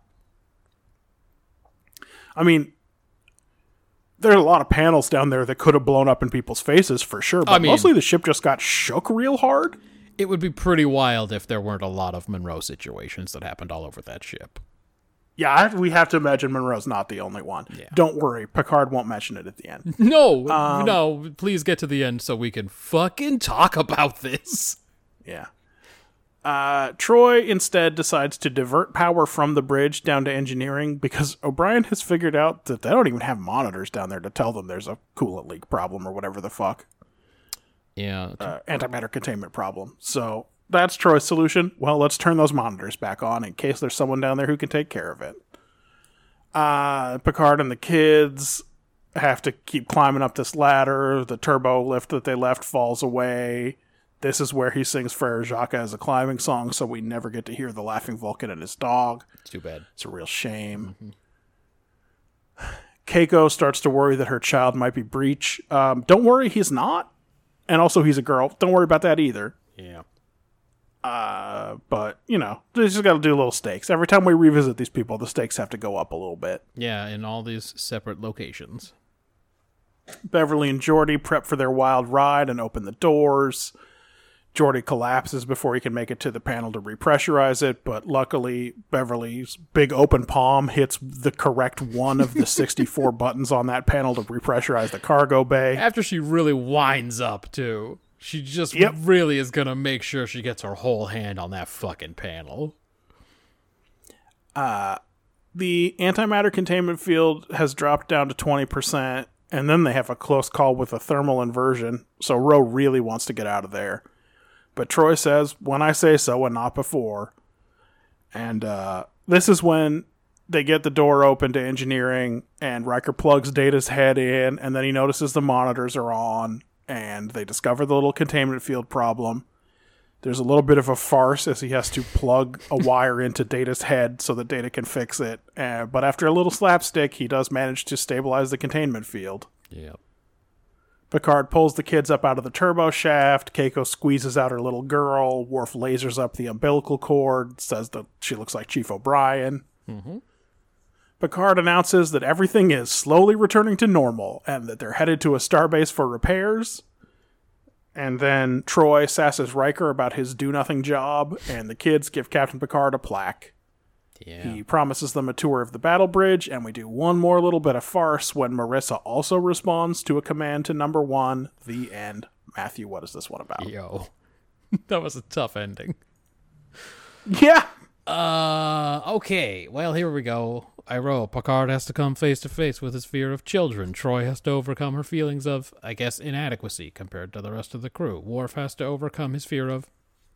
I mean, there's a lot of panels down there that could have blown up in people's faces for sure, but I mean- mostly the ship just got shook real hard. It would be pretty wild if there weren't a lot of Monroe situations that happened all over that ship. Yeah, I, we have to imagine Monroe's not the only one. Don't worry, Picard won't mention it at the end. No, Um, no, please get to the end so we can fucking talk about this. yeah. Uh, Troi instead decides to divert power from the bridge down to engineering because O'Brien has figured out that they don't even have monitors down there to tell them there's a coolant leak problem or whatever the fuck. Yeah. uh, antimatter containment problem. So that's Troi's solution. Well, let's turn those monitors back on in case there's someone down there who can take care of it. Uh, Picard and the kids have to keep climbing up this ladder. The turbo lift that they left falls away. This is where he sings Frere Jacques as a climbing song, so we never get to hear the laughing Vulcan and his dog. it's too bad. It's a real shame. Keiko starts to worry that her child might be Breech. Um, don't worry, he's not. And also, he's a girl. Don't worry about that either. Yeah. Uh, but, you know, they just got to do little stakes. Every time we revisit these people, the stakes have to go up a little bit. Yeah, in all these separate locations. Beverly and Geordi prep for their wild ride and open the doors. Geordi collapses before he can make it to the panel to repressurize it, but luckily Beverly's big open palm hits the correct one of the 64 buttons on that panel to repressurize the cargo bay. After she really winds up, too. She just Yep. really is gonna make sure she gets her whole hand on that fucking panel. The antimatter containment field has dropped down to 20%, and then they have a close call with a thermal inversion, so Ro really wants to get out of there. But Troi says, when I say so and not before. And uh, this is when they get the door open to engineering, and Riker plugs Data's head in, and then he notices the monitors are on, and they discover the little containment field problem. There's a little bit of a farce as he has to plug a wire into Data's head so that Data can fix it. Uh, but after a little slapstick, he does manage to stabilize the containment field. Yep. Picard pulls the kids up out of the turbo shaft. Keiko squeezes out her little girl. Worf lasers up the umbilical cord, says that she looks like Chief O'Brien. Picard announces that everything is slowly returning to normal and that they're headed to a starbase for repairs. And then Troi sasses Riker about his do nothing job, and the kids give Captain Picard a plaque. Yeah. He promises them a tour of the battle bridge, and we do one more little bit of farce when Marissa also responds to a command to number one. The end. Matthew, what is this one about? Yo. that was a tough ending. Yeah. Uh, okay. Well, here we go. I Picard has to come face to face with his fear of children. Troi has to overcome her feelings of, I guess, inadequacy compared to the rest of the crew. Worf has to overcome his fear of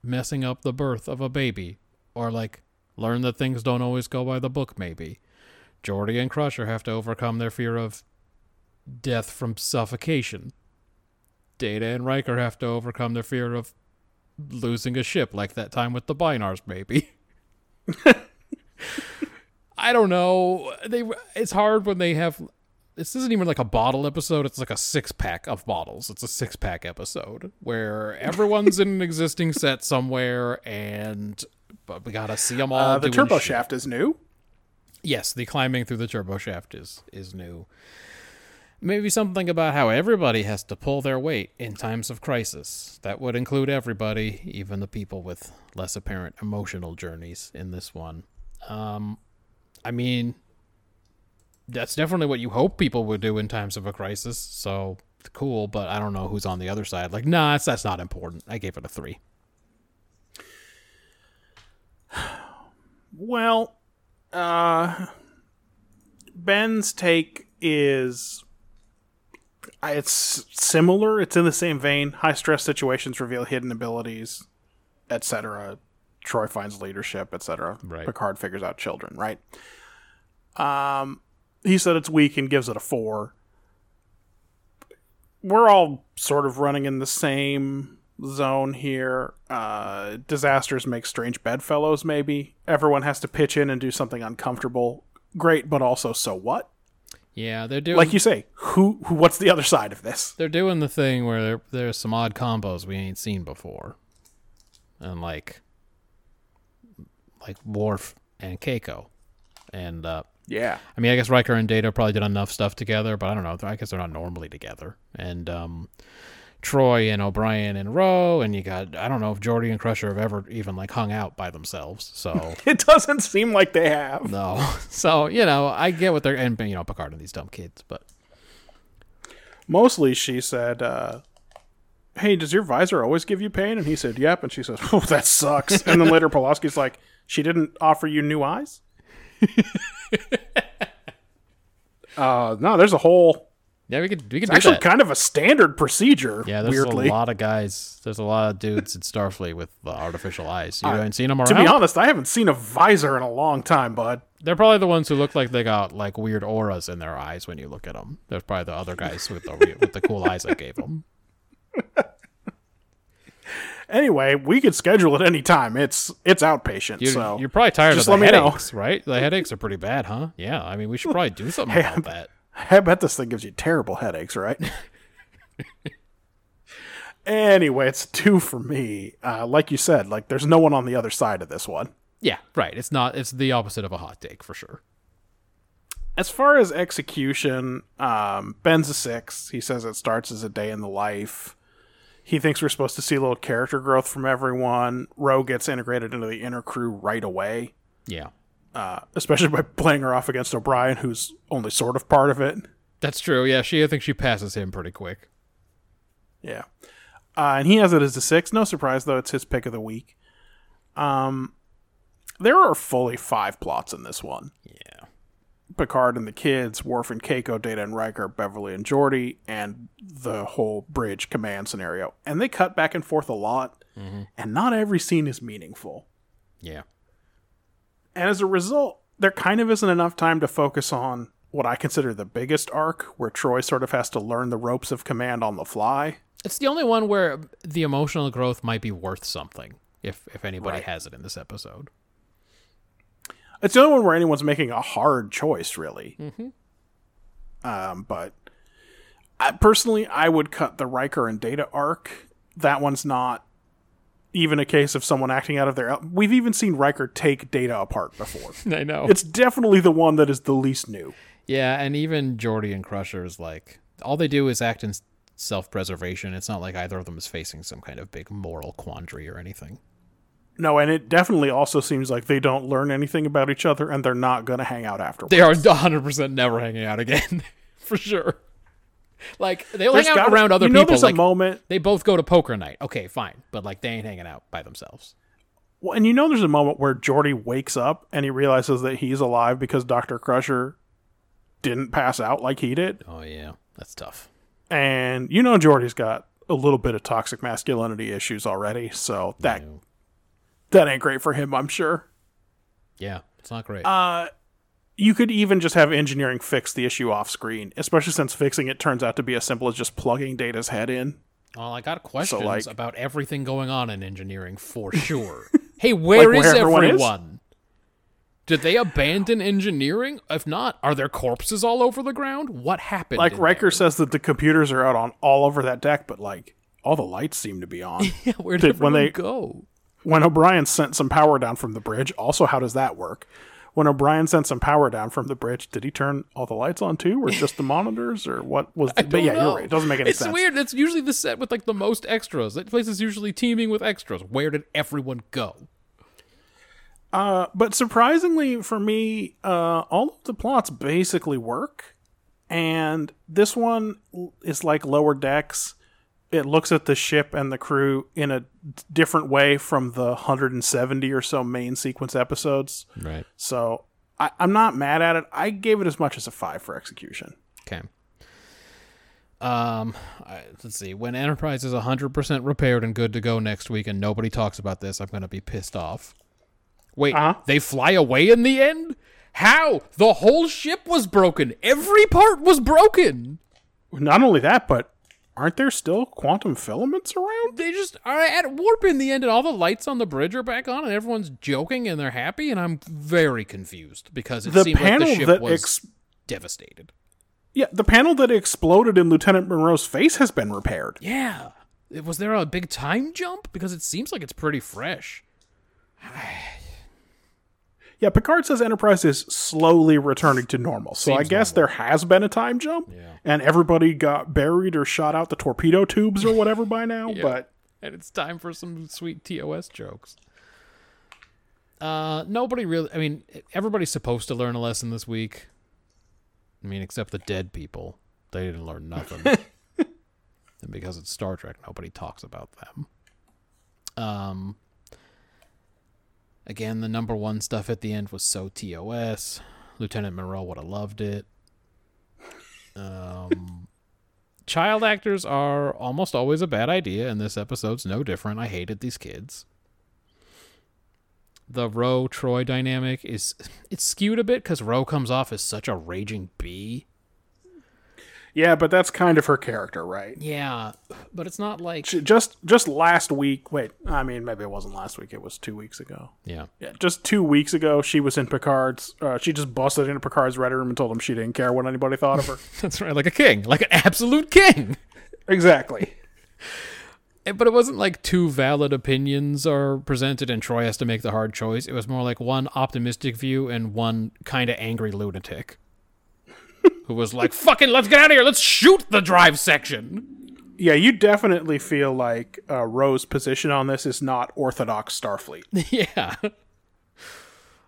messing up the birth of a baby. Or, like, learn that things don't always go by the book, maybe. Geordi and Crusher have to overcome their fear of death from suffocation. Data and Riker have to overcome their fear of losing a ship, like that time with the Bynars, maybe. I don't know. They it's hard when they have this isn't even like a bottle episode, it's like a six pack of bottles. It's a six pack episode where everyone's in an existing set somewhere and but we gotta see them all. Uh, the turbo shit. shaft is new. Yes, the climbing through the turbo shaft is is new. Maybe something about how everybody has to pull their weight in times of crisis. That would include everybody, even the people with less apparent emotional journeys in this one. Um, I mean, that's definitely what you hope people would do in times of a crisis. So cool, but I don't know who's on the other side. Like, nah, that's, that's not important. I gave it a three. Well, uh, Ben's take is it's similar. It's in the same vein. High stress situations reveal hidden abilities, etc. Troi finds leadership, etc. Right. Picard figures out children. Right. Um, he said it's weak and gives it a four. We're all sort of running in the same zone here. Uh, disasters make strange bedfellows, maybe. Everyone has to pitch in and do something uncomfortable. Great, but also so what? Yeah, they're doing Like you say, who, who what's the other side of this? they're doing the thing where there, there's some odd combos we ain't seen before, and like like Worf and Keiko, and uh, Yeah. I mean I guess Riker and Data probably did enough stuff together, but I don't know. I guess they're not normally together. And um, Troi and O'Brien and Ro, and you got I don't know if Geordi and Crusher have ever even like hung out by themselves. So It doesn't seem like they have. no, so you know I get what they're and you know Picard and these dumb kids, but Mostly she said, uh, Hey, does your visor always give you pain? And he said, Yep. And she says, Oh, that sucks. And then later Pulaski's like, She didn't offer you new eyes? uh, no, there's a whole yeah we could we could It's do actually that. kind of a standard procedure. Yeah, there's weirdly. a lot of guys. There's a lot of dudes in Starfleet with the artificial eyes. You Uh, haven't seen them around. To be honest, I haven't seen a visor in a long time, bud. They're probably the ones who look like they got like weird auras in their eyes when you look at them. There's probably the other guys with the with the cool eyes I gave them. Anyway, we could schedule it any time. It's it's outpatient, You're, so you're probably tired just of the let me know. headaches, right? The headaches are pretty bad, huh? Yeah, I mean we should probably do something Hey, about that. I bet this thing gives you terrible headaches, right? anyway, it's two for me. Uh, like you said, like there's no one on the other side of this one. Yeah, right. It's not. It's the opposite of a hot take for sure. As far as execution, um, Ben's a six. He says it starts as a day in the life. He thinks we're supposed to see a little character growth from everyone. Ro gets integrated into the inner crew right away, Yeah, uh, especially by playing her off against O'Brien, who's only sort of part of it. that's true. Yeah, she. I think she passes him pretty quick. Yeah. Uh, and he has it as a six. No surprise, though. It's his pick of the week. Um, there are fully five plots in this one. Yeah. Picard and the kids, Worf and Keiko, Data and Riker, Beverly and Geordi, and the whole bridge command scenario. And they cut back and forth a lot, mm-hmm. and not every scene is meaningful. Yeah. And as a result, there kind of isn't enough time to focus on what I consider the biggest arc, where Troi sort of has to learn the ropes of command on the fly. It's the only one where the emotional growth might be worth something, if if anybody Right. has it in this episode. It's the only one where anyone's making a hard choice, really. Um, but I, personally, I would cut the Riker and Data arc. That one's not even a case of someone acting out of their. We've even seen Riker take Data apart before. I know. it's definitely the one that is the least new. yeah, and even Geordi and Crusher is like all they do is act in self-preservation. It's not like either of them is facing some kind of big moral quandary or anything. No, and it definitely also seems like they don't learn anything about each other, and they're not going to hang out afterwards. They are 100% never hanging out again, for sure. Like they'll hang out gotta- around other you know people. There's Like a moment they both go to poker night. Okay, fine, but like they ain't hanging out by themselves. Well, and you know, there's a moment where Geordi wakes up and he realizes that he's alive because Doctor Crusher didn't pass out like he did, Oh yeah, that's tough. and you know, Geordi's got a little bit of toxic masculinity issues already, so that No. That ain't great for him, I'm sure. Yeah, it's not great. Uh, You could even just have engineering fix the issue off screen, especially since fixing it turns out to be as simple as just plugging Data's head in. well, I got questions like- about everything going on in engineering for sure. hey, where Like is where everyone is? Did they abandon engineering? If not, are there corpses all over the ground? What happened? Like Riker there? says that the computers are out on all over that deck, but like all the lights seem to be on. Yeah, where did Did- when they- go? When O'Brien sent some power down from the bridge, also how does that work? When O'Brien sent some power down from the bridge, did he turn all the lights on too, or just the monitors, or what was? I but yeah, know. you're right. It doesn't make any it's sense. weird. It's usually the set with like the most extras. That place is usually teeming with extras. Where did everyone go? Uh, but surprisingly for me, uh, all of the plots basically work, and this one is like lower decks. It looks at the ship and the crew in a different way from the 170 or so main sequence episodes. Right. So I, I'm not mad at it. I gave it as much as a five for execution. Okay. Um, I, let's see. When Enterprise is 100% repaired and good to go next week and nobody talks about this, I'm going to be pissed off. Wait, Uh-huh. they fly away in the end? How? The whole ship was broken. Every part was broken. Not only that, but aren't there still quantum filaments around? They just are at warp in the end, and all the lights on the bridge are back on, and everyone's joking and they're happy, and I'm very confused because it The seemed like panel the ship that was ex- devastated. Yeah, the panel that exploded in Lieutenant Monroe's face has been repaired. Yeah. Was there a big time jump? Because it seems like it's pretty fresh. Yeah, Picard says Enterprise is slowly returning to normal. So I Seems guess there has been a time jump, Yeah. and everybody got buried or shot out the torpedo tubes or whatever by now. Yeah. But And it's time for some sweet TOS jokes. Uh, nobody really. I mean, everybody's supposed to learn a lesson this week. I mean, except the dead people. They didn't learn nothing. and because it's Star Trek, nobody talks about them. Um. Again, the number one stuff at the end was so TOS. Lieutenant Monroe would have loved it. Um, child actors are almost always a bad idea, and this episode's no different. I hated these kids. The Ro Troi dynamic is it's skewed a bit because Ro comes off as such a raging bee. Yeah, but that's kind of her character, right? Yeah, but it's not like She- Just just last week. Wait, I mean, maybe it wasn't last week. It was two weeks ago. yeah. Yeah, just two weeks ago, she was in Picard's. Uh, she just busted into Picard's red room and told him she didn't care what anybody thought of her. That's right, like a king, like an absolute king. exactly. Eh, But it wasn't like two valid opinions are presented and Troi has to make the hard choice. It was more like one optimistic view and one kind of angry lunatic who was like, fucking, let's get out of here. Let's shoot the drive section. Yeah, you definitely feel like uh, Ro's position on this is not orthodox Starfleet. yeah.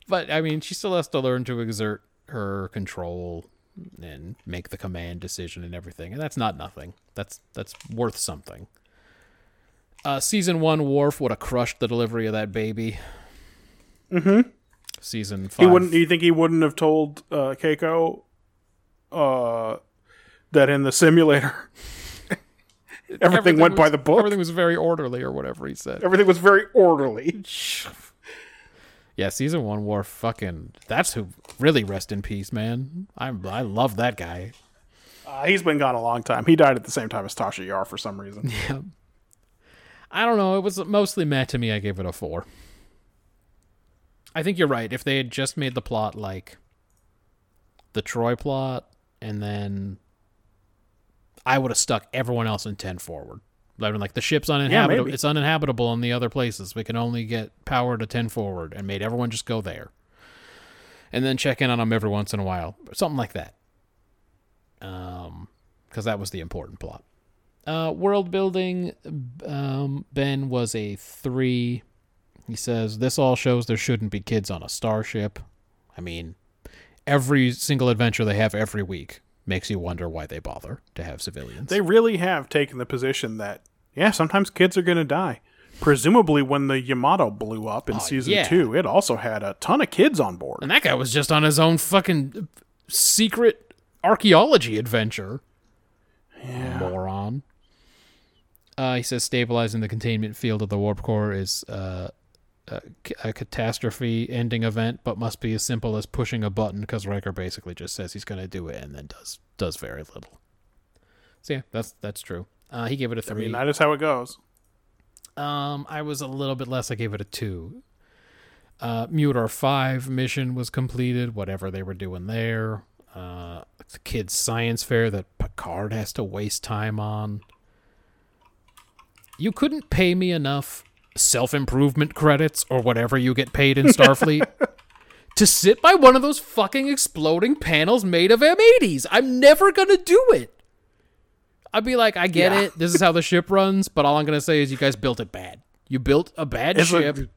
But, I mean, she still has to learn to exert her control and make the command decision and everything. And that's not nothing. That's that's worth something. Uh, season one, Worf would have crushed the delivery of that baby. Mm-hmm. Season five. He wouldn't. You think he wouldn't have told uh, Keiko uh, that in the simulator everything, went by the book? Everything was very orderly, or whatever he said. Everything was very orderly. Yeah, season one Worf fucking. That's who really rest in peace, man. I I love that guy. Uh, he's been gone a long time. He died at the same time as Tasha Yar for some reason. Yeah. I don't know. It was mostly meh to me. I gave it a four. I think you're right. If they had just made the plot like the Troi plot, and then I would have stuck everyone else in 10 forward. I'd been like, the ship's uninhabitable. maybe. it's uninhabitable in the other places. We can only get power to 10 forward and made everyone just go there. And then check in on them every once in a while. Something like that. Um, because that was the important plot. Uh, world building, um, Ben was a three. He says, This all shows there shouldn't be kids on a starship. I mean, every single adventure they have every week makes you wonder why they bother to have civilians. They really have taken the position that, yeah, sometimes kids are going to die. Presumably, when the Yamato blew up in season yeah. two, it also had a ton of kids on board. and that guy was just on his own fucking secret archaeology adventure. Moron. Uh, he says stabilizing the containment field of the warp core is uh, a, a catastrophe ending event, but must be as simple as pushing a button because Riker basically just says he's going to do it and then does does very little. So yeah, that's that's true. Uh, he gave it a three. mean, that is how it goes. Um, I was a little bit less. I gave it a two. Uh, Mutar five mission was completed. Whatever they were doing there. Uh, the kids' science fair that Picard has to waste time on. You couldn't pay me enough self improvement credits or whatever you get paid in Starfleet to sit by one of those fucking exploding panels made of M80s. I'm never gonna do it. I'd be like, I get Yeah. it. This is how the ship runs, but all I'm gonna say is you guys built it bad. You built a bad It's like- ship.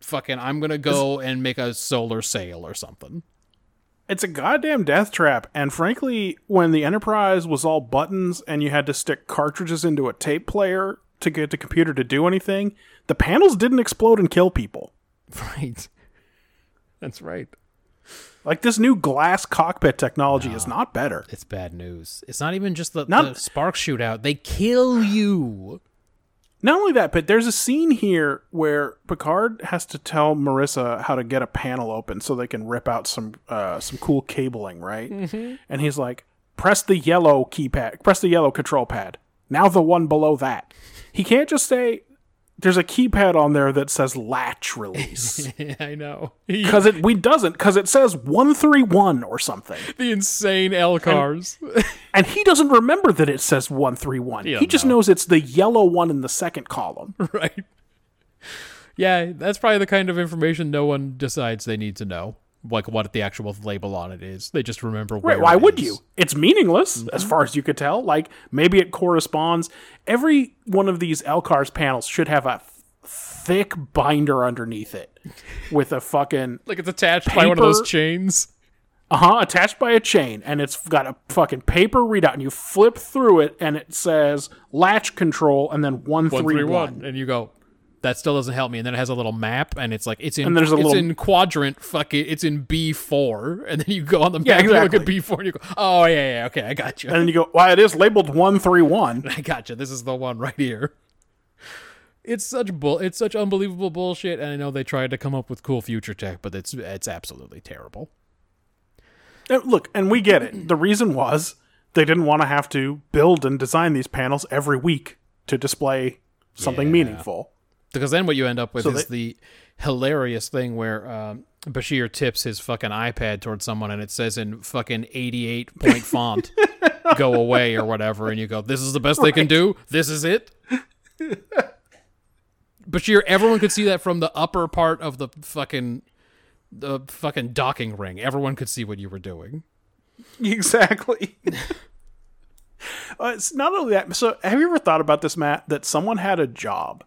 Fucking, I'm gonna go and make a solar sail or something. It's a goddamn death trap. And frankly, when the Enterprise was all buttons and you had to stick cartridges into a tape player to get the computer to do anything, the panels didn't explode and kill people. Right. That's right. Like this new glass cockpit technology is not better. It's bad news. It's not even just the, Not- the spark shootout. They kill you. Not only that, but there's a scene here where Picard has to tell Marissa how to get a panel open so they can rip out some uh, some cool cabling, right? Mm-hmm. And he's like, "Press the yellow keypad. Press the yellow control pad. Now the one below that." He can't just say, "There's a keypad on there that says latch release," I know. because it we doesn't because it says one three one or something, the insane LCARS. and he doesn't remember that it says one three one. Yeah, He just no. knows it's the yellow one in the second column. right. Yeah, that's probably the kind of information no one decides they need to know. Like what the actual label on it is. They just remember where Right, why it would is. you? It's meaningless Mm-hmm. as far as you could tell. Like maybe it corresponds. Every one of these LCARS panels should have a thick binder underneath it with a fucking Like it's attached by one of those chains. uh huh attached by a chain, and it's got a fucking paper readout, and you flip through it, and it says latch control, and then one One three three one. one. And you go, that still doesn't help me. And then it has a little map and it's like it's in And there's a it's little- in quadrant fuck it, it's in B four. And then you go on the map Yeah, and you look at B four and you go, Oh yeah, yeah, okay, I got you. And then you go, why it is labeled one three one. I got you. This is the one right here. It's such bull. It's such unbelievable bullshit, and I know they tried to come up with cool future tech, but it's it's absolutely terrible. Look, and we get it. The reason was they didn't want to have to build and design these panels every week to display something Yeah. meaningful. Because then what you end up with So is the hilarious thing where um, Bashir tips his fucking iPad towards someone, and it says in fucking eighty-eight point font, "Go away" or whatever, and you go, "This is the best they can do. This is it." Bashir, everyone could see that from the upper part of the fucking the fucking docking ring. Everyone could see what you were doing. Exactly. uh, it's not only that. So, have you ever thought about this, Matt? That someone had a job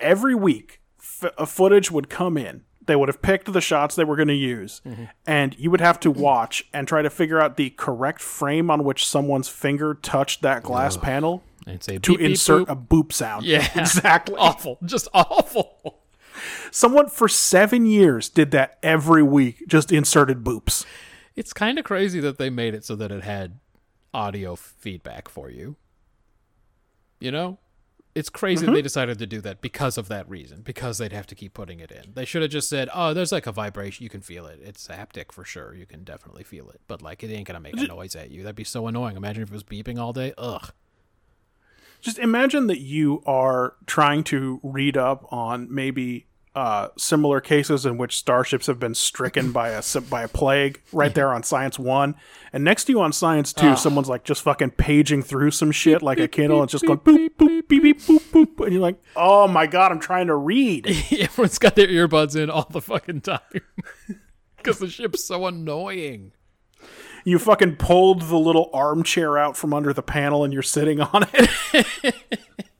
every week. F- a footage would come in. They would have picked the shots they were going to use, mm-hmm. and you would have to watch and try to figure out the correct frame on which someone's finger touched that glass panel And say to beep, beep, insert boop. a boop sound. Yeah. exactly. awful, just awful. Someone for seven years did that every week. Just inserted boops. It's kind of crazy that they made it so that it had audio feedback for you. You know? It's crazy Mm-hmm. they decided to do that because of that reason, because they'd have to keep putting it in. They should have just said, "Oh, there's like a vibration, you can feel it. It's haptic for sure. You can definitely feel it." But like it ain't going to make a noise at you. That'd be so annoying. Imagine if it was beeping all day. Ugh. Just imagine that you are trying to read up on maybe uh, similar cases in which starships have been stricken by a by a plague right there on Science One, and next to you on Science Two, someone's like just fucking paging through some shit like a Kindle and just going boop boop beep beep boop boop, and you're like, oh my god, I'm trying to read. Everyone's got their earbuds in all the fucking time because the ship's so annoying. You fucking pulled the little armchair out from under the panel and you're sitting on it.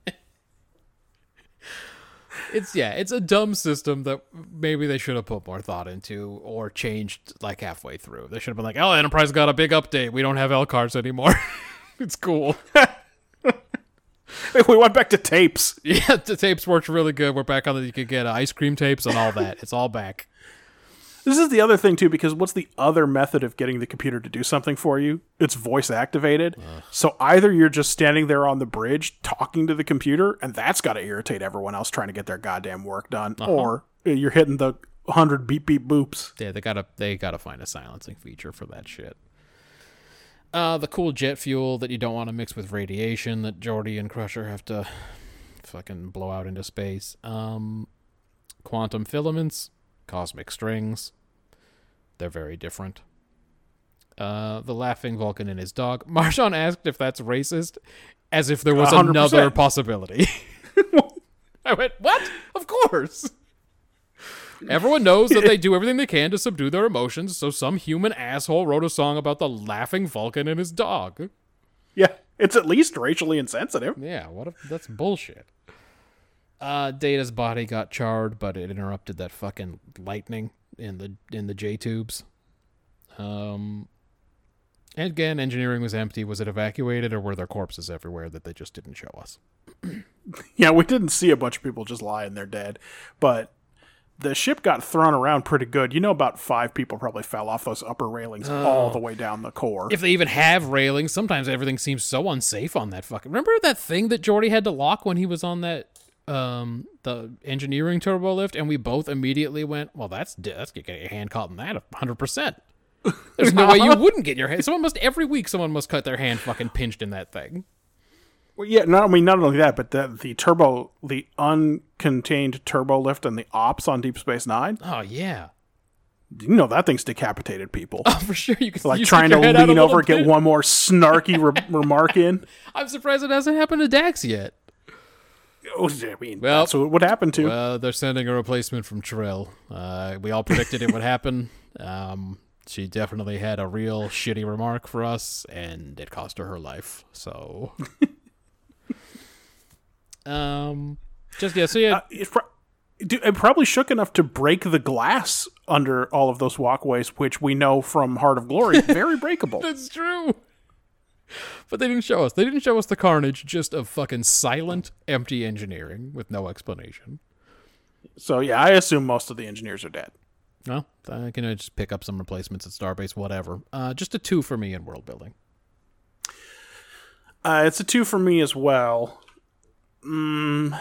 It's yeah, it's a dumb system that maybe they should have put more thought into or changed like halfway through. They should have been like, "Oh, Enterprise got a big update. We don't have LCARS anymore. it's cool." we went back to tapes. yeah, the tapes worked really good. We're back on the you could get uh, ice cream tapes and all that. It's all back. This is the other thing too, because what's the other method of getting the computer to do something for you? It's voice activated. So either you're just standing there on the bridge talking to the computer, and that's got to irritate everyone else trying to get their goddamn work done, or you're hitting the hundred beep beep boops. Yeah, they gotta they gotta find a silencing feature for that shit. Uh, the cool jet fuel that you don't want to mix with radiation that Geordi and Crusher have to fucking blow out into space. Um, quantum filaments, cosmic strings. They're very different. Uh, the laughing Vulcan and his dog. Marshawn asked if that's racist, as if there was 100%. another possibility. I went, what? Of course. Everyone knows that they do everything they can to subdue their emotions, so some human asshole wrote a song about the laughing Vulcan and his dog. Yeah, it's at least racially insensitive. Yeah, what if that's bullshit? Uh Data's body got charred, but it interrupted that fucking lightning in the in the J tubes. Um and again, engineering was empty. Was it evacuated or were there corpses everywhere that they just didn't show us? Yeah, we didn't see a bunch of people just lying there dead, but the ship got thrown around pretty good. You know, about five people probably fell off those upper railings all the way down the core. If they even have railings, sometimes everything seems so unsafe on that fucking. Remember that thing that Geordi had to lock when he was on that um the engineering turbo lift, and we both immediately went, "Well, that's that's getting your hand caught in that, hundred percent." There's no way you wouldn't get your hand. Someone must every week. Someone must cut their hand fucking pinched in that thing. Well, yeah, not I mean not only that, but the the turbo, the uncontained turbo lift and the ops on Deep Space Nine. Oh yeah, You know that thing's decapitated people. oh for sure. You can like trying to your head out a lean over, get one more snarky re- remark in. I'm surprised it hasn't happened to Dax yet. Oh, I mean, Well- that's what would happen to. Well, they're sending a replacement from Trill. Uh, we all predicted it would happen. Um, she definitely had a real shitty remark for us, and it cost her her life. So, um, just yeah. So yeah, Uh, it's pro- it probably shook enough to break the glass under all of those walkways, which we know from Heart of Glory, very breakable. that's true. But they didn't show us. They didn't show us the carnage, just of fucking silent, empty engineering with no explanation. So yeah, I assume most of the engineers are dead. No, I can uh, just pick up some replacements at Starbase, whatever. Uh, just a two for me in world building. Uh, it's a two for me as well. Mm,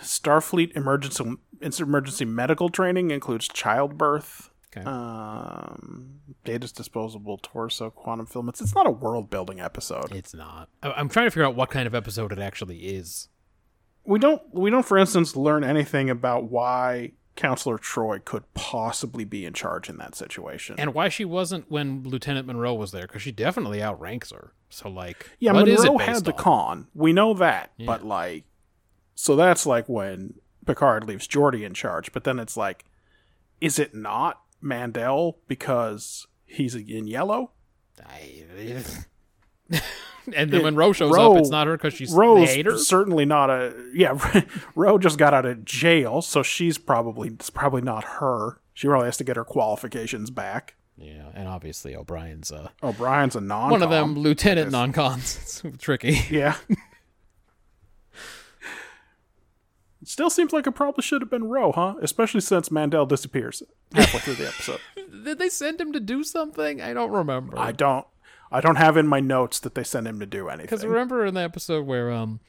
Starfleet emergency emergency medical training includes childbirth, Okay. um, Data's disposable torso, quantum filaments. It's not a world building episode. It's not. I'm trying to figure out what kind of episode it actually is. We don't we don't, for instance, learn anything about why Counselor Troi could possibly be in charge in that situation. And why she wasn't when Lieutenant Monroe was there, because she definitely outranks her. So, like, yeah, Monroe had the on? con. We know that, but like, so that's like when Picard leaves Geordi in charge. But then it's like, is it not Mandel because he's in yellow? I- and then It- when Ro shows Ro- up, it's not her because she's Ro's certainly not a yeah. Ro just got out of jail, so she's probably it's probably not her. She probably has to get her qualifications back. Yeah, and obviously O'Brien's a O'Brien's a non. one of them lieutenant non-cons. It's tricky. Yeah. It Still seems like it probably should have been Ro, huh? Especially since Mandel disappears halfway through the episode. Did they send him to do something? I don't remember. I don't. I don't have in my notes that they sent him to do anything. Because remember in the episode where um,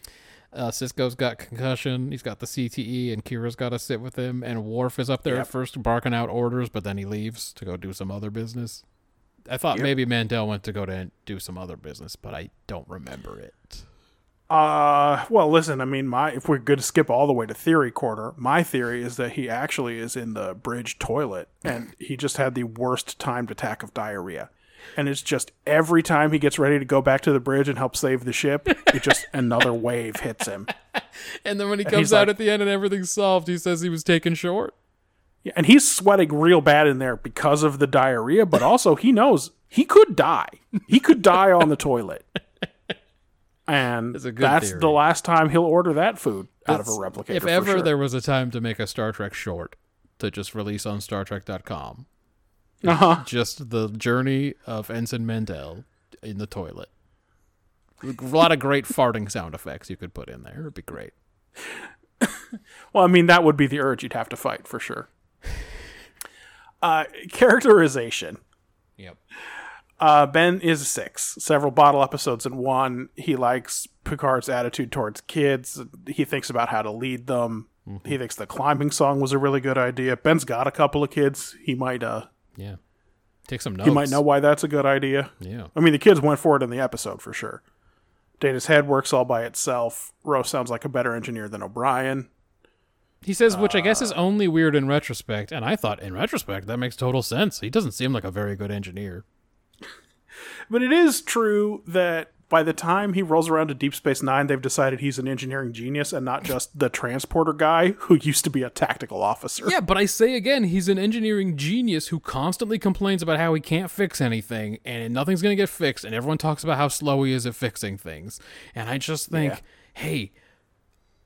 uh, Sisko's got concussion, he's got the CTE, and Kira's got to sit with him, and Worf is up there Yep. at first barking out orders, but then he leaves to go do some other business. I thought maybe Mandel went to go to do some other business, but I don't remember it. Uh, well, listen. I mean, my if we're to skip all the way to theory quarter, my theory is that he actually is in the bridge toilet, and he just had the worst timed attack of diarrhea, and it's just every time he gets ready to go back to the bridge and help save the ship, it just another wave hits him, And then when he comes out like- at the end and everything's solved, he says he was taken short. Yeah, and he's sweating real bad in there because of the diarrhea, but also he knows he could die. He could die on the toilet. And It's a good that's the last time he'll order that food out of a That's- replicator. If ever sure. there was a time to make a Star Trek short to just release on StarTrek.com, uh-huh. just the journey of Ensign Mendel in the toilet. A lot of great farting sound effects you could put in there. It'd be great. Well, I mean, that would be the urge you'd have to fight for sure. Uh, characterization. Yep. Uh, ben is a six. Several bottle episodes in one. He likes Picard's attitude towards kids. He thinks about how to lead them. He thinks the climbing song was a really good idea. Ben's got a couple of kids. He might uh Yeah. Take some notes. he might know why that's a good idea. Yeah. I mean, the kids went for it in the episode for sure. Data's head works all by itself. Rose sounds like a better engineer than O'Brien. He says, which I guess is only weird in retrospect. And I thought, in retrospect, that makes total sense. He doesn't seem like a very good engineer. But it is true that by the time he rolls around to Deep Space Nine, they've decided he's an engineering genius and not just the transporter guy who used to be a tactical officer. Yeah, but I say again, he's an engineering genius who constantly complains about how he can't fix anything and nothing's going to get fixed, and everyone talks about how slow he is at fixing things. And I just think, Yeah. hey,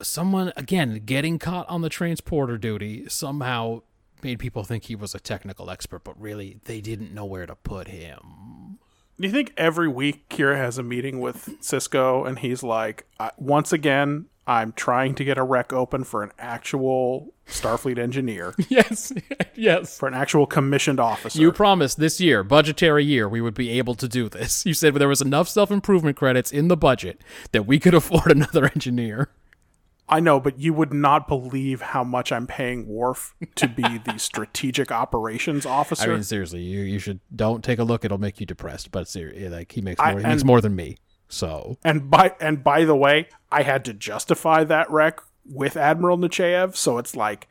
someone, again, getting caught on the transporter duty somehow made people think he was a technical expert, but really they didn't know where to put him. Do you think every week Kira has a meeting with Sisko and he's like, I, once again, I'm trying to get a rec open for an actual Starfleet engineer, Yes, yes. for an actual commissioned officer? You promised this year, budgetary year, we would be able to do this. You said there was enough self improvement credits in the budget that we could afford another engineer. I know, but you would not believe how much I'm paying Worf to be the strategic operations officer. I mean, seriously, you you should don't take a look. It'll make you depressed. But seriously, eh, like he makes I- more, he makes more than me. So And by and by the way, I had to justify that wreck with Admiral Nechayev, so it's like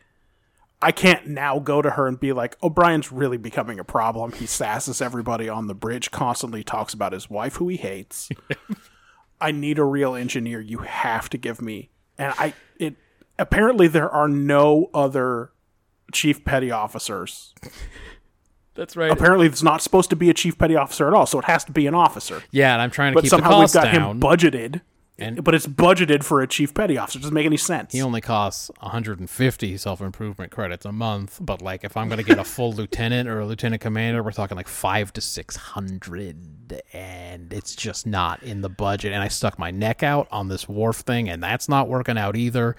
I can't now go to her and be like, oh, "O'Brien's really becoming a problem. He sasses everybody on the bridge, constantly talks about his wife who he hates. I need a real engineer. You have to give me." And I it apparently there are no other chief petty officers. that's right. Apparently, it's not supposed to be a chief petty officer at all, so it has to be an officer yeah, and I'm trying to but keep the somehow we've got down. him budgeted. And- but it's budgeted for a chief petty officer. It doesn't make any sense. he only costs 150 self improvement credits a month. But like, if I'm going to get a full lieutenant or a lieutenant commander, we're talking like five to six hundred, and it's just not in the budget. And I stuck my neck out on this Worf thing, and that's not working out either.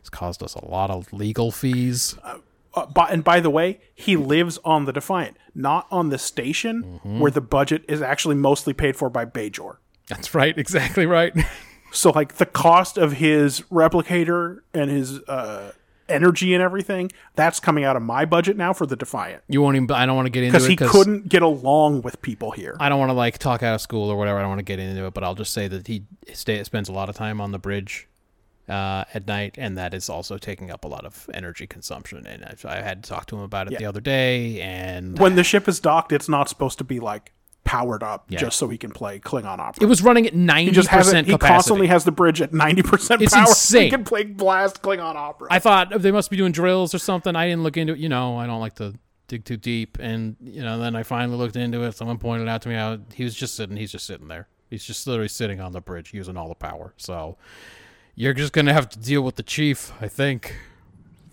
It's caused us a lot of legal fees. Uh, by, and by the way, he lives on the Defiant, not on the station Mm-hmm. where the budget is actually mostly paid for by Bajor. That's right, exactly right. So, like the cost of his replicator and his uh, energy and everything, that's coming out of my budget now for the Defiant You won't even. I don't want to get into because it he couldn't get along with people here. I don't want to like talk out of school or whatever. I don't want to get into it, but I'll just say that he stay, spends a lot of time on the bridge uh, at night, and that is also taking up a lot of energy consumption. And I, I had to talk to him about it Yeah. the other day, and when the ship is docked, it's not supposed to be like powered up Yeah. just so he can play Klingon opera. it was running at ninety He just has it. percent He constantly has the bridge at ninety percent It's power. Insane. he can play blast Klingon opera. I thought they must be doing drills or something. I didn't look into it. You know, I don't like to dig too deep. And you know, then I finally looked into it. Someone pointed out to me how he was just sitting. He's just sitting there. He's just literally sitting on the bridge using all the power. So you're just gonna have to deal with the chief, I think.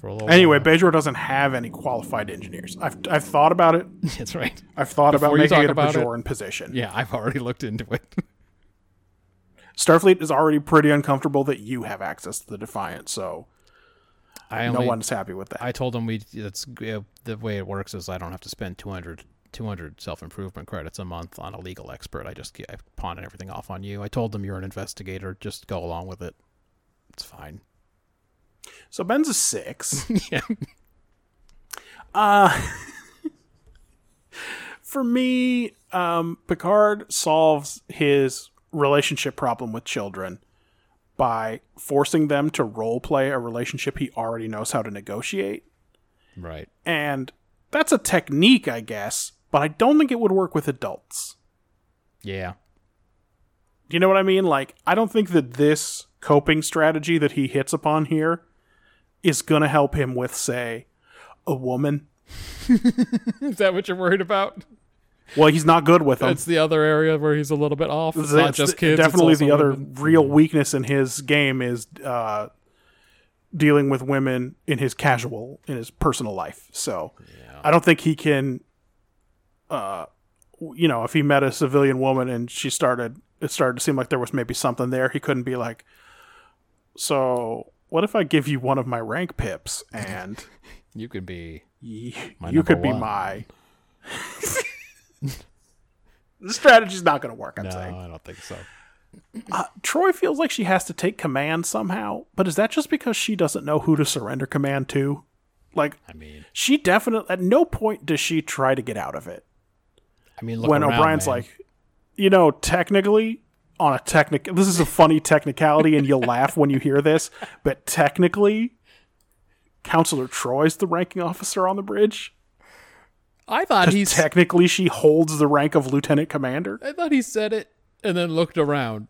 For a little anyway, while. Bajor doesn't have any qualified engineers. I've I've thought about it. that's right. I've thought Before about making it a about it- position. Yeah, I've already looked into it. Starfleet is already pretty uncomfortable that you have access to the Defiant, so I no one's happy with that. I told them we. That's uh, the way it works is I don't have to spend 200, 200 self improvement credits a month on a legal expert. I just I pawn everything off on you. I told them you're an investigator. Just go along with it. It's fine. So Ben's a six. yeah. For me, um, Picard solves his relationship problem with children by forcing them to role play a relationship he already knows how to negotiate. Right. And that's a technique, I guess, but I don't think it would work with adults. Yeah. Do you know what I mean? Like, I don't think that this coping strategy that he hits upon here is going to help him with, say, a woman. Is that what you're worried about? Well, he's not good with them. That's the other area where he's a little bit off. It's That's not just kids. Definitely the other women. real weakness in his game is uh, dealing with women in his casual, in his personal life. So I don't think he can. Uh, you know, if he met a civilian woman and she started, it started to seem like there was maybe something there. He couldn't be like, so what if I give you one of my rank pips and You could be. My you could be one. my. the strategy's not going to work. I'm No, saying. I don't think so. Uh, Troi feels like she has to take command somehow, but is that just because she doesn't know who to surrender command to? Like, I mean, she definitely, at no point does she try to get out of it. I mean, look when around, O'Brien's man. like, you know, technically, on a technical this is a funny technicality, and you'll laugh when you hear this, but technically, Counselor Troi's the ranking officer on the bridge. I thought he's. Technically, she holds the rank of lieutenant commander. I thought he said it and then looked around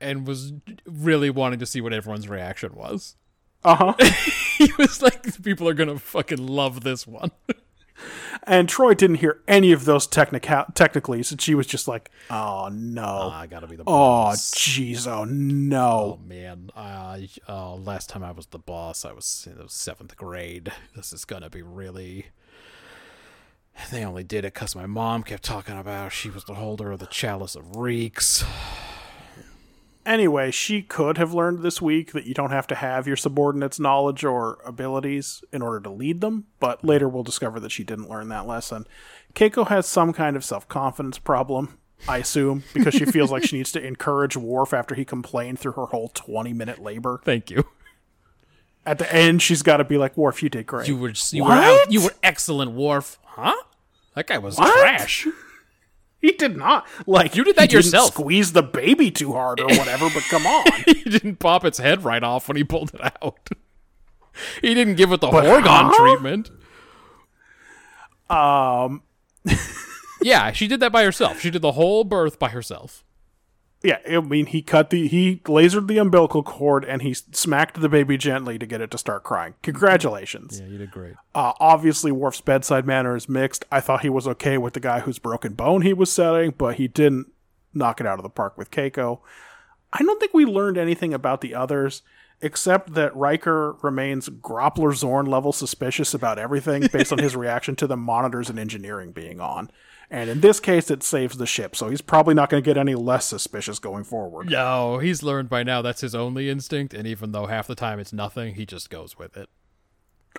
and was really wanting to see what everyone's reaction was. Uh huh. He was like, "People are gonna fucking love this one." And Troi didn't hear any of those technical technicalities, and she was just like, "Oh no, I gotta be the boss. oh jeez, oh no." Oh man, uh, uh, last time I was the boss, I was in the seventh grade. This is gonna be really. They only did it because my mom kept talking about she was the holder of the chalice of Rixx. Anyway, she could have learned this week that you don't have to have your subordinates' knowledge or abilities in order to lead them, but later we'll discover that she didn't learn that lesson. Keiko has some kind of self confidence problem, I assume, because she feels like she needs to encourage Worf after he complained through her whole 20 minute labor. Thank you. At the end, she's got to be like, Worf, you did great. You were you were What? out, you were excellent, Worf. Huh? That guy was What? trash. He did not like You did that he didn't yourself. Squeeze the baby too hard or whatever. but come on, he didn't pop its head right off when he pulled it out. he didn't give it the But Horgon huh? treatment. um, Yeah, she did that by herself. She did the whole birth by herself. Yeah. I mean, he cut the he lasered the umbilical cord and he smacked the baby gently to get it to start crying. Congratulations. Yeah, you did great. Uh, obviously, Worf's bedside manner is mixed. I thought he was okay with the guy whose broken bone he was setting, but he didn't knock it out of the park with Keiko. I don't think we learned anything about the others except that Riker remains Groppler Zorn level suspicious about everything based on his reaction to the monitors and engineering being on. And in this case, it saves the ship, so he's probably not going to get any less suspicious going forward. No, he's learned by now that's his only instinct, and even though half the time it's nothing, he just goes with it.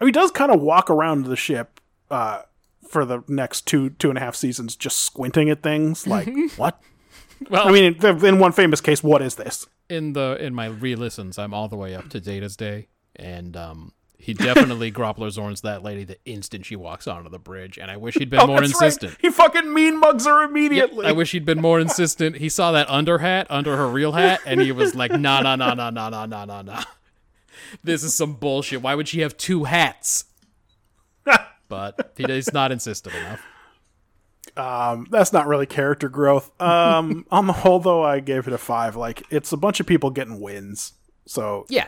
He does kind of walk around the ship uh, for the next two two and a half seasons, just squinting at things like what. Well, I mean, in in one famous case, what is this? in the in my re-listens, I'm all the way up to Data's Day, and um, he definitely Groppler Zorn's that lady the instant she walks onto the bridge, and I wish he'd been Oh, more that's right. insistent. He fucking mean mugs her immediately. I wish he'd been more insistent. He saw that under hat under her real hat, and he was like, "Nah, nah, nah, nah, nah, nah, nah, nah, nah. This is some bullshit. Why would she have two hats?" But he, he's not insistent enough. um, that's not really character growth. Um, on the whole, though, I gave it a five. Like, it's a bunch of people getting wins, so Yeah,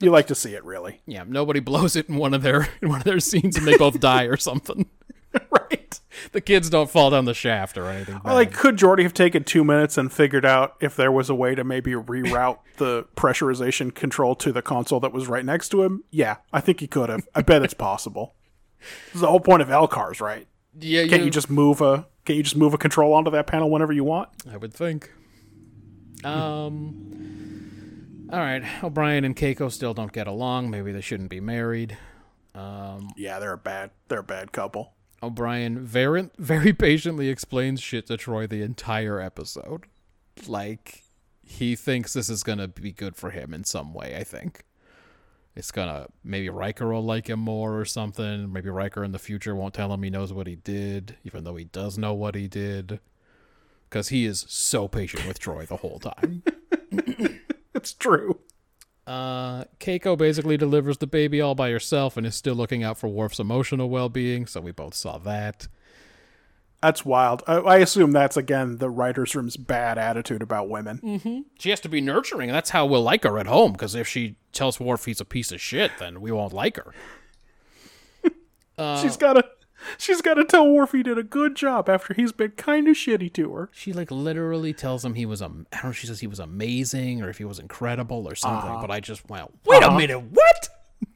you like to see it, really, yeah. Nobody blows it in one of their in one of their scenes, and they both die or something. right? The kids don't fall down the shaft or anything. Bad. Like, could Geordi have taken two minutes and figured out if there was a way to maybe reroute the pressurization control to the console that was right next to him? Yeah, I think he could have. I bet it's possible. This is the whole point of LCARS, right? yeah, Can't you just move a can't you just move a control onto that panel whenever you want? I would think. Um. All right, O'Brien and Keiko still don't get along. Maybe they shouldn't be married. Um, Yeah, they're a bad they're a bad couple. O'Brien very very patiently explains shit to Troi the entire episode. Like he thinks this is gonna be good for him in some way. I think it's gonna maybe Riker will like him more or something. Maybe Riker in the future won't tell him he knows what he did, even though he does know what he did, because he is so patient with Troi the whole time. That's true. Uh, Keiko basically delivers the baby all by herself and is still looking out for Worf's emotional well-being. So we both saw that. That's wild. I, I assume that's again the writers' room's bad attitude about women. She has to be nurturing, and that's how we'll like her at home. Because if she tells Worf he's a piece of shit, then we won't like her. she's gotta, she's gotta tell Worf he did a good job after he's been kind of shitty to her. She like literally tells him he was um, I don't know. if She says he was amazing or if he was incredible or something. But I just went, wait a minute, what?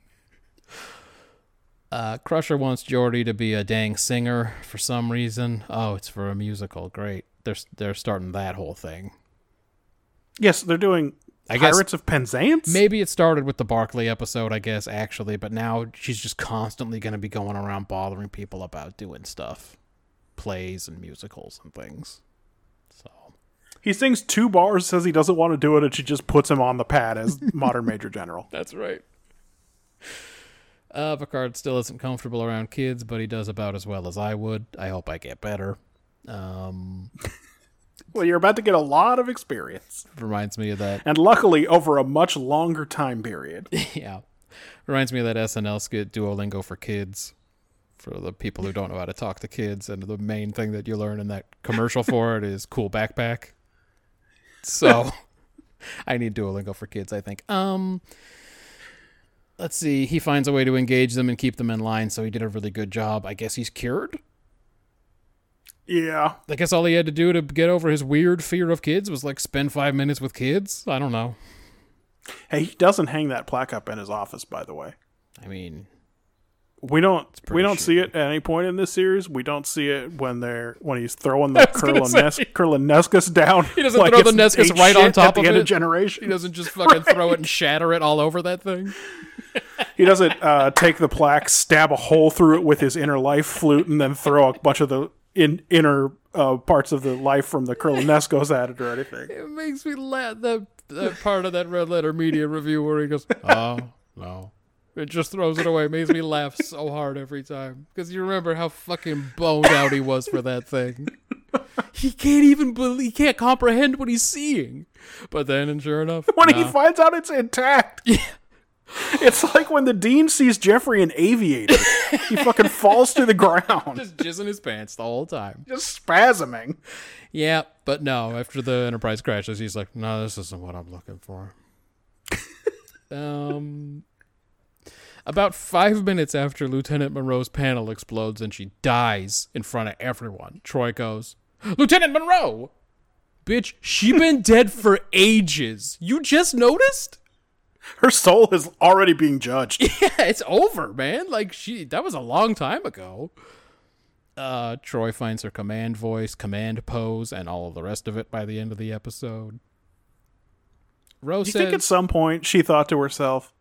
Uh, Crusher wants Geordi to be a dang singer for some reason. Oh, it's for a musical. Great. They're they're starting that whole thing. Yes, they're doing I guess- Pirates of Penzance. Maybe it started with the Barkley episode, I guess, actually, but now she's just constantly going to be going around bothering people about doing stuff, plays and musicals and things. So He sings two bars, says he doesn't want to do it, and she just puts him on the pad as modern Major General. That's right. Uh, Picard still isn't comfortable around kids, but he does about as well as I would. I hope I get better. Um, Well, you're about to get a lot of experience, reminds me of that. and luckily over a much longer time period. yeah, reminds me of that SNL skit Duolingo for kids, for the people who don't know how to talk to kids. And the main thing that you learn in that commercial for it is cool backpack. So, I need Duolingo for kids. I think. Um, let's see. He finds a way to engage them and keep them in line. So he did a really good job. I guess he's cured. Yeah, I guess all he had to do to get over his weird fear of kids was like spend five minutes with kids. I don't know. hey, he doesn't hang that plaque up in his office, by the way. I mean, We don't we don't see it at any point in this series. We don't see it when they're when he's throwing the was gonna Kurlanes- say. Kurlan naiskos down. He doesn't throw the naiskos right on top of end it. of Generation. he doesn't just fucking throw it and shatter it all over that thing. He doesn't uh, take the plaque, stab a hole through it with his inner life flute, and then throw a bunch of the in, inner uh, parts of the life from the Kurlan naiskos at it or anything. It makes me laugh. That, that part of that Red Letter Media review where he goes, "Oh no." It just throws it away. It Makes me laugh so hard every time because you remember how fucking boned out he was for that thing. He can't even believe, he can't comprehend what he's seeing. But then, and sure enough, When he finds out it's intact, it's like when the dean sees Jeffrey in Aviator. he fucking falls to the ground, just jizzing his pants the whole time. just spasming. Yeah, but no. After the Enterprise crashes, he's like, "No, this isn't what I'm looking for." um, about five minutes after Lieutenant Monroe's panel explodes and she dies in front of everyone, Troi goes, "Lieutenant Monroe, bitch, she been dead for ages. You just noticed?" Her soul is already being judged. yeah, it's over, man. Like she that was a long time ago. Uh Troi finds her command voice, command pose, and all of the rest of it by the end of the episode. Rose Do you says think at some point she thought to herself,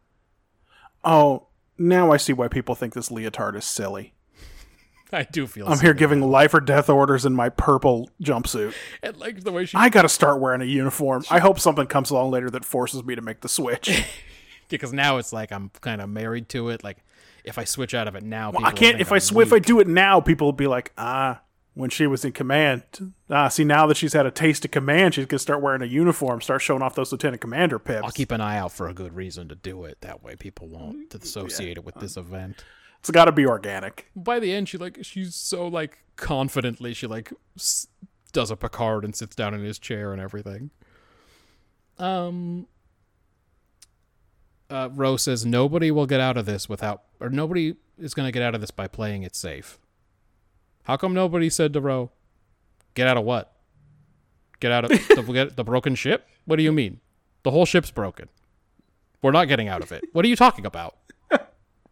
"Oh, now I see why people think this leotard is silly. I do feel like I'm here giving life or death orders in my purple jumpsuit. and like the way she I got to start wearing a uniform. I hope something comes along later that forces me to make the switch. because now it's like I'm kind of married to it. Like if I switch out of it now, I can't. If I I'm sw- if I do it now, people will be like, ah." When she was in command, ah, see now that she's had a taste of command, she's gonna start wearing a uniform, start showing off those lieutenant commander pips. I'll keep an eye out for a good reason to do it. That way, people won't associate it with this event. It's got to be organic. by the end she like she's so like confidently she like s- does a picard and sits down in his chair and everything. Um uh rose says nobody will get out of this without or nobody is going to get out of this by playing it safe. How come nobody said to Ro, get out of what? Get out of the, get the broken ship? What do you mean? The whole ship's broken. We're not getting out of it. What are you talking about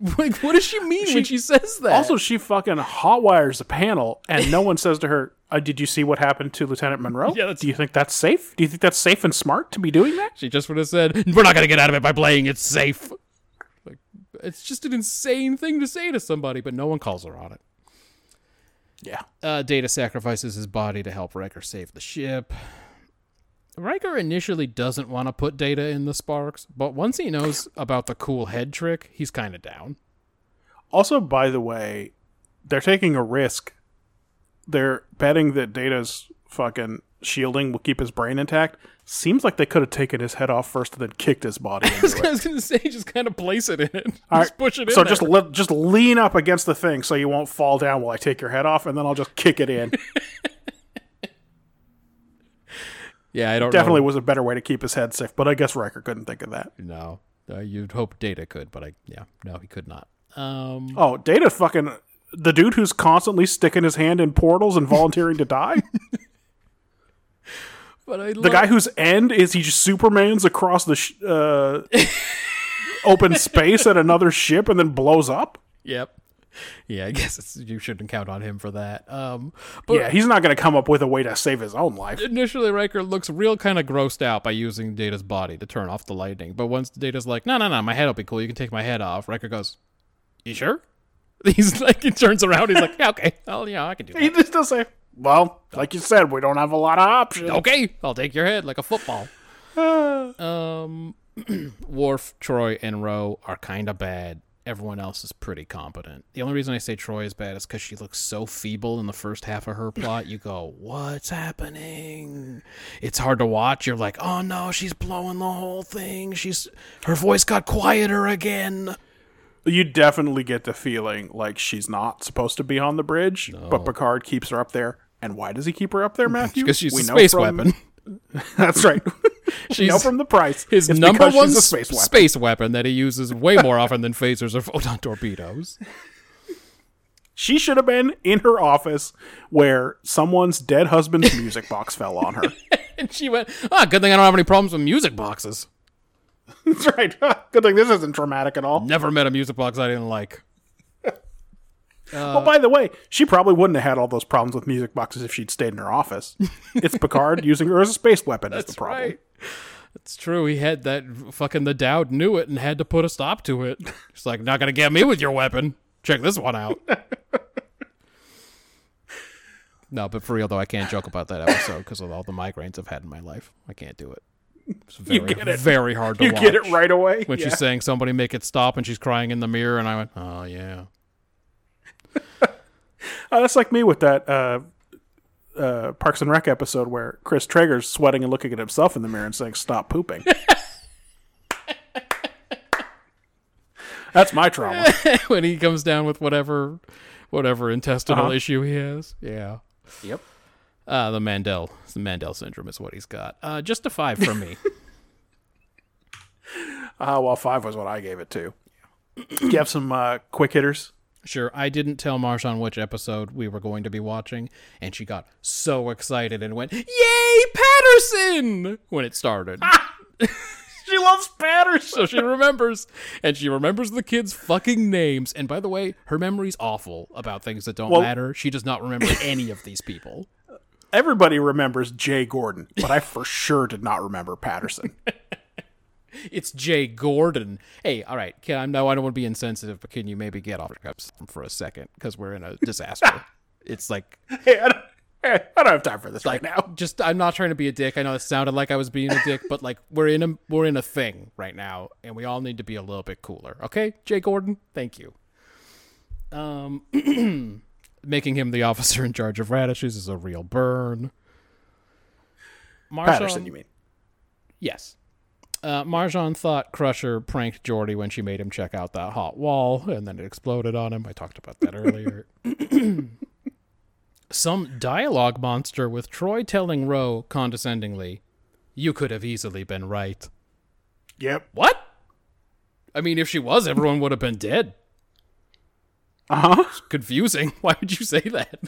like what does she mean when she says that Also, she fucking hotwires a panel, and no one says to her, uh, "Did you see what happened to Lieutenant Monroe? Yeah, that's- Do you think that's safe? Do you think that's safe and smart to be doing that?" She just would have said, "We're not going to get out of it by playing it safe." Like, it's just an insane thing to say to somebody, but no one calls her on it. Yeah. Uh, Data sacrifices his body to help Riker save the ship. Riker initially doesn't want to put Data in the sparks, but once he knows about the cool head trick, he's kind of down. Also, by the way, they're taking a risk. They're betting that Data's fucking shielding will keep his brain intact. Seems like they could have taken his head off first and then kicked his body I was going to say, just kind of place it in it. All just right, push it in so just le- just lean up against the thing so you won't fall down while I take your head off, and then I'll just kick it in. yeah, I don't know. Definitely know. was a better way to keep his head safe, but I guess Riker couldn't think of that. No. Uh, you'd hope Data could, but I, yeah, no, he could not. Um, Oh, Data fucking the dude who's constantly sticking his hand in portals and volunteering to die. but I The guy whose end is he just Superman's across the sh- uh, open space at another ship and then blows up. Yep. Yeah, I guess it's, you shouldn't count on him for that. Um, but Yeah, he's not going to come up with a way to save his own life. initially Riker looks real kind of grossed out by using Data's body to turn off the lightning. But once Data's like, no, no, no, my head will be cool. You can take my head off. Riker goes, you sure? He's like, he turns around. He's like, yeah, okay. Well, yeah, I can do He that. just does say, "Well, like you said, we don't have a lot of options." Okay, I'll take your head like a football. um, Worf, Troi, and Ro are kind of bad. Everyone else is pretty competent. The only reason I say Troi is bad is because she looks so feeble in the first half of her plot. You go, what's happening? It's hard to watch. You're like, oh no, she's blowing the whole thing. She's her voice got quieter again. You definitely get the feeling like she's not supposed to be on the bridge, but Picard keeps her up there. And why does he keep her up there, Matthew? Because she's We a know space from- weapon. That's right. She's know from the price. his it's number one space weapon. space weapon that he uses way more often than phasers or photon torpedoes. She should have been in her office where someone's dead husband's music box fell on her. And she went, ah, good thing I don't have any problems with music boxes. That's right. Good thing this isn't traumatic at all. Never met a music box I didn't like. Well, by the way, she probably wouldn't have had all those problems with music boxes if she'd stayed in her office. it's Picard using her as a space weapon is the problem. That's true. He had that fucking the Dowd knew it and had to put a stop to it. He's like, not gonna get me with your weapon. Check this one out. no, but for real though, I can't joke about that episode because of all the migraines I've had in my life. I can't do it. It's very, get it. very hard to You watch. get it right away. when Yeah. she's saying somebody make it stop and she's crying in the mirror and I went, oh yeah. Oh, that's like me with that uh, uh, Parks and Rec episode where Chris Traeger's sweating and looking at himself in the mirror and saying, "Stop pooping." that's my trauma. when he comes down with whatever whatever intestinal Uh-huh. issue he has. Yeah. Yep. Uh, the Mandel, the Mandel syndrome is what he's got. Uh, just a five from me. Uh, well, five was what I gave it to. you have some uh, quick hitters? Sure, I didn't tell Marshawn which episode we were going to be watching, and she got so excited and went, "Yay, Patterson!" when it started. She loves Patterson. so she remembers, and she remembers the kids' fucking names. And by the way, her memory's awful about things that don't Well- matter. She does not remember any of these people. Everybody remembers Jay Gordon, but I for sure did not remember Patterson. It's Jay Gordon. Hey, all right. Can I know I don't want to be insensitive, but can you maybe get off your cups for a second because we're in a disaster. it's like hey, I don't, hey, I don't have time for this like right now. just I'm not trying to be a dick. I know it sounded like I was being a dick, but like we're in a we're in a thing right now, and we all need to be a little bit cooler. Okay, Jay Gordon, thank you. Um, making him the officer in charge of radishes is a real burn. Marshawn, Patterson, you mean? Yes. Uh, Marjan thought Crusher pranked Geordi when she made him check out that hot wall, and then it exploded on him. I talked about that earlier. Some dialogue monster with Troi telling Ro condescendingly, "You could have easily been right." Yep. What? I mean, if she was, everyone would have been dead. Uh huh. Confusing. Why would you say that?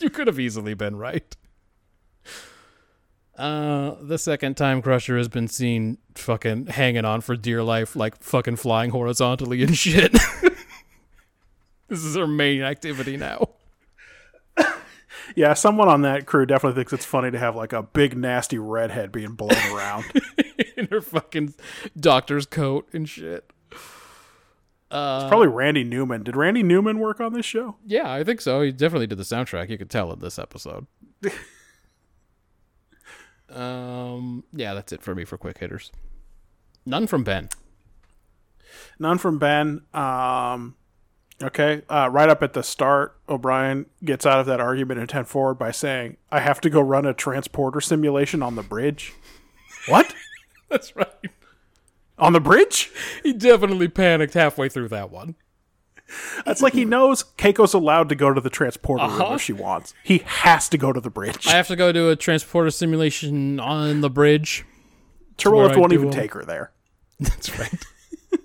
You could have easily been right. Uh, the second time Crusher has been seen fucking hanging on for dear life, like fucking flying horizontally and shit. this is her main activity now. Yeah, someone on that crew definitely thinks it's funny to have like a big nasty redhead being blown around. In her fucking doctor's coat and shit. it's probably Randy Newman. Did Randy Newman work on this show? Yeah, I think so. He definitely did the soundtrack. You could tell in this episode. um, yeah, that's it for me for quick hitters. None from Ben. None from Ben. Um, Okay, uh, right up at the start, O'Brien gets out of that argument in 10 forward by saying, I have to go run a transporter simulation on the bridge. what? That's right. On the bridge? He definitely panicked halfway through that one. That's like he knows Keiko's allowed to go to the transporter room Uh-huh. if she wants. He has to go to the bridge. I have to go do a transporter simulation on the bridge. Turlough won't even them. take her there. That's right.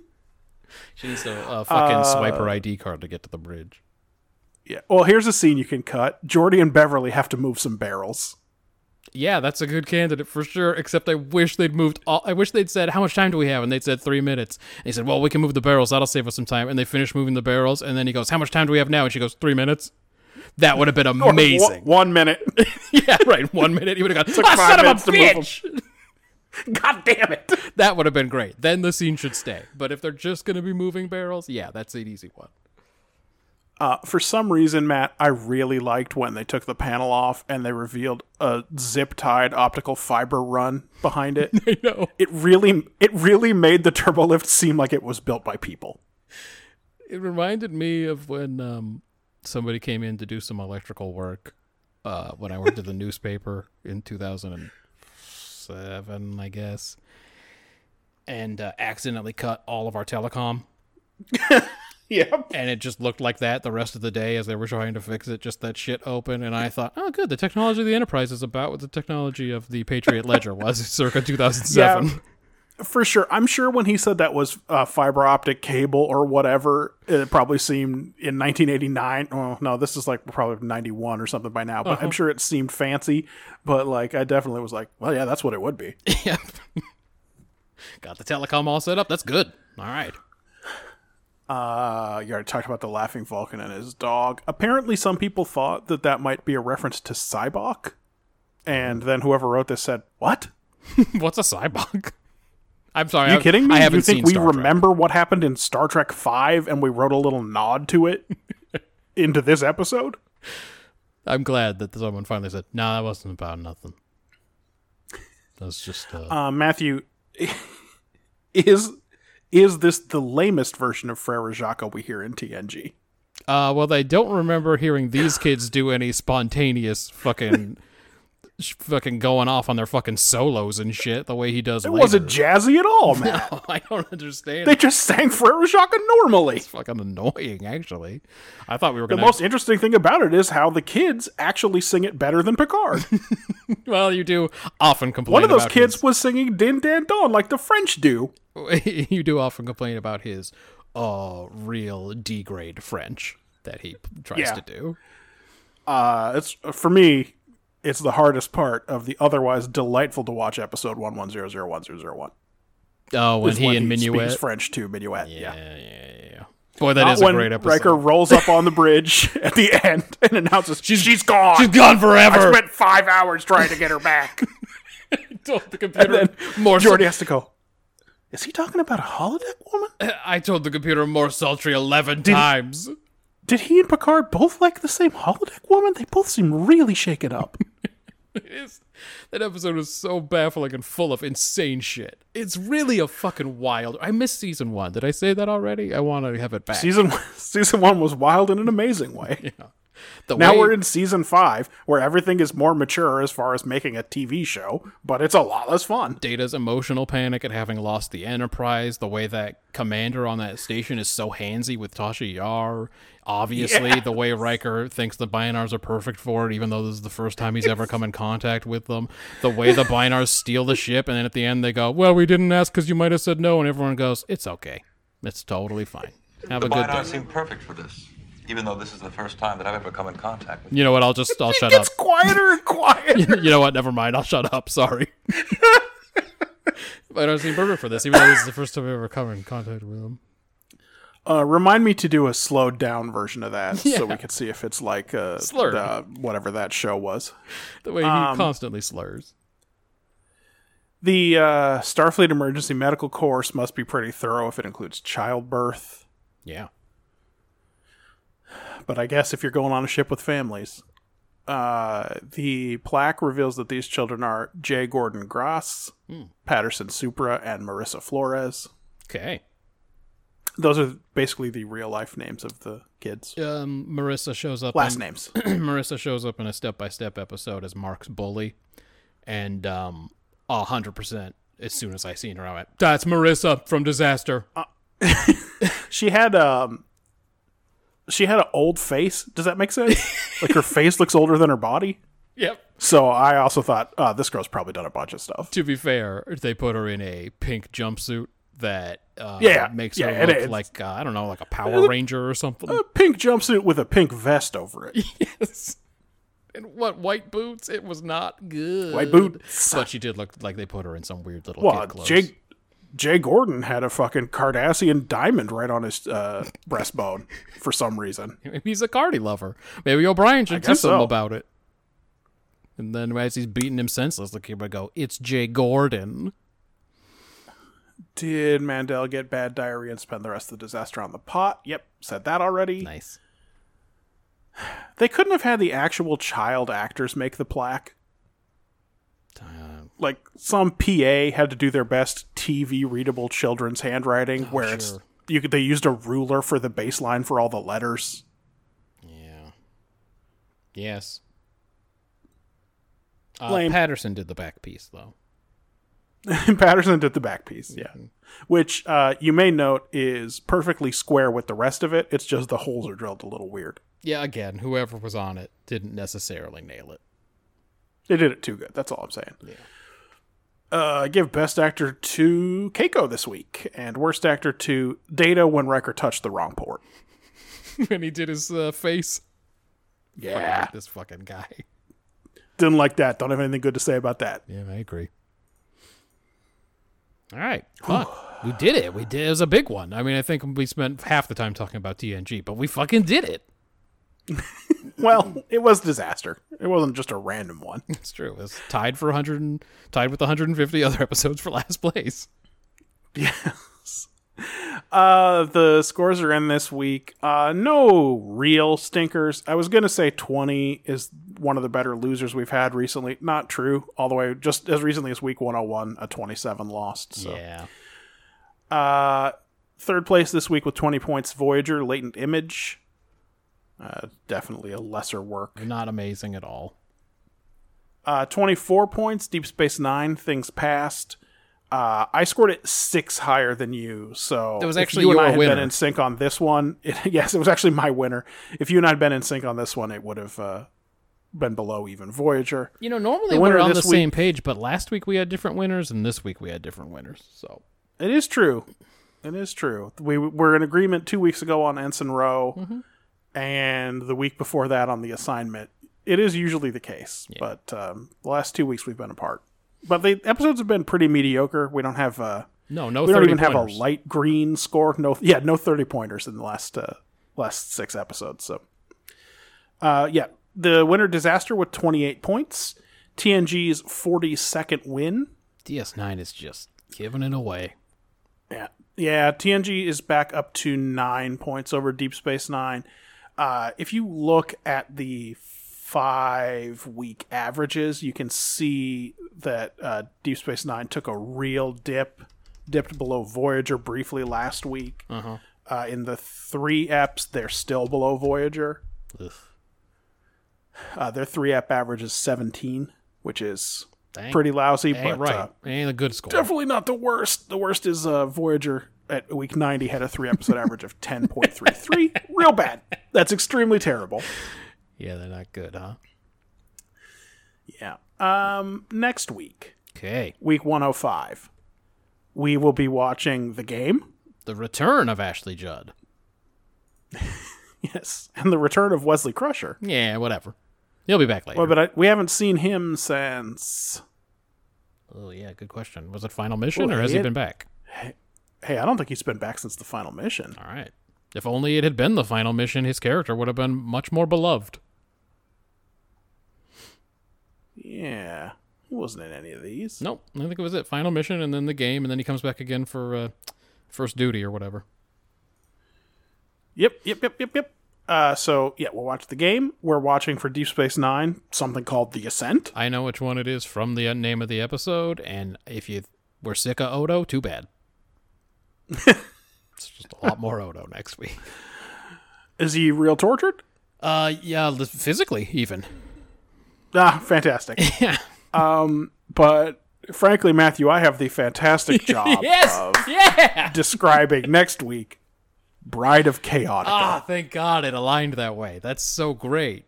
she needs to uh, fucking swipe her ID card to get to the bridge. Yeah. Well, here's a scene you can cut. Geordi and Beverly have to move some barrels. Yeah, that's a good candidate for sure. Except I wish they'd moved. All, I wish they'd said, "How much time do we have?" And they'd said three minutes. And he said, "Well, we can move the barrels. That'll save us some time." And they finished moving the barrels. And then he goes, "How much time do we have now?" And she goes, three minutes." That would have been amazing. One, one minute. yeah, right. One minute. He would have gone, Took "Ah, five minutes a to move 'em." bitch!" God damn it. That would have been great. Then the scene should stay. But if they're just going to be moving barrels, yeah, that's an easy one. Uh, for some reason, Matt, I really liked when they took the panel off and they revealed a zip-tied optical fiber run behind it. I know. it really, it really made the turbolift seem like it was built by people. It reminded me of when um, somebody came in to do some electrical work uh, when I worked at the newspaper in 2007, I guess, and uh, accidentally cut all of our telecom. Yeah. And it just looked like that the rest of the day as they were trying to fix it, just that shit open. And I thought, oh, good, the technology of the Enterprise is about what the technology of the Patriot Ledger was circa 2007. Yeah. For sure. I'm sure when he said that was uh, fiber optic cable or whatever, it probably seemed in 1989. Oh, no, this is like probably 91 or something by now, but I'm sure it seemed fancy. But like, I definitely was like, well, yeah, that's what it would be. Yep. Got the telecom all set up. That's good. All right. Uh, you already talked about the laughing Vulcan and his dog. Apparently, some people thought that that might be a reference to Sybok. And then whoever wrote this said, What? What's a cyborg? I'm sorry. Are you I, kidding me? I haven't you think we Star Trek. remember what happened in Star Trek Five and we wrote a little nod to it into this episode? I'm glad that someone finally said, "No, that wasn't about nothing." That's just uh, Uh, Matthew, is is this the lamest version of Frere Jacques we hear in TNG? uh well, I don't remember hearing these kids do any spontaneous fucking fucking going off on their fucking solos and shit the way he does. It wasn't jazzy at all, man. I don't understand. They just sang Frere Jacques normally. it's fucking annoying, actually. I thought we were gonna. The most interesting thing about it is how the kids actually sing it better than Picard. well, you do often complain. One of those about kids his- was singing Din Dan Don like the French do. you do often complain about his uh real D grade French that he tries Yeah. to do. Uh, it's for me, it's the hardest part of the otherwise delightful to watch episode one one zero zero one zero zero one. Oh, when he when and he Minuet. French to Minuet. yeah, Yeah. yeah, yeah. Boy, that Not is a great episode. Riker rolls up on the bridge at the end and announces she's, she's gone. She's gone forever. I spent five hours trying to get her back. told the computer then more. Geordi has to go. Is he talking about a holodeck woman? I told the computer more sultry eleven times. Did he and Picard both like the same holodeck woman? They both seem really shaken up. It is. That episode was so baffling and full of insane shit. It's really a fucking wild. I missed season one. Did I say that already? I want to have it back. season season one was wild in an amazing way. The Now way- we're in season five, where everything is more mature as far as making a TV show, but it's a lot less fun. Data's emotional panic at having lost the Enterprise, the way that commander on that station is so handsy with Tasha Yar. Obviously, the way Riker thinks the Bynars are perfect for it, even though this is the first time he's ever come in contact with them. The way the Bynars steal the ship, and then at the end they go, Well, we didn't ask because you might have said no, and everyone goes, It's okay. It's totally fine. Have a The good Bynars day. seem perfect for this, even though this is the first time that I've ever come in contact with You know what? I'll just, I'll shut It up. gets quieter and quieter. you know what? Never mind. I'll shut up. Sorry. Bynars seem perfect for this, even though this is the first time I've ever come in contact with them. Uh, remind me to do a slowed down version of that, Yeah. so we could see if it's like uh, Slurred. the- whatever that show was. The way he Um, constantly slurs. The uh, Starfleet Emergency Medical Course must be pretty thorough if it includes childbirth. Yeah. But I guess if you're going on a ship with families, uh, the plaque reveals that these children are Jay Gordon Graas, Patterson Supra, and Marissa Flores. Okay. Those are basically the real life names of the kids. Um, Marissa shows up. Last in- names. Marissa shows up in a step by step episode as Mark's bully, and um, a hundred percent. As soon as I seen her, I went, "That's Marissa from Disaster." She had um she had an old face. Does that make sense? like her face looks older than her body. yep. So I also thought, oh, this girl's probably done a bunch of stuff. To be fair, they put her in a pink jumpsuit that uh, Yeah, makes yeah, her look is. like uh, I don't know, like a Power Ranger or something. A pink jumpsuit with a pink vest over it. yes. And what white boots? It was not good. White boots. But she did look like they put her in some weird little Well, kid clothes. Jay Jay Gordon had a fucking Cardassian diamond right on his uh, breastbone for some reason. Maybe he's a Cardi lover. Maybe O'Brien should tell him so. about it. And then as he's beating him senseless, the would go, "It's Jay Gordon." Did Mandel get bad diarrhea and spend the rest of the disaster on the pot? Yep, said that already. Nice. They couldn't have had the actual child actors make the plaque. Uh, like some PA had to do their best TV readable children's handwriting, where it's you could they used a ruler for the baseline for all the letters. yeah. Yes. Uh, Patterson did the back piece though. Patterson did the back piece, yeah, which uh, you may note is perfectly square with the rest of it. It's just the holes are drilled a little weird. Yeah, again, whoever was on it didn't necessarily nail it. They did it too good. That's all I'm saying. Uh, I give best actor to Keiko this week, and worst actor to Data when Riker touched the wrong port. when he did his uh, face. Yeah, hate this fucking guy. didn't like that. Don't have anything good to say about that. Yeah, I agree. All right, fuck, we did it. We did. It was a big one. I mean, I think we spent half the time talking about TNG, but we fucking did it. Well, it was disaster. It wasn't just a random one. It's true. It was tied for 100, and, tied with 150 other episodes for last place. Yes. Uh, the scores are in this week. Uh, no real stinkers. I was gonna say twenty is one of the better losers we've had recently. Not true. All the way just as recently as week one hundred one, a twenty-seven lost. So. Yeah. Uh, third place this week with twenty points. Voyager, Latent Image. Uh, definitely a lesser work. Not amazing at all. Uh, 24 points, Deep Space Nine, Things Past. Uh, I scored it six higher than you, so It was if actually you and I had winner. been in sync on this one. It, yes, it was actually my winner. If you and I had been in sync on this one, it would have uh, been below even Voyager. You know, normally The we're on the this same page, but last week we had different winners, and this week we had different winners. So It is true. It is true. We were in agreement two weeks ago on Ensign Ro, Mm-hmm. And the week before that on the assignment. It is usually the case, but um, the last two weeks we've been apart. But the episodes have been pretty mediocre. We don't have uh, no, no, we don't 30 even have a light green score. No, yeah, no thirty pointers in the last uh, last six episodes. So, uh, yeah, the winner disaster with twenty eight points. TNG's forty second win. DS9 is just giving it away. Yeah, yeah. TNG is back up to nine points over Deep Space Nine. Uh, if you look at the five week averages, you can see that uh, Deep Space Nine took a real dip, dipped below Voyager briefly last week. Uh-huh. Uh, in the three eps, they're still below Voyager. Uh, their three ep average is 17, which is Dang. pretty lousy, Ain't but right. uh, Ain't a good score. definitely not the worst. The worst is uh, Voyager at week 90 had a three episode average of 10.33. Real bad. That's extremely terrible. Yeah, they're not good, huh? Yeah. Um, next week, Okay. week 105, we will be watching the game. The return of Ashley Judd. Yes. And the return of Wesley Crusher. Yeah, whatever. He'll be back later. Well, but I, we haven't seen him since. oh, yeah, good question. Was it Final Mission, Well, or has he it- been back? Hey, I don't think he's been back since the final mission. All right. If only it had been the Final Mission, his character would have been much more beloved. Yeah. He wasn't in any of these. Nope, I think it was it. Final Mission, and then the game, and then he comes back again for uh, first duty or whatever. Yep, yep, yep, yep, yep. Uh, so, yeah, we'll watch the game. We're watching for Deep Space Nine, something called The Ascent. I know which one it is from the uh, name of the episode, and if you were sick of Odo, too bad. It's just a lot more Odo next week. Is he real tortured? Uh, yeah, physically even. Ah, fantastic. Yeah. Um, but frankly, Matthew, I have the fantastic job of Yeah. describing next week Bride of Chaotica. Ah, thank God it aligned that way. That's so great.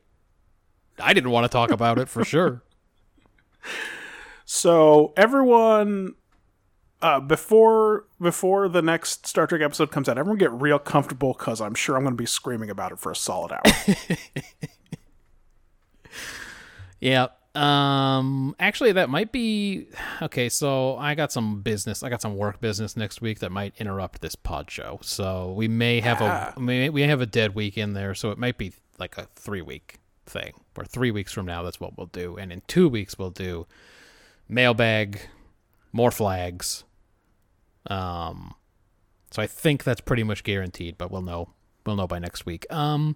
I didn't want to talk about it for sure. So everyone uh, before before the next Star Trek episode comes out, everyone get real comfortable because I'm sure I'm going to be screaming about it for a solid hour. Yeah. Um actually that might be okay, so I got some business. I got some work business next week that might interrupt this pod show. So we may have a we may, we have a dead week in there, so it might be like a 3 week thing. Or 3 weeks from now that's what we'll do. And in 2 weeks we'll do mailbag, more flags. Um so I think that's pretty much guaranteed, but we'll know we'll know by next week. Um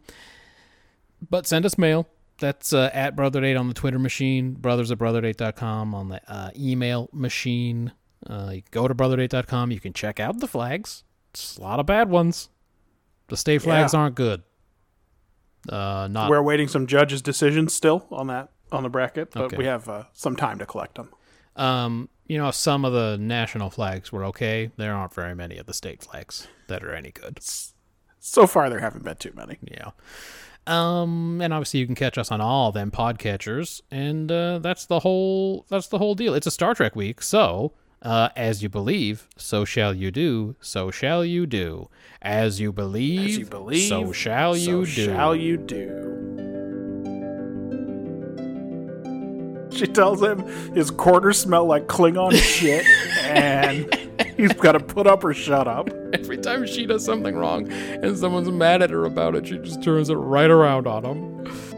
but send us mail. That's uh, at Brother8 on the Twitter machine, brothers at brother8.com on the uh, email machine. Uh, you go to brother8.com. You can check out the flags. It's a lot of bad ones. The state flags Yeah. aren't good. Uh, not We're awaiting some judges' decisions still on that on the bracket, but Okay. we have uh, some time to collect them. Um, you know, some of the national flags were okay. There aren't very many of the state flags that are any good. So far, there haven't been too many. Yeah. Um, and obviously you can catch us on all them podcatchers, and uh, that's the whole that's the whole deal. It's a Star Trek week, so uh, as you believe, so shall you do. So shall you do. As you believe, As you believe, so shall you so do. Shall you do? She tells him his quarters smell like Klingon shit, and he's got to put up or shut up. Every time she does something wrong and someone's mad at her about it, she just turns it right around on them.